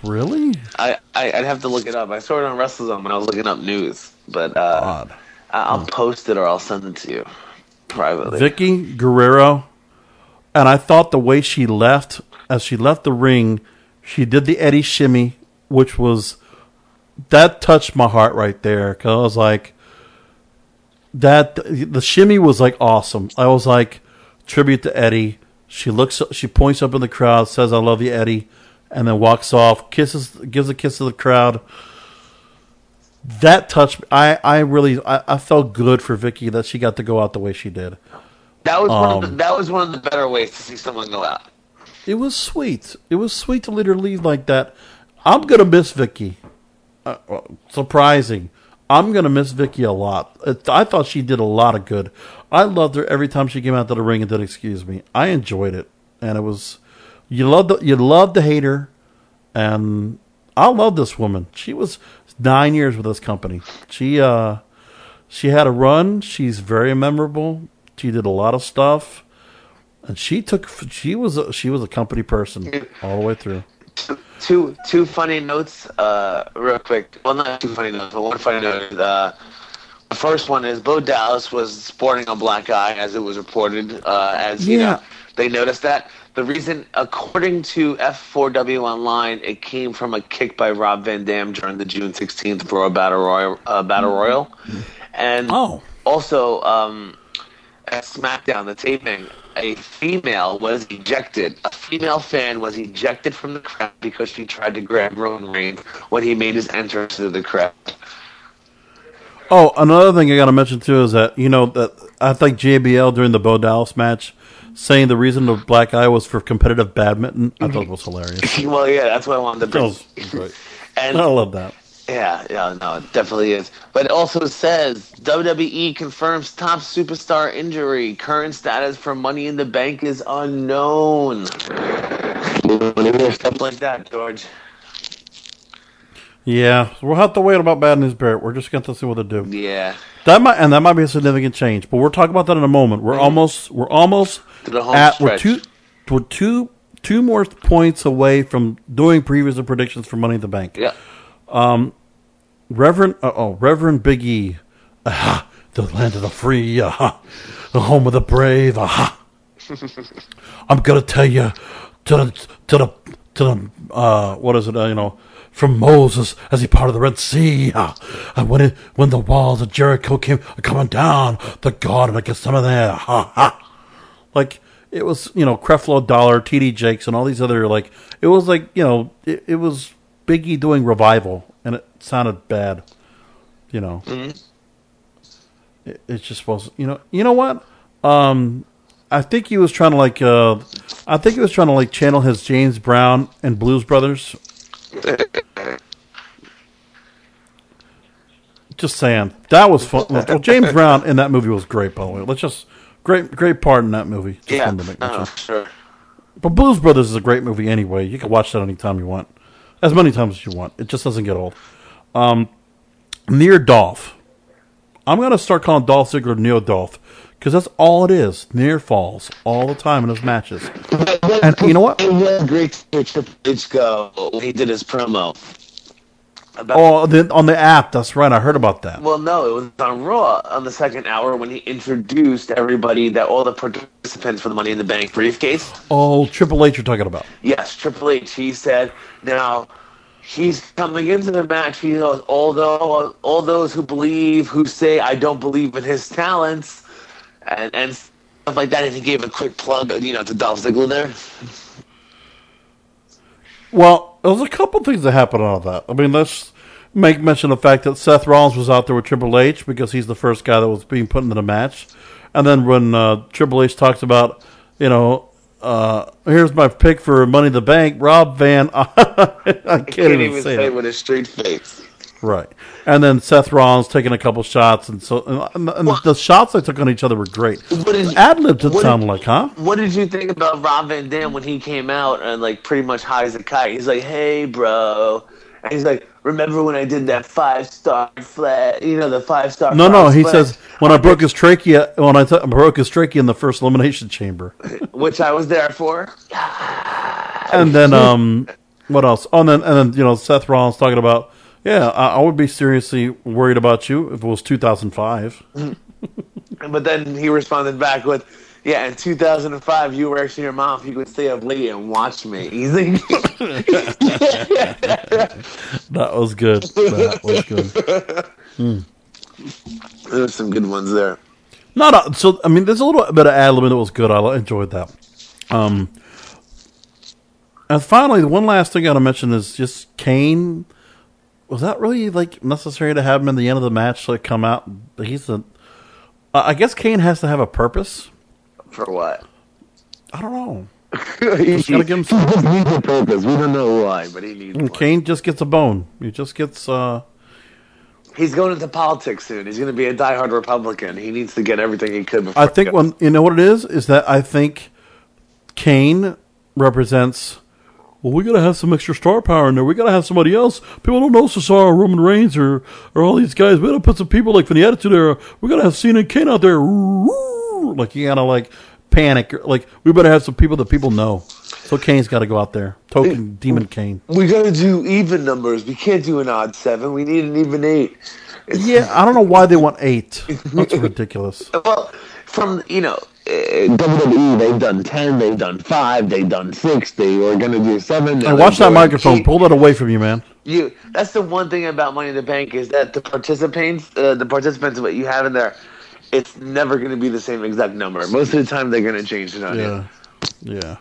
Really? I, I I'd have to look it up. I saw it on WrestleZone when I was looking up news, but uh, I'll post it or I'll send it to you privately. Vickie Guerrero, and I thought the way she left, as she left the ring, she did the Eddie shimmy, which was that touched my heart right there because I was like, that the shimmy was like awesome. I was like, tribute to Eddie. She looks, she points up in the crowd, says, "I love you, Eddie," and then walks off, kisses, gives a kiss to the crowd. That touched me. I, I really, I, I felt good for Vickie that she got to go out the way she did. That was one of the, Um, that was one of the better ways to see someone go out. It was sweet. It was sweet to let her leave like that. I'm gonna miss Vickie. Uh, surprising. I'm gonna miss Vickie a lot. I thought she did a lot of good. I loved her every time she came out to the ring and did excuse me. I enjoyed it, and it was you love the you love to hate her, and I love this woman. She was nine years with this company. She uh she had a run. She's very memorable. She did a lot of stuff and she took she was a, she was a company person all the way through. Two two funny notes, uh, real quick. Well, not two funny notes, but one funny note. Uh, the first one is Bo Dallas was sporting a black eye, as it was reported. Uh, as you Yeah. know, they noticed that. The reason, according to F4W Online, it came from a kick by Rob Van Dam during the June 16th Raw Battle Royal. Uh, Battle Royal, and Oh. also um, at SmackDown, the taping, a female was ejected. A female fan was ejected from the crowd because she tried to grab Roman Reigns when he made his entrance to the crowd. Oh, another thing I got to mention too is that you know that I think JBL during the Bo Dallas match saying the reason the black eye was for competitive badminton. I thought it was hilarious. well, yeah, that's what I wanted to bring. great. And I love that. Yeah, yeah, no, it definitely is. But it also says WWE confirms top superstar injury. Current status for Money in the Bank is unknown. You want to hear stuff like that, George? Yeah, we'll have to wait about Bad News Barrett. We're just going to see what they do. Yeah. That might and that might be a significant change, but we'll talk about that in a moment. We're mm-hmm. almost we're almost To the home at we're two we're two two more points away from doing previews and predictions for Money in the Bank. Yeah. Reverend uh, oh Reverend Big E, aha, the land of the free, aha, the home of the brave, aha. I'm gonna tell you to the to the to the uh, what is it? Uh, you know, from Moses as he parted the Red Sea, uh, and when it when the walls of Jericho came coming down, the God and I get some of there, ha ha. Like it was, you know, Creflo Dollar, TD Jakes, and all these other like it was like you know it, it was Biggie doing revival, and it sounded bad, you know. It, it just was, you know. You know what? Um, I think he was trying to like, uh, I think he was trying to like channel his James Brown and Blues Brothers. just saying, that was fun. Well, James Brown in that movie was great, by the way. Let's just great, great part in that movie. Just Yeah. wanted to make mention. Oh, sure. But Blues Brothers is a great movie anyway. You can watch that anytime you want, as many times as you want. It just doesn't get old. Um, Near Dolph. I'm gonna start calling Dolph Ziggler Neo Dolph because that's all it is. Near falls all the time in his matches. And you know what? Great Triple H go he did his promo. About, Oh, the, on the app. That's right. I heard about that. Well, no, it was on Raw on the second hour when he introduced everybody that all the participants for the Money in the Bank briefcase. Oh, Triple H. You're talking about? Yes, Triple H. He said, now he's coming into the match. He goes, although all those who believe, who say I don't believe in his talents, and and stuff like that. And he gave a quick plug, you know, to Dolph Ziggler there. Well, there's a couple things that happened out of that. I mean, let's make mention of the fact that Seth Rollins was out there with Triple H because he's the first guy that was being put into the match. And then when uh, Triple H talks about, you know, uh, here's my pick for Money in the Bank: Rob Van. I can't, Can't even, even say say it with a straight face. Right, and then Seth Rollins taking a couple shots, and so and, and the shots they took on each other were great. What did- Ad libs it sounded like, huh? What did you think about Rob Van Dam when he came out and like pretty much high as a kite? He's like, "Hey, bro," and he's like, "Remember when I did that five star flat? You know, the five star." No, no, he says when I broke his trachea when I t- broke his trachea in the first elimination chamber, which I was there for. and then um, what else? Oh, and then and then you know Seth Rollins talking about yeah, I, I would be seriously worried about you if it was 2005. But then he responded back with, "Yeah, in 2005, you were actually your mom. You could stay up late and watch me." He's like, That was good. That was good. "There's some good ones there." No, no. So I mean, there's a little bit of ad lib that was good. I enjoyed that. Um, and finally, the one last thing I got to mention is just Kane. Was that really like necessary to have him in the end of the match to like, come out? He's a. Uh, I guess Kane has to have a purpose. For what? I don't know. he Just gotta give him some. needs a purpose. We don't know why, but he needs one. Kane just gets a bone. He just gets. uh He's going into politics soon. He's going to be a diehard Republican. He needs to get everything he could before. I think when you know what it is is that I think Kane represents. Well, we gotta have some extra star power in there. We gotta have somebody else. People don't know Cesaro, Roman Reigns, or or all these guys. We gotta put some people like from the Attitude Era. We gotta have Cena and Kane out there. Like you gotta like panic. Like we better have some people that people know. So Kane's got to go out there. Token Demon Kane. we got to do even numbers. We can't do an odd seven. We need an even eight. It's, Yeah, I don't know why they want eight. That's ridiculous. Well, from you know, uh, WWE, they've done ten, they've done five, they've done six. They were going to do seven. now watch that microphone. eight. Pull that away from you, man. You. That's the one thing about Money in the Bank is that the participants, uh, the participants, what you have in there, it's never going to be the same exact number. Most of the time, they're going to change it on Yeah. you. Yeah.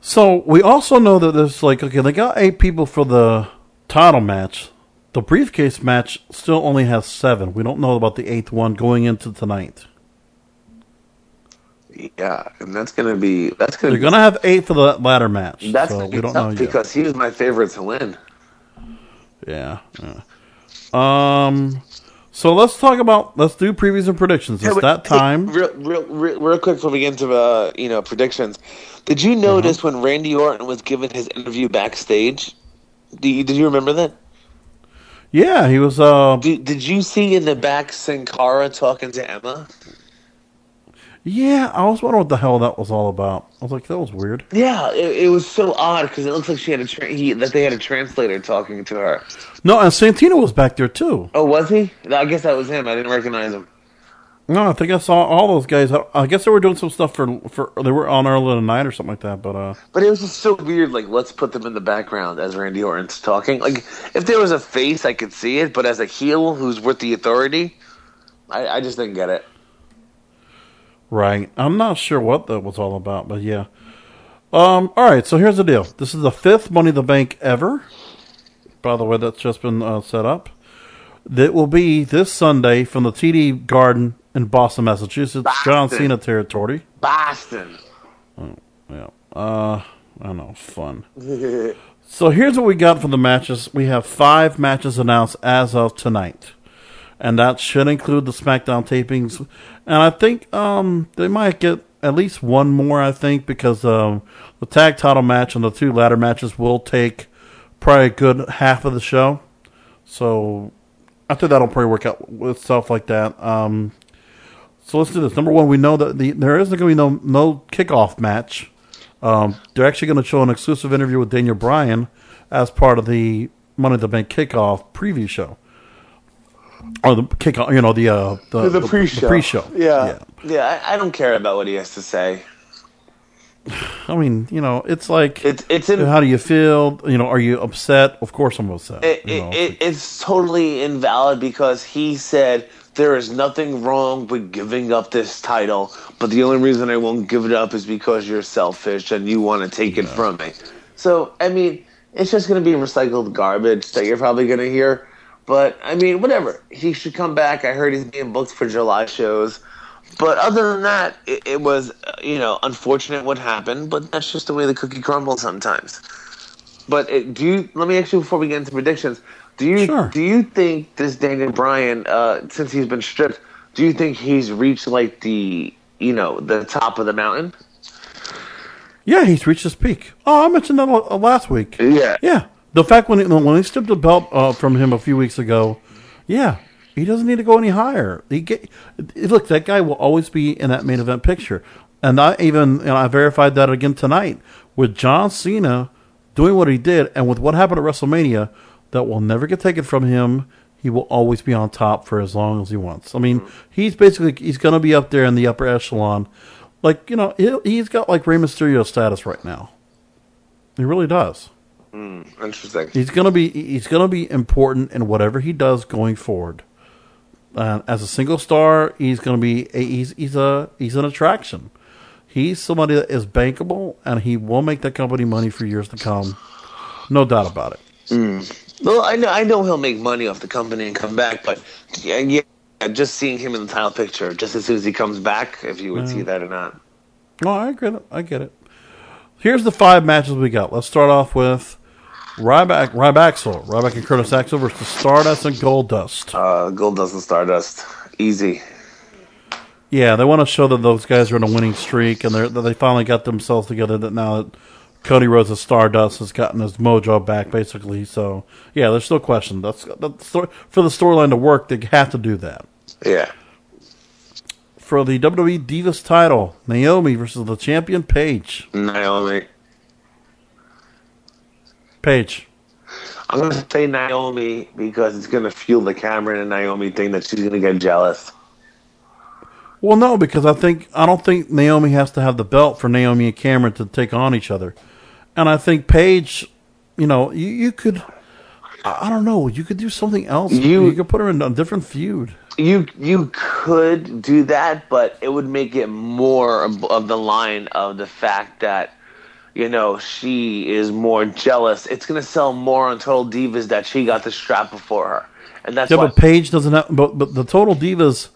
So we also know that there's like okay, they got eight people for the title match. The briefcase match still only has seven. We don't know about the eighth one going into tonight. Yeah, and that's going to be that's going to They're to gonna have eight for the ladder match. that's so gonna be we don't know yet. because he was my favorite to win. Yeah, yeah. Um. So let's talk about let's do previews and predictions. It's wait, that hey, time. real, real, real, real quick before we get into uh, you know predictions, did you notice Uh-huh. when Randy Orton was given his interview backstage? Do you, did you remember that? Yeah, he was. Uh. Did, did you see in the back Sin Cara talking to Emma? Yeah, I was wondering what the hell that was all about. I was like, that was weird. Yeah, it, it was so odd because it looks like she had a tra- he, that they had a translator talking to her. No, and Santino was back there too. Oh, was he? I guess that was him. I didn't recognize him. No, I think I saw all those guys. I, I guess they were doing some stuff for for they were on earlier tonight or something like that. But uh, But it was just so weird. Like, let's put them in the background as Randy Orton's talking. Like, if there was a face, I could see it. But as a heel who's with the authority, I, I just didn't get it. Right, I'm not sure what that was all about. But yeah. Um. All right. So here's the deal. This is the fifth Money in the Bank ever. By the way, that's just been uh, set up. That will be this Sunday from the TD Garden in Boston, Massachusetts, John Cena territory. Boston. Yeah. Uh, I don't know. Fun. so here's what we got for the matches. We have five matches announced as of tonight, and that should include the SmackDown tapings. And I think um, they might get at least one more. I think because um, the tag title match and the two ladder matches will take probably a good half of the show. So I think that'll probably work out with stuff like that. Um, so let's do this. Number one, we know that the, there isn't going to be no no kickoff match. Um, they're actually going to show an exclusive interview with Daniel Bryan as part of the Money the Bank kickoff preview show. Or the kickoff, you know, the uh, the, The pre-show. pre-show. Yeah. Yeah, I, I don't care about what he has to say. I mean, you know, it's like, It's it's in, how do you feel? You know, are you upset? Of course, I'm upset. it, you know, it, it, it's totally invalid because he said there is nothing wrong with giving up this title, but the only reason I won't give it up is because you're selfish and you want to take it from me. So I mean, it's just going to be recycled garbage that you're probably going to hear. But I mean, whatever. He should come back. I heard he's being booked for July shows. But other than that, it, it was you know unfortunate what happened, but that's just the way the cookie crumbles sometimes. But it, do you? Let me ask you before we get into predictions. Do you Sure. do you think this Daniel Bryan, uh, since he's been stripped, do you think he's reached like the you know the top of the mountain? Yeah, he's reached his peak. Oh, I mentioned that uh, last week. Yeah. Yeah. The fact when he, when they stripped the belt uh, from him a few weeks ago, yeah, he doesn't need to go any higher. He get, look, that guy will always be in that main event picture, and I even and I verified that again tonight with John Cena doing what he did, and with what happened at WrestleMania, that will never get taken from him. He will always be on top for as long as he wants. I mean, he's basically he's going to be up there in the upper echelon, like you know he, he's got like Rey Mysterio status right now. He really does. Interesting. He's gonna be he's gonna be important in whatever he does going forward. Uh, as a single star, he's gonna be a, he's he's a he's an attraction. He's somebody that is bankable, and he will make that company money for years to come. No doubt about it. Well, I know I know he'll make money off the company and come back, but yeah, yeah just seeing him in the title picture, just as soon as he comes back, if you would see that or not. No, I get it. I get it. Here's the five matches we got. Let's start off with Ryback, Rybaxel, Ryback and Curtis Axel versus Stardust and Goldust. Uh, Goldust Stardust. Easy. Yeah, they want to show that those guys are in a winning streak, and they're, that they finally got themselves together. That now that Cody Rhodes' Stardust has gotten his mojo back, basically. So yeah, there's no question. That's, that's for the storyline to work. They have to do that. Yeah. For the WWE Divas title, Naomi versus the champion Paige. Naomi. Paige. I'm going to say Naomi because it's going to fuel the Cameron and Naomi thing that she's going to get jealous. Well, no, because I think I don't think Naomi has to have the belt for Naomi and Cameron to take on each other, and I think Paige, you know, you, you could, I don't know, you could do something else. You- you could put her in a different feud. You you could do that, but it would make it more of the line of the fact that you know she is more jealous. It's going to sell more on Total Divas that she got the strap before her, and that's Yeah, why. but Paige doesn't have. But but the Total Divas,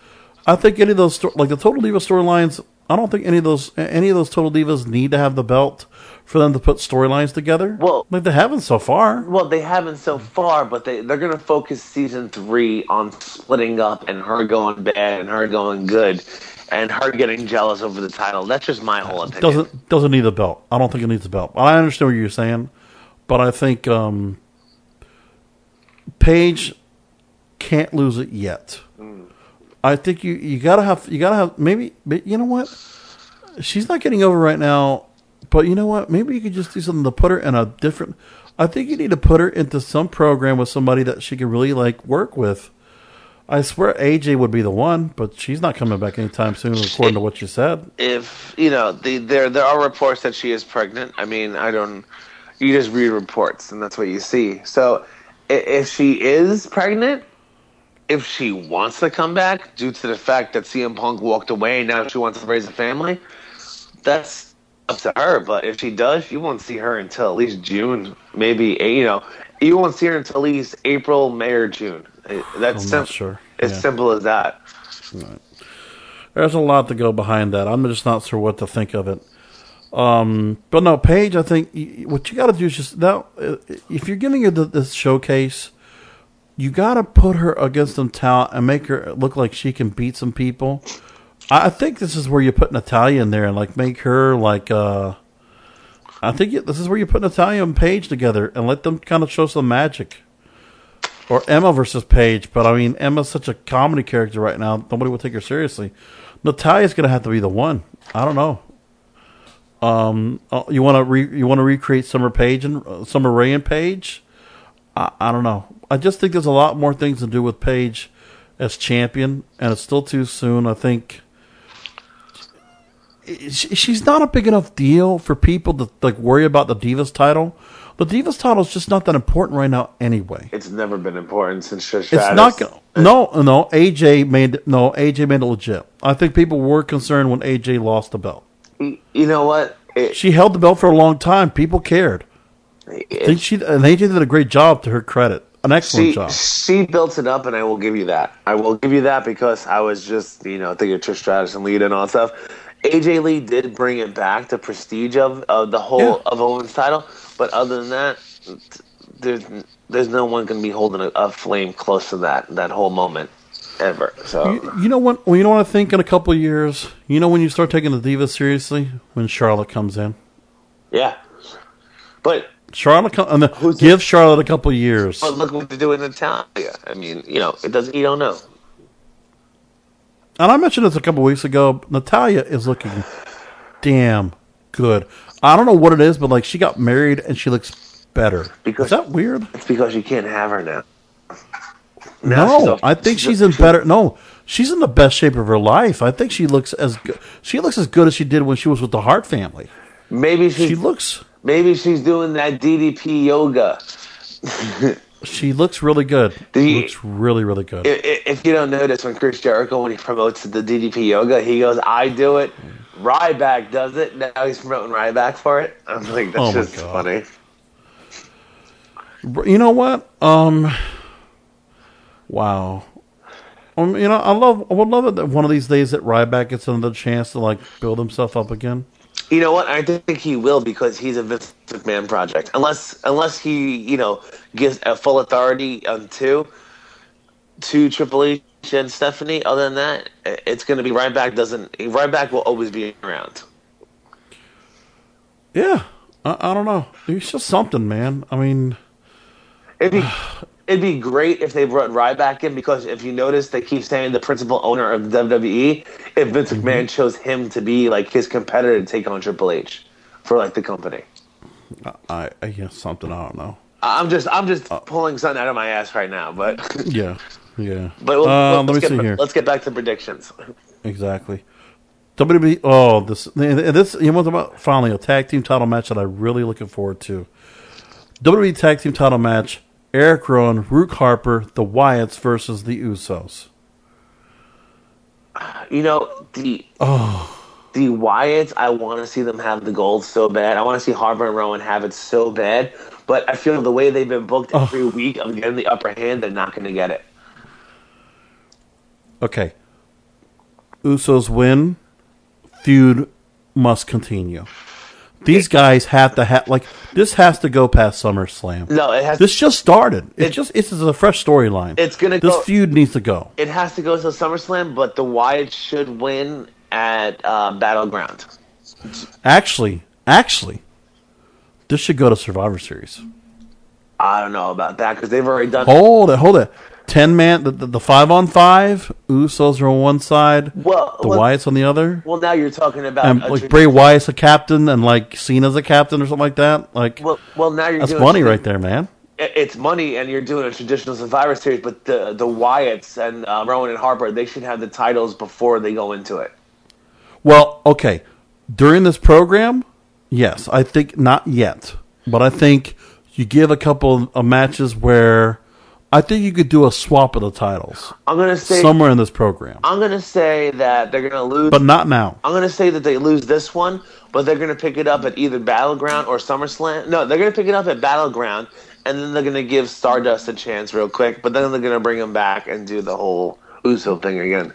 I think any of those like the Total Divas storylines. I don't think any of those any of those Total Divas need to have the belt for them to put storylines together. Well- like they haven't so far. Well, they haven't so far, but they they're gonna focus season three on splitting up and her going bad and her going good, and her getting jealous over the title. That's just my whole opinion. doesn't doesn't need the belt. I don't think it needs the belt. I understand what you're saying, but I think um, Paige can't lose it yet. I think you, you gotta have you gotta have maybe but you know what she's not getting over right now, but you know what maybe you could just do something to put her in a different. I think you need to put her into some program with somebody that she can really like work with. I swear AJ would be the one, but she's not coming back anytime soon, according to what you said. if you know the, there there are reports that she is pregnant. I mean, I don't. You just read reports, and that's what you see. So, if she is pregnant, if she wants to come back due to the fact that CM Punk walked away now she wants to raise a family, that's up to her. But if she does, you won't see her until at least June, maybe you know, you won't see her until at least April, May, or June. That's I'm sim- sure. It's Yeah. simple as that. There's a lot to go behind that. I'm just not sure what to think of it. Um, but no, Paige, I think what you got to do is just now. uh, If you're giving her the, this showcase, you got to put her against some talent and make her look like she can beat some people. I I think this is where you put Natalya in there and like make her like. uh I think you- this is where you put Natalya and Paige together and let them kind of show some magic. Or Emma versus Paige, but I mean Emma's such a comedy character right now. Nobody will take her seriously. Natalya's gonna have to be the one. I don't know. Um, uh, you want to you want to recreate Summer Paige and uh, Summer Rae and Paige? I, I don't know. I just think there's a lot more things to do with Paige as champion, and it's still too soon. I think she- she's not a big enough deal for people to like worry about the Divas title. But the Divas title is just not that important right now, anyway. It's never been important since Trish It's Stratus. not go- no no AJ made no AJ made it legit. I think people were concerned when AJ lost the belt. You know what? It, She held the belt for a long time. People cared. I think she and AJ did a great job to her credit. an excellent She job. she built it up, and I will give you that. I will give you that because I was just you know thinking of Trish Stratus and Lita and all that stuff. AJ Lee did bring it back to prestige of, of the whole Yeah. of Owens title, but other than that, there's there's no one going to be holding a, a flame close to that that whole moment ever. So You, you know what? Well, you know what I think. In a couple of years, you know when you start taking the diva seriously, when Charlotte comes in. yeah, but Charlotte, com- and uh, then Who's give Charlotte a couple of years. but look what they're doing in Natalya. I mean, you know, it doesn't. You don't know. And I mentioned this a couple weeks ago. Natalya is looking damn good. I don't know what it is, but like she got married and she looks better. Because- is that weird? It's because you can't have her now. Now she's No, I think she's in better. No, she's in the best shape of her life. I think she looks as good. She looks as good as she did when she was with the Hart family. Maybe she's She looks. maybe she's doing that DDP yoga. She looks really good. You- looks really, really good. I- i- If you don't notice, when Chris Jericho when he promotes the DDP yoga, he goes, "I do it." Ryback does it. Now he's promoting Ryback for it. I'm like, that's Oh just funny. You know what? Um, wow. Um, you know, I love. I would love it that one of these days that Ryback gets another chance to like build himself up again. You know what? I think he will because he's a Vince McMahon project. Unless unless he, you know, gives a full authority on two to Triple H and Stephanie. Other than that, it's going to be Ryback. Doesn't Ryback will always be around. Yeah, I, I don't know. It's just something, man. I mean, It'd be it'd be great if they brought Ryback in because if you notice, they keep saying the principal owner of WWE. If Vince Mm-hmm. McMahon chose him to be like his competitor to take on Triple H for like the company. I, I yeah, something. I don't know. I'm just I'm just Uh, pulling something out of my ass right now, but Yeah, yeah. but we'll, uh, let's let me get, see here. Let's get back to predictions. Exactly. WWE. Oh, this this you want about finally a tag team title match that I'm really looking forward to. WWE tag team title match: Eric Rowan, Luke Harper, the Wyatts versus the Usos. You know the Oh. the Wyatts. I want to see them have the gold so bad. I want to see Harper and Rowan have it so bad. But I feel the way they've been booked Oh. every week of getting the upper hand, they're not going to get it. Okay. Usos win. Feud must continue. These guys have to have like this has to go past SummerSlam. No, it has. This just started. It's It- just it's a fresh storyline. It's gonna This go- feud needs to go. it has to go to SummerSlam, but the Wyatts should win at uh, Battleground. Actually, actually, this should go to Survivor Series. I don't know about that because they've already done. Hold it, hold it. Ten man, the, the, the five on five. Usos are on one side. Well, the well- Wyatts on the other. Well, now you're talking about And like Bray Wyatt's a captain, and like Cena's a captain or something like that. Like Well, well, now you're that's money right there, man. It's money, and you're doing a traditional Survivor Series. But the the Wyatts and uh, Rowan and Harper, they should have the titles before they go into it. Well, okay. During this program, yes, I think not yet, but I think you give a couple of matches where I think you could do a swap of the titles I'm gonna say somewhere in this program, I'm gonna say that they're gonna lose. but not now. I'm gonna say that they lose this one, but they're gonna pick it up at either Battleground or SummerSlam. No, they're gonna pick it up at Battleground, and then they're gonna give Stardust a chance real quick. But then they're gonna bring him back and do the whole Uso thing again.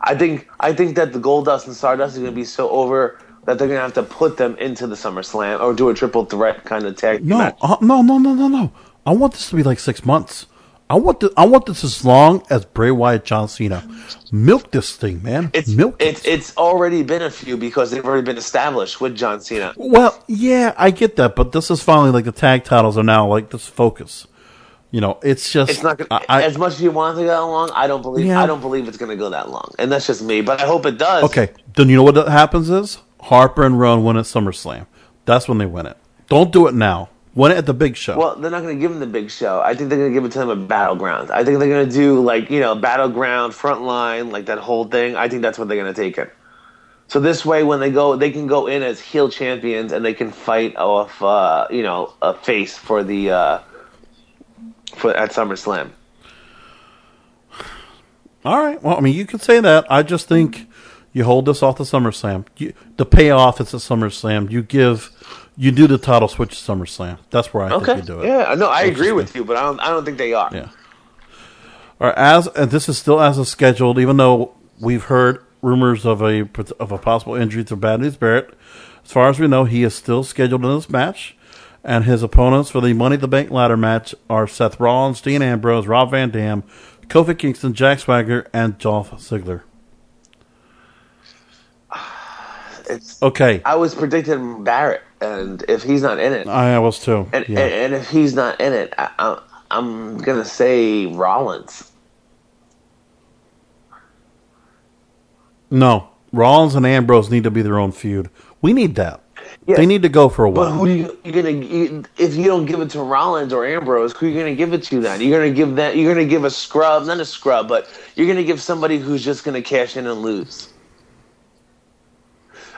I think I think that the Goldust and Stardust is gonna be so over that they're gonna have to put them into the SummerSlam or do a triple threat kind of tag No, match. uh, no, no, no, no, no. I want this to be like six months. I want this, I want this as long as Bray Wyatt, John Cena. Milk this thing, man. It's Milk it's it. it's already been a few because they've already been established with John Cena. Well, yeah, I get that, but this is finally like the tag titles are now like this focus. You know, it's just It's not gonna, I- as much as you want it to go that long. I don't believe. Yeah. I don't believe it's going to go that long, and that's just me. But I hope it does. okay. Then you know what happens is Harper and Rowan win at SummerSlam. That's when they win it. Don't do it now. Win it at the big show. Well, they're not going to give him the big show. I think they're going to give it to him at Battleground. I think they're going to do like you know Battleground, Frontline, like that whole thing. I think that's what they're going to take it. So this way, when they go, they can go in as heel champions and they can fight off, uh, you know, a face for the uh, for at SummerSlam. All right. Well, I mean, you could say that. I just think you hold this off the SummerSlam. You, the payoff is at SummerSlam. You give you do the title switch at SummerSlam. That's where I Okay. think you do it. Yeah, no, I agree with you, but I don't. I don't think they are. Yeah. All right, as and this is still as is scheduled, even though we've heard rumors of a of a possible injury to Bad News Barrett. As far as we know, he is still scheduled in this match, and his opponents for the Money the Bank ladder match are Seth Rollins, Dean Ambrose, Rob Van Dam, Kofi Kingston, Jack Swagger, and Dolph Ziggler. It's. Okay, I was predicting Barrett, and if he's not in it, I was too. and, Yeah. and, and if he's not in it, I, I'm gonna say Rollins. no, Rollins and Ambrose need to be their own feud. We need that. They need to go for a while. But who you, you're gonna you, if you don't give it to Rollins or Ambrose, who are you gonna give it to then? You're gonna give that. You're gonna give a scrub, not a scrub, but you're gonna give somebody who's just gonna cash in and lose.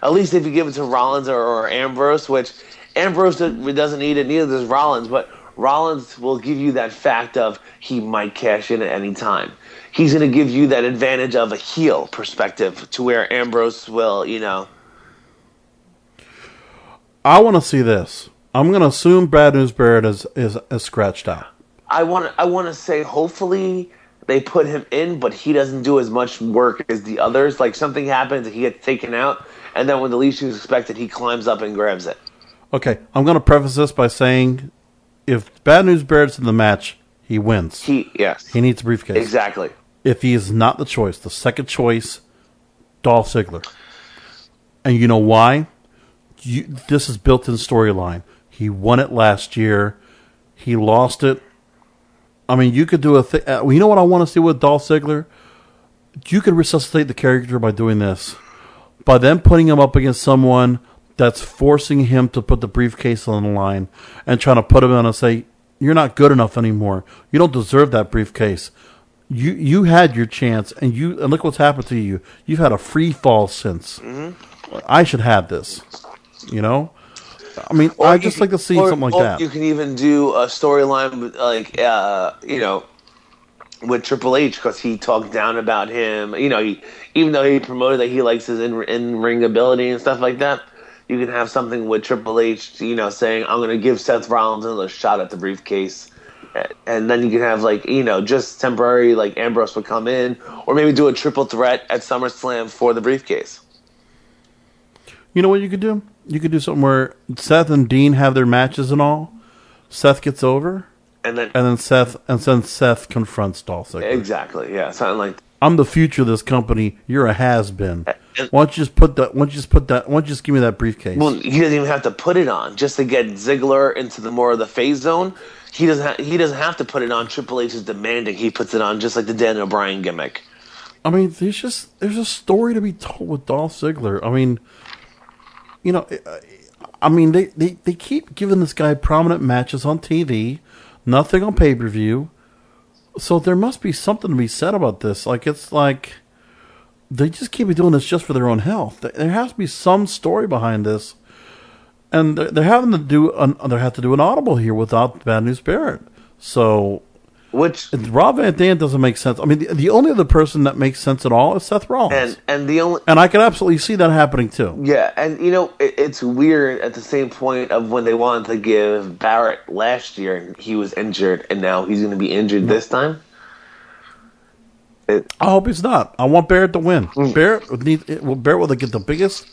At least if you give it to Rollins or, or Ambrose, which Ambrose doesn't need it, neither does Rollins, but Rollins will give you that fact of he might cash in at any time. He's gonna give you that advantage of a heel perspective to where Ambrose will, you know. I want to see this. I'm going to assume Bad News Barrett is, is is scratched out. I want I want to say hopefully they put him in, but he doesn't do as much work as the others. Like something happens, he gets taken out, and then when the least you expect it, he climbs up and grabs it. Okay, I'm going to preface this by saying if Bad News Barrett's in the match, he wins. He yes, He needs a briefcase. exactly. If he is not the choice, the second choice, Dolph Ziggler. And you know why? You, this is built in storyline. He won it last year. He lost it. I mean, you could do a thing. Uh, you know what I want to see with Dolph Ziggler? You could resuscitate the character by doing this. By then putting him up against someone that's forcing him to put the briefcase on the line and trying to put him on and say, You're not good enough anymore. You don't deserve that briefcase. You you had your chance and you and look what's happened to you. You've had a free fall since. I should have this. You know? I mean, Or I just can- like to see or- something like or that. You can even do a storyline like uh, you know with Triple H because he talked down about him. You know, he, even though he promoted that he likes his in in ring ability and stuff like that. You can have something with Triple H, you know, saying I'm going to give Seth Rollins another shot at the briefcase, and then you can have like you know just temporary like Ambrose would come in, or maybe do a triple threat at SummerSlam for the briefcase. You know what you could do? You could do something where Seth and Dean have their matches and all. Seth gets over, And then and then Seth and then Seth confronts Dolph Ziggler. exactly, yeah, something like I'm the future of this company. You're a has been. Why don't you just put that? Why don't you just put that? Why don't you just give me that briefcase? Well, he doesn't even have to put it on just to get Ziggler into the more of the phase zone. He doesn't. Ha- he doesn't have to put it on. Triple H is demanding he puts it on, just like the Daniel Bryan gimmick. I mean, there's just there's a story to be told with Dolph Ziggler. I mean, you know, I- I mean they, they, they keep giving this guy prominent matches on TV, nothing on pay per view. So there must be something to be said about this. Like it's like they just keep doing this just for their own health. There- has to be some story behind this, and they're, they're having to do an, they have to do an audible here without Bad News Barrett. So Which Rob Van Dam doesn't make sense. I mean, the, the only other person that makes sense at all is Seth Rollins. and and the only And I can absolutely see that happening too. yeah, and you know it, it's weird at the same point of when they wanted to give Barrett last year and he was injured, and now he's going to be injured this time. It, I hope he's not. I want Barrett to win. Mm. Barrett would need Barrett will get the biggest,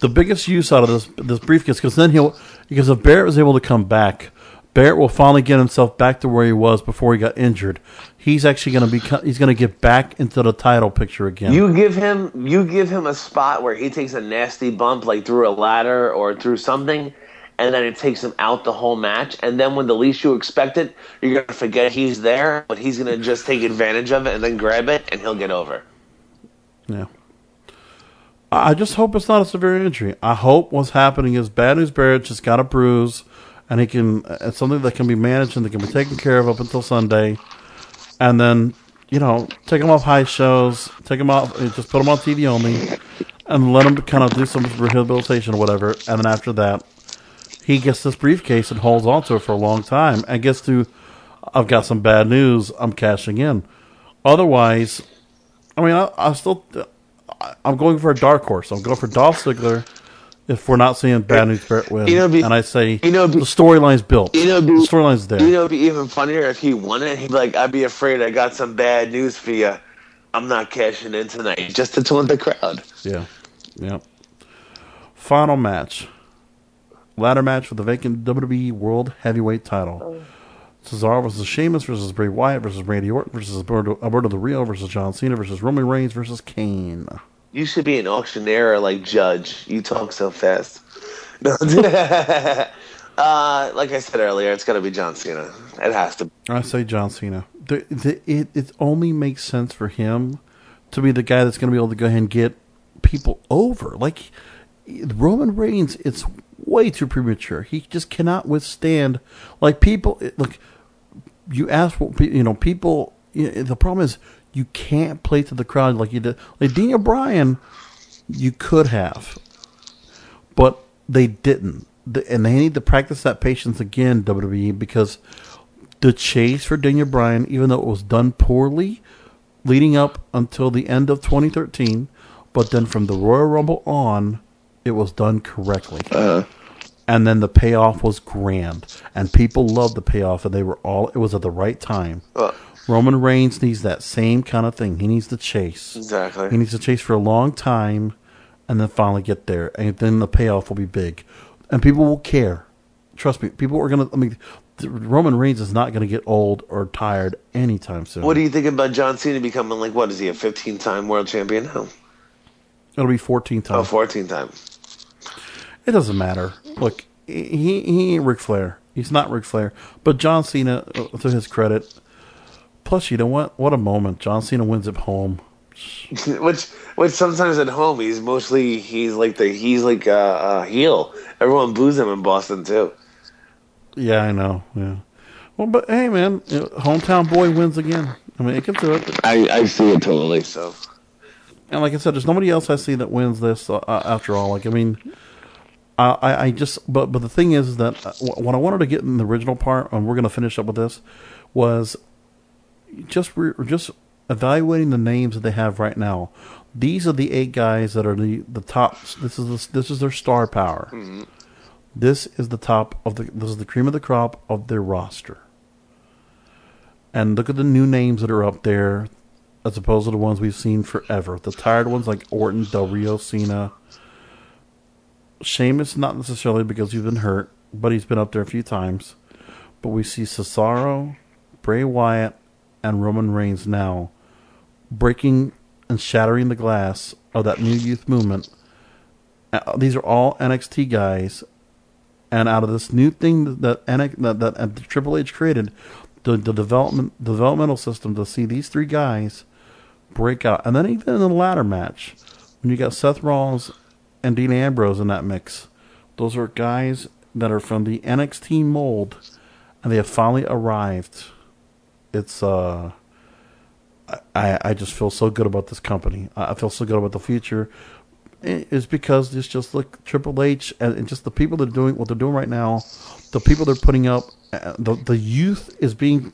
the biggest use out of this this briefcase because then he'll because if Barrett was able to come back, Barrett will finally get himself back to where he was before he got injured. He's actually going to be he's going to get back into the title picture again. You give him you give him a spot where he takes a nasty bump like through a ladder or through something, and then it takes him out the whole match. And then when the least you expect it, you're gonna forget he's there, but he's gonna just take advantage of it and then grab it, and he'll get over. Yeah. I I just hope it's not a severe injury. I hope what's happening is Bad News Barrett just got a bruise, and he can. It's something that can be managed and that can be taken care of up until Sunday, and then you know take him off high shows, take him off, uh, just put him on TV only, and let him kind of do some rehabilitation or whatever. And then after that, he gets this briefcase and holds onto it for a long time, and gets to. I've got some bad news. I'm cashing in. Otherwise, I mean, I, I'm still, I- I'm going for a dark horse. I'm going for Dolph Ziggler if we're not seeing Bad News Barrett win. You know, be- and I say you know, be- the storyline's built. You know, be- the storyline's there. You know, it'd be even funnier if he won it. He'd be like, "I'd be afraid I got some bad news for you. I'm not cashing in tonight just to taunt the crowd." Yeah. Yeah. Final match. Ladder match for the vacant WWE World Heavyweight title. Oh. Cesaro versus Sheamus versus Bray Wyatt versus Randy Orton versus Alberto, Alberto Del Rio versus John Cena versus Roman Reigns versus Kane. You should be an auctioneer or like Judge. You talk so fast. No. uh, like I said earlier, it's got to be John Cena. It has to. Be. I say John Cena. The, the, it, it only makes sense for him to be the guy that's going to be able to go ahead and get people over. Like Roman Reigns, it's way too premature. He just cannot withstand. Like people, look, you ask what you know. People, you know, the problem is you can't play to the crowd like you did. Like Daniel Bryan, you could have, but they didn't. And they need to practice that patience again, WWE, because the chase for Daniel Bryan, even though it was done poorly, leading up until the end of 2013, but then from the Royal Rumble on, it was done correctly. And then the payoff was grand, and people loved the payoff, and they were all. It was at the right time. Uh. Roman Reigns needs that same kind of thing. He needs to chase. Exactly. He needs to chase for a long time, and then finally get there, and then the payoff will be big, and people will care. Trust me, people are gonna. I mean, Roman Reigns is not gonna get old or tired anytime soon. What do you think about John Cena becoming like what is he a 15 time world champion now? It'll be 14 Oh, times. 14 time. It doesn't matter. Look, he he ain't Ric Flair. He's not Ric Flair. But John Cena, uh, to his credit. Plus, you know what? What a moment! John Cena wins at home. which which sometimes at home he's mostly he's like the he's like a, a heel. Everyone boos him in Boston too. Yeah, I know. Yeah. Well, but hey, man, you know, hometown boy wins again. I mean, it can do it. I I see it totally. So And like I said, there's nobody else I see that wins this. Uh, uh, after all, like I mean, I, I just but but the thing is that uh, what I wanted to get in the original part, and we're going to finish up with this, was just re- just evaluating the names that they have right now. These are the eight guys that are the the top. This is the, this is their star power. Mm-hmm. This is the top of the. This is the cream of the crop of their roster. And look at the new names that are up there, as opposed to the ones we've seen forever. The tired ones like Orton, Del Rio, Cena. Sheamus, not necessarily because he's been hurt, but he's been up there a few times. But we see Cesaro, Bray Wyatt, and Roman Reigns now breaking and shattering the glass of that new youth movement. Uh, these are all NXT guys, and out of this new thing that NX, that, that, that Triple H created, the, the development developmental system to see these three guys break out, and then even in the ladder match, when you got Seth Rollins and Dean Ambrose in that mix, those are guys that are from the NXT mold, and they have finally arrived. It's uh, I I just feel so good about this company. I feel so good about the future. It's because it's just like Triple H and and just the people that are doing what they're doing right now, the people they're putting up, uh, the the youth is being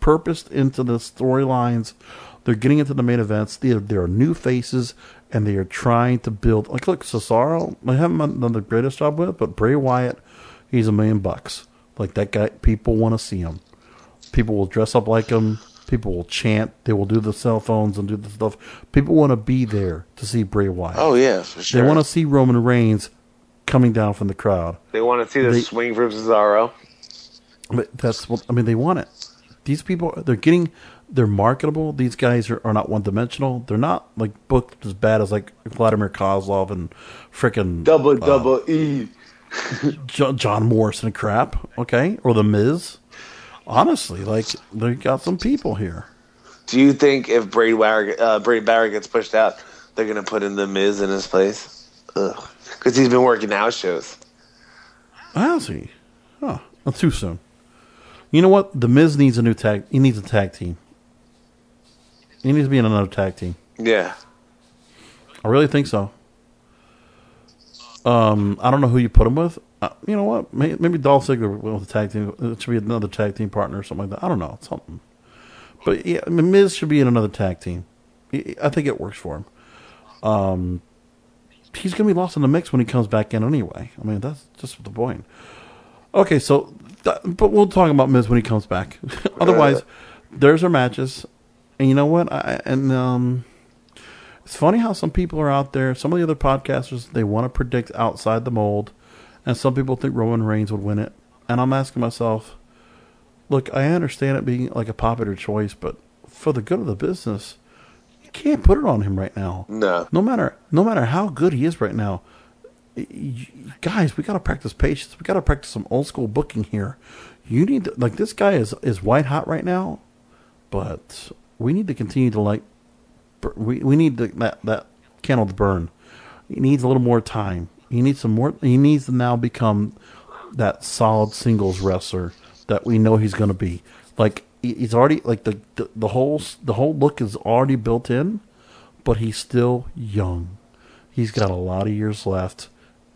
purposed into the storylines. They're getting into the main events. There, there are new faces, and they are trying to build. Like, look, Cesaro, I haven't done the greatest job with, but Bray Wyatt, he's a million bucks. Like that guy, people want to see him. People will dress up like him. People will chant. They will do the cell phones and do the stuff. People want to be there to see Bray Wyatt. oh yeah, for sure. They want to see Roman Reigns coming down from the crowd. They want to see the they- swing from Cesaro. But that's what I mean. They want it. These people, they're getting, they're marketable. These guys are, are not one dimensional. They're not like booked as bad as like Vladimir Kozlov and frickin' Double uh, double E. Jo- John Morrison and crap. Okay, or the Miz. Honestly, like they got some people here. Do you think if Wade Barrett, uh, Wade Barrett gets pushed out, they're gonna put in the Miz in his place? Ugh, because he's been working house shows. How's he? Oh, that's too soon. You know what? The Miz needs a new tag. He needs a tag team. He needs to be in another tag team. Yeah, I really think so. Um, I don't know who you put him with. Uh, you know what? Maybe, maybe Dolph Ziggler with a tag team. It should be another tag team partner or something like that. I don't know. Something. But yeah, Miz should be in another tag team. I think it works for him. Um, he's going to be lost in the mix when he comes back in anyway. I mean, that's just the point. Okay, so that, but we'll talk about Miz when he comes back. Otherwise, there's our matches, and you know what? I, and um, it's funny how some people are out there. Some of the other podcasters they want to predict outside the mold, and some people think Roman Reigns would win it. And I'm asking myself, look, I understand it being like a popular choice, but for the good of the business, you can't put it on him right now. No. No matter no matter how good he is right now, guys, we got to practice patience. We got to practice some old school booking here. You need to, like this guy is is white hot right now, but we need to continue to like we we need to, that that candle to burn. He needs a little more time. He needs some more. He needs to now become that solid singles wrestler that we know he's going to be. Like he's already like the, the the whole the whole look is already built in, but he's still young. He's got a lot of years left,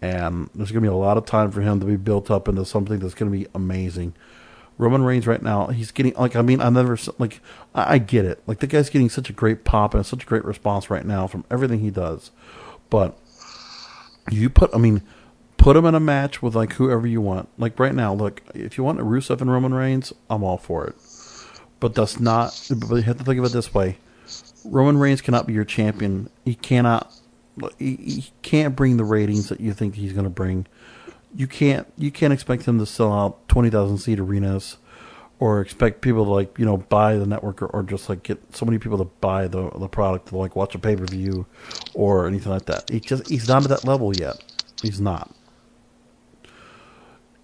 and there's going to be a lot of time for him to be built up into something that's going to be amazing. Roman Reigns right now, he's getting like I mean I never like I, I get it. Like the guy's getting such a great pop and such a great response right now from everything he does, but you put I mean put him in a match with like whoever you want. Like right now, look if you want Rusev and Roman Reigns, I'm all for it. But that's not. But you have to think of it this way: Roman Reigns cannot be your champion. He cannot. He, he can't bring the ratings that you think he's going to bring. You can't. You can't expect him to sell out twenty thousand seat arenas, or expect people to like you know buy the network or, or just like get so many people to buy the the product to like watch a pay per view, or anything like that. He just he's not at that level yet. He's not.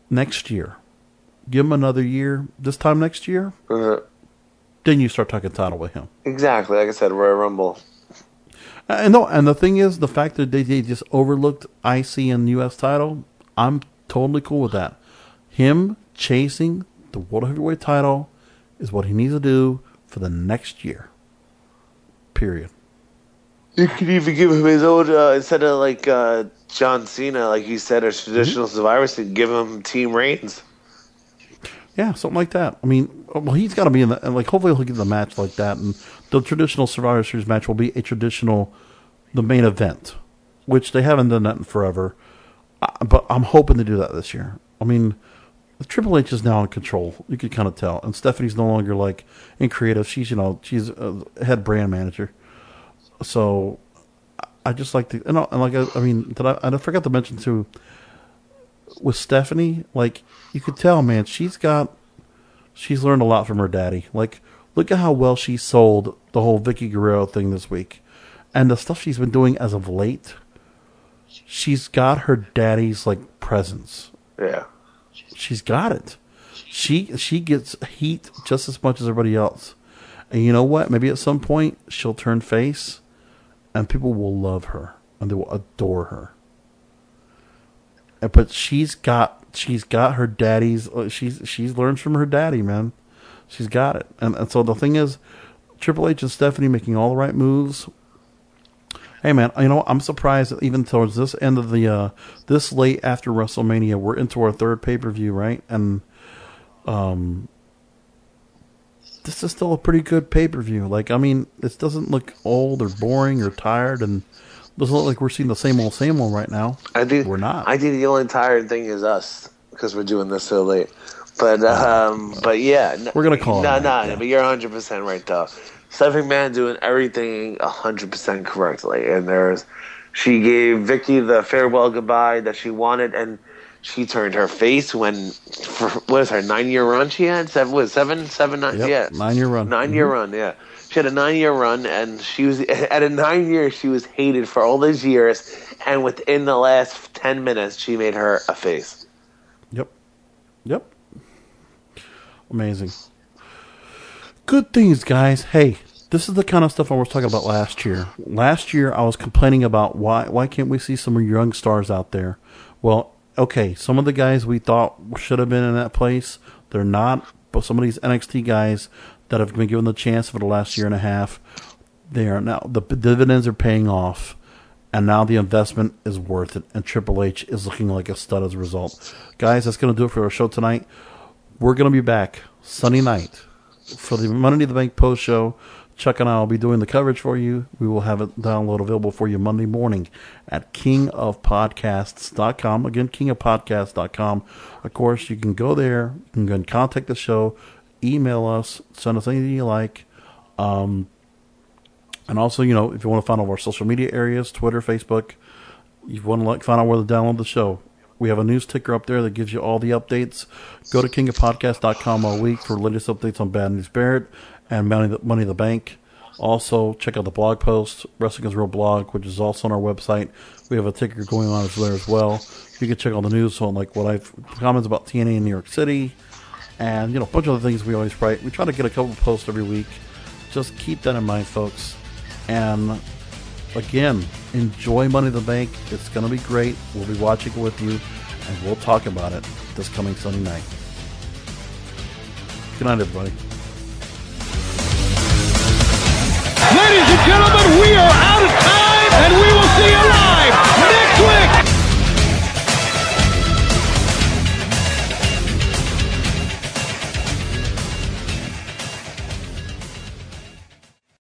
Next year, give him another year. This time next year, Uh, then you start talking title with him. exactly. Like I said, Royal Rumble. And no, and the thing is, the fact that they, they just overlooked IC and US title, I'm totally cool with that. Him chasing the world heavyweight title is what he needs to do for the next year. Period. You could even give him his own uh, instead of like uh, John Cena, like you said, or traditional Survivor Series. Give him Team Reigns. Yeah, something like that. I mean, well, he's got to be in the and, like. Hopefully, he'll get the match like that, and the traditional Survivor Series match will be a traditional, the main event, which they haven't done that in forever. Uh, but I'm hoping to do that this year. I mean, Triple H is now in control. You could kind of tell, and Stephanie's no longer like in creative. She's you know she's a head brand manager. So, I- I just like to and, I- and like I, I mean, did I, I forgot to mention too with Stephanie, like you could tell, man, she's got she's learned a lot from her daddy. Like, look at how well she sold the whole Vickie Guerrero thing this week, and the stuff she's been doing as of late. She's got her daddy's like presence. Yeah. She's got it. She she gets heat just as much as everybody else. And you know what? Maybe at some point she'll turn face, and people will love her and they will adore her. Uh, But she's got she's got her daddy's. uh, She's she's learned from her daddy, man. She's got it. And and so the thing is, Triple H and Stephanie making all the right moves. Hey man, you know I'm surprised that even towards this end of the uh, this late after WrestleMania, we're into our third pay per view, right? And um, this is still a pretty good pay per view. Like, I mean, it doesn't look old or boring or tired, and doesn't look like we're seeing the same old, same old right now. I think we're not. I think the only tired thing is us because we're doing this so late. But um, but yeah, We're gonna call it No, no, yeah. but you're 100 percent right though. Stephanie McMahon doing everything 100 percent correctly, and there's she gave Vickie the farewell goodbye that she wanted, and she turned her face when for what is her nine year run she had seven was seven seven nine Yep, yeah nine-year run. 9 year mm-hmm. run yeah she had a nine year run and she was at a nine years she was hated for all those years and within the last 10 minutes she made her a face Yep. Yep. Amazing. Good things, guys. Hey, this is the kind of stuff I was talking about last year. Last year, I was complaining about why why can't we see some young stars out there? Well, okay, some of the guys we thought should have been in that place, they're not. But some of these NXT guys that have been given the chance for the last year and a half, they are now the dividends are paying off, and now the investment is worth it. And Triple H is looking like a stud as a result. Guys, that's going to do it for our show tonight. We're going to be back Sunday night for the in the Bank post show. Chuck and I will be doing the coverage for you. We will have it download available for you Monday morning at kingofpodcasts.com. Again, kingofpodcasts.com. Of course, you can go there. You can contact the show, email us, send us anything you like. Um, and also, you know, if you want to find all our social media areas, Twitter, Facebook, you want to like find out where to download the show. We have a news ticker up there that gives you all the updates. Go to kingofpodcast.com all week for latest updates on Bad News Barrett and Money the, Money the Bank. Also, check out the blog post, Wrestling is Real blog, which is also on our website. We have a ticker going on there as well. You can check all the news on like what I've comments about TNA in New York City, and you know a bunch of other things we always write. We try to get a couple posts every week. Just keep that in mind, folks. And again, enjoy Money in the Bank. It's going to be great. We'll be watching it with you, and we'll talk about it this coming Sunday night. Good night, everybody. Ladies and gentlemen, we are out of time, and we will see you